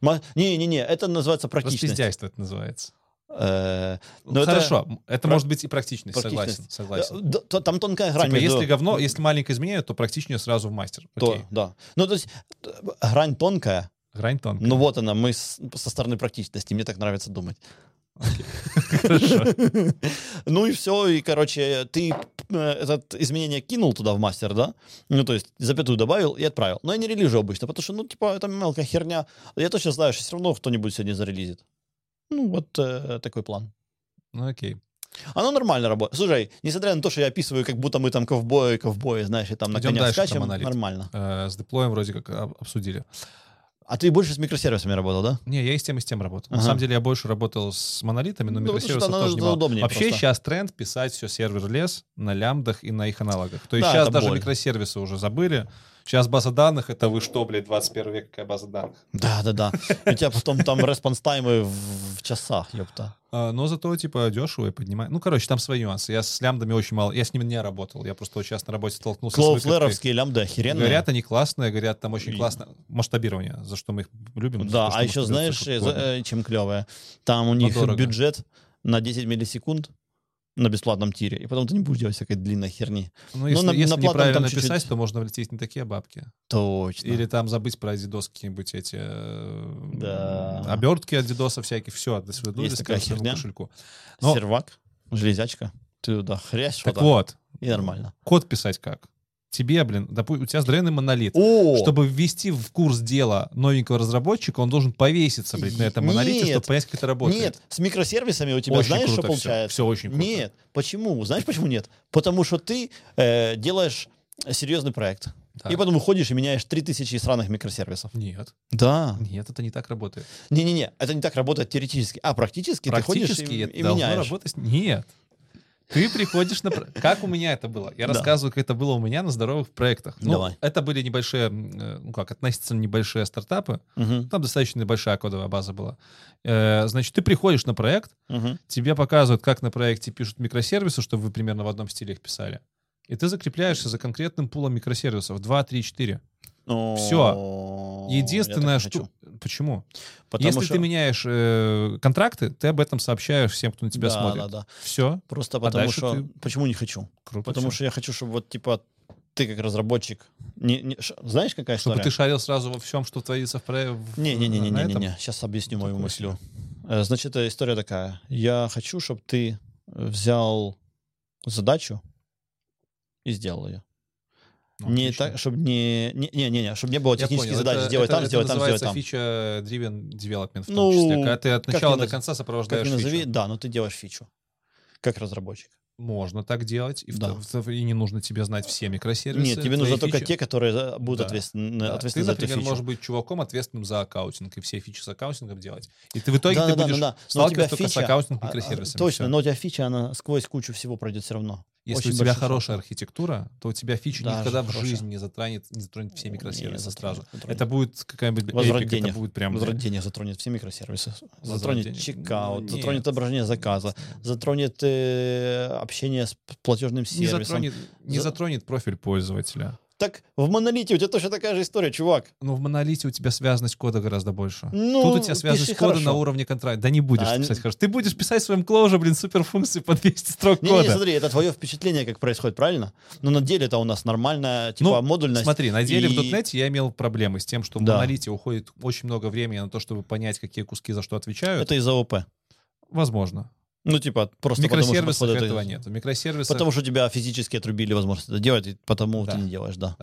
Это Не-не-не, это называется практичность. распиздяйство это называется. Э, Ну, Но это хорошо, это, про- может быть и практичность, согласен. согласен. э, Там тонкая грань Типа, между... если говно, если маленько изменяют, то практичнее сразу в мастер. То, Окей. да. Ну, то есть грань тонкая, Грань тонкая. ну вот она, мы с- со стороны практичности, мне так нравится думать. Хорошо. Ну и все, и, короче, ты этот изменение кинул туда в мастер, да? Ну, то есть запятую добавил и отправил. Но я не релижу обычно, потому что, ну, типа, это мелкая херня. Я точно знаю, что все равно кто-нибудь сегодня зарелизит. Ну, вот э, такой план. Ну окей. Оно нормально работает. Слушай, несмотря на то, что я описываю, как будто мы там ковбои, ковбои, знаешь, и там на Идем конях дальше скачем, нормально. Э, С деплоем вроде как об- обсудили. А ты больше с микросервисами работал, да? Не, я и с тем, и с тем работал. На Ага. самом деле я больше работал с монолитами, но Ну, микросервисов тоже не удобнее Вообще просто. сейчас тренд писать все сервер-лес на лямбдах и на их аналогах. То есть Да, сейчас даже боль. микросервисы уже забыли. Сейчас база данных, это вы что, блядь, 21 век, какая база данных? Да, да, да. У тебя потом там response time ы в, часах, ёпта. А, но зато, типа, дешево и поднимает. Ну, короче, там свои нюансы. Я с лямбдами очень мало... Я с ними не работал. Я просто вот сейчас на работе столкнулся с выкаткой. Клаудфлеровские лямбды охеренные. Говорят, они классные, говорят, там очень классно масштабирование, за что мы их любим. Да, а еще знаешь, э, чем клевое? Там у них бюджет на 10 миллисекунд на бесплатном tier е, и потом ты не будешь делать всякой длинной херни. Ну, если, на- если на платном неправильно там написать, чуть-чуть. то можно влететь не такие бабки. Точно. Или там забыть про Adidas какие-нибудь эти э, Да. обертки от Adidas всякие. Все, до свидания, Есть такая херня. кошельку. Но- Сервак, железячка. Ты туда хрясь Так вот, и нормально. код писать как? Тебе, блин, допу- у тебя здоровенный монолит. О! Чтобы ввести в курс дела новенького разработчика, он должен повеситься, блядь, на этом монолите, Нет. чтобы понять, как это работает. Нет, с микросервисами у тебя Очень знаешь, круто что получается? Все, очень круто. Нет. Почему? Знаешь, почему нет? Потому что ты э, делаешь серьезный проект. Да. И потом уходишь и меняешь 3000 сраных микросервисов. Нет, Да. нет, это не так работает. Не-не-не, это не так работает теоретически. А практически, ты ходишь Практически и, это и меняешь. работать. Нет. Ты приходишь на... Как у меня это было? Я Да. рассказываю, как это было у меня на здоровых проектах. Ну, Давай. это были небольшие, э, ну как, относительно небольшие стартапы. Мгм, Там достаточно небольшая кодовая база была. Э, Значит, ты приходишь на проект, мгм. тебе показывают, как на проекте пишут микросервисы, чтобы вы примерно в одном стиле их писали. И ты закрепляешься за конкретным пулом микросервисов. 2, 3, 4. О, я Единственная не. Почему? Потому Если что... ты меняешь э, контракты, ты об этом сообщаешь всем, кто на тебя да, смотрит. Да, да. Все. Просто потому дальше что... ты- Почему не хочу? Круто. Потому всё. что я хочу, чтобы вот, типа, ты как разработчик... Не, не- знаешь, какая Чтобы история? ты шарил сразу во всем, что творится в проекте. на этом? Не-не-не-не-не-не. Сейчас объясню мою Такое мысль. Э, Значит, э, история такая. Я хочу, чтобы ты взял задачу и сделал ее. Ну, не отлично. так, чтобы не, не, не, не, не, чтобы не было технических задач, это- сделай это- там, это сделай там, сделай называется там. фича driven development в том Ну, числе, когда ты от как начала до наз- конца Как сопровождаешь ни назови, фичу. да, но ты делаешь фичу, как разработчик. Можно так делать, и, в Да. то- в- и не нужно тебе знать все микросервисы. Нет, тебе нужно только те, которые будут Да. ответственны, Да. ответственны Ты, за эту например, фичу. можешь быть чуваком, ответственным за аккаунтинг, и все фичи с аккаунтингом делать. И ты в итоге Да, ты да, да, будешь да, да. Но у тебя сталкиваться только с фича, accounting а, а, микросервисами. Точно, всё. но у тебя фича, она сквозь кучу всего пройдет все равно. Если Очень у тебя хорошая шанс. архитектура, то у тебя фича Даже никогда в хорошая. жизни не затронет, не затронет все Не, микросервисы затронет, сразу. затронет. Это будет какая-нибудь эпик, денег. это будет прям... Возврат денег затронет все микросервисы. Затронет checkout, Ну, затронет нет. отображение заказа, затронет э, общение с платежным Не сервисом. затронет, не За- затронет профиль пользователя. Так в монолите у тебя точно такая же история, чувак. Но в монолите у тебя связанность кода гораздо больше. Ну, Тут у тебя связанность кода хорошо. на уровне контракта. Да не будешь Да, писать не- хорошо. Ты будешь писать в своем клоуже, блин, суперфункции по 200 строк Не, не, кода. смотри, это твое впечатление, как происходит, правильно? Но на деле это у нас нормальная, типа, Ну, модульность. Смотри, на деле в И- .NET я имел проблемы с тем, что в Да. монолите уходит очень много времени на то, чтобы понять, какие куски за что отвечают. Это из АОП. Возможно. Ну, типа, просто потому что этого нет. В микросервисах... Потому что тебя физически отрубили возможность это делать, и потому Да. ты не делаешь, да.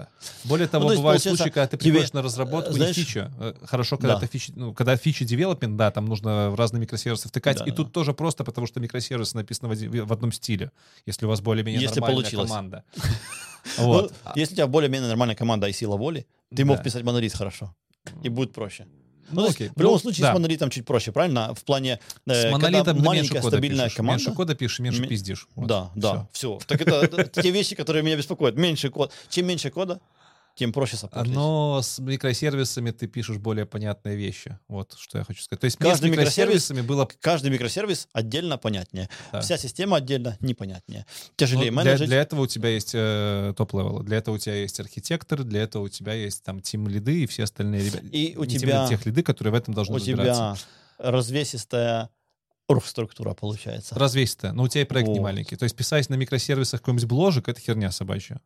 Более того, Ну, то есть, бывают случаи, когда ты тебе, приходишь на разработку, э, не знаешь- фича. Э, Хорошо, когда Да. это фичи, ну, когда фичи девелопмент, да, там нужно в разные микросервисы втыкать. Да, и да. тут тоже просто, потому что микросервис написано в, один- в одном стиле. Если у вас более-менее Если нормальная получилось. команда. Ну, если у тебя более-менее нормальная команда и сила воли, ты мог Да. писать монолит хорошо. И будет проще. Ну, Ну, окей. в любом Ну, случае да. с монолитом чуть проще, правильно? В плане, э, С когда монолитом меньше маленькая кода стабильная пишешь. команда. Меньше кода пишешь, меньше Ме- пиздишь. Вот. Да, да, Всё. все. Так это те вещи, которые меня беспокоят. Меньше код. Чем меньше кода, тем проще саппортить. Но с микросервисами ты пишешь более понятные вещи. Вот что я хочу сказать. То есть Каждый микросервисами было... Каждый микросервис отдельно понятнее. Да. Вся система отдельно непонятнее. Ну, Тяжелее для, менеджить. для этого у тебя есть э, top-level ы, для этого у тебя есть архитекторы, для этого у тебя есть там тим-лиды и все остальные ребята. И у Не тебя- тех лиды, которые в этом должны У разбираться. тебя развесистая оргструктура получается. Развесистая. Но у тебя и проект не Вот. маленький. То есть писать на микросервисах какой-нибудь бложек — это херня собачья.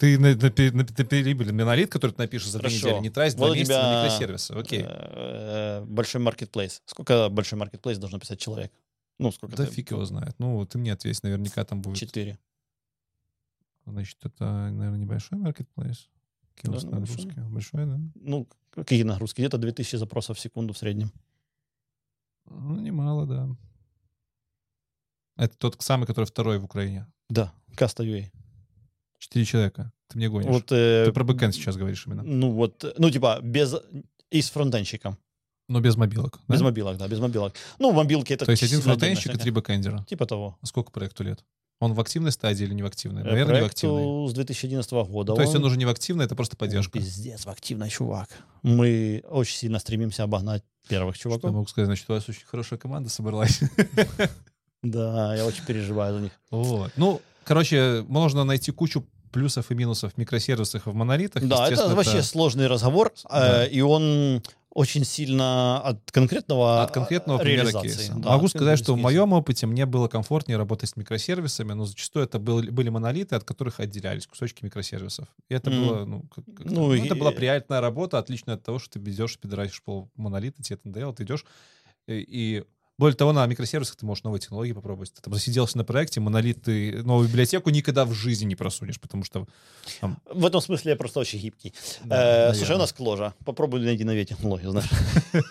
Ты на, на, на, на перебили монолит, который ты напишешь за две Хорошо. недели, не трать два Вот у месяца на тебя, микросервисы. Окей. Э, Большой маркетплейс. Сколько большой маркетплейс должно писать человек? Ну, сколько Да ты- фиг его знает. Ну, ты мне ответь, наверняка там будет. Четыре. Значит, это, наверное, небольшой маркетплейс. Какие Да, небольшой. нагрузки? Большой, да? Ну, какие нагрузки? Где-то 2000 запросов в секунду в среднем. Ну, немало, да. Это тот самый, который второй в Украине. Да, Каста UA. Четыре человека. Ты мне гонишь. Вот, э, Ты про бэкэнд сейчас говоришь именно. Ну, вот, ну, типа, без... И с фронтенщиком. Но без мобилок. да? Без мобилок, да, без мобилок. Ну, мобилки это... То есть один фронтенщик и три бэкэндера. Типа того. А сколько проекту лет? Он в активной стадии или не в активной? Э, Наверное, не в активной. проекту с 2011 года. То есть он уже не в активной, это просто Он поддержка. Пиздец, в активный чувак. Мы очень сильно стремимся обогнать первых Что я чуваков. могу сказать? Значит, у вас очень хорошая команда собралась. Да, я очень переживаю за них. Вот. Ну, короче, можно найти кучу плюсов и минусов в микросервисах и в монолитах. Да, это вообще сложный разговор, Да. э, и он очень сильно от конкретного От конкретного примера реализации. кейса. Да, Могу сказать, что в моем опыте мне было комфортнее работать с микросервисами, но зачастую это был- были монолиты, от которых отделялись кусочки микросервисов. И это Мгм. было, ну, как- Ну, ну, и- это была приятная работа, отличная от того, что ты идешь, пидорасишь пол монолита, тебе это надоело, ты идешь и, и более того, на микросервисах ты можешь новые технологии попробовать. Ты там засиделся на проекте, монолит ты новую библиотеку никогда в жизни не просунешь, потому что... В этом смысле я просто очень гибкий. да, Э, слушай, у нас кложа. Попробуй найти новее технологию, знаешь.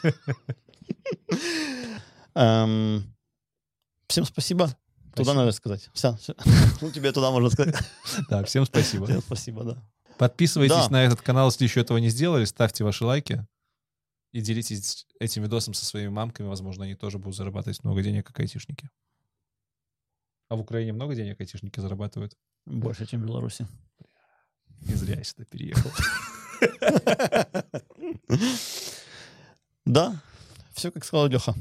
Эм, Всем спасибо. Туда надо сказать. Все. Ну, тебе туда можно сказать. Да, всем спасибо. Всем спасибо, да. Подписывайтесь Да. на этот канал, если еще этого не сделали, ставьте ваши лайки и делитесь этим видосом со своими мамками. Возможно, они тоже будут зарабатывать много денег, как айтишники. А в Украине много денег айтишники зарабатывают? Больше, чем в Беларуси. Не зря я сюда переехал. Да, все как сказал Леха.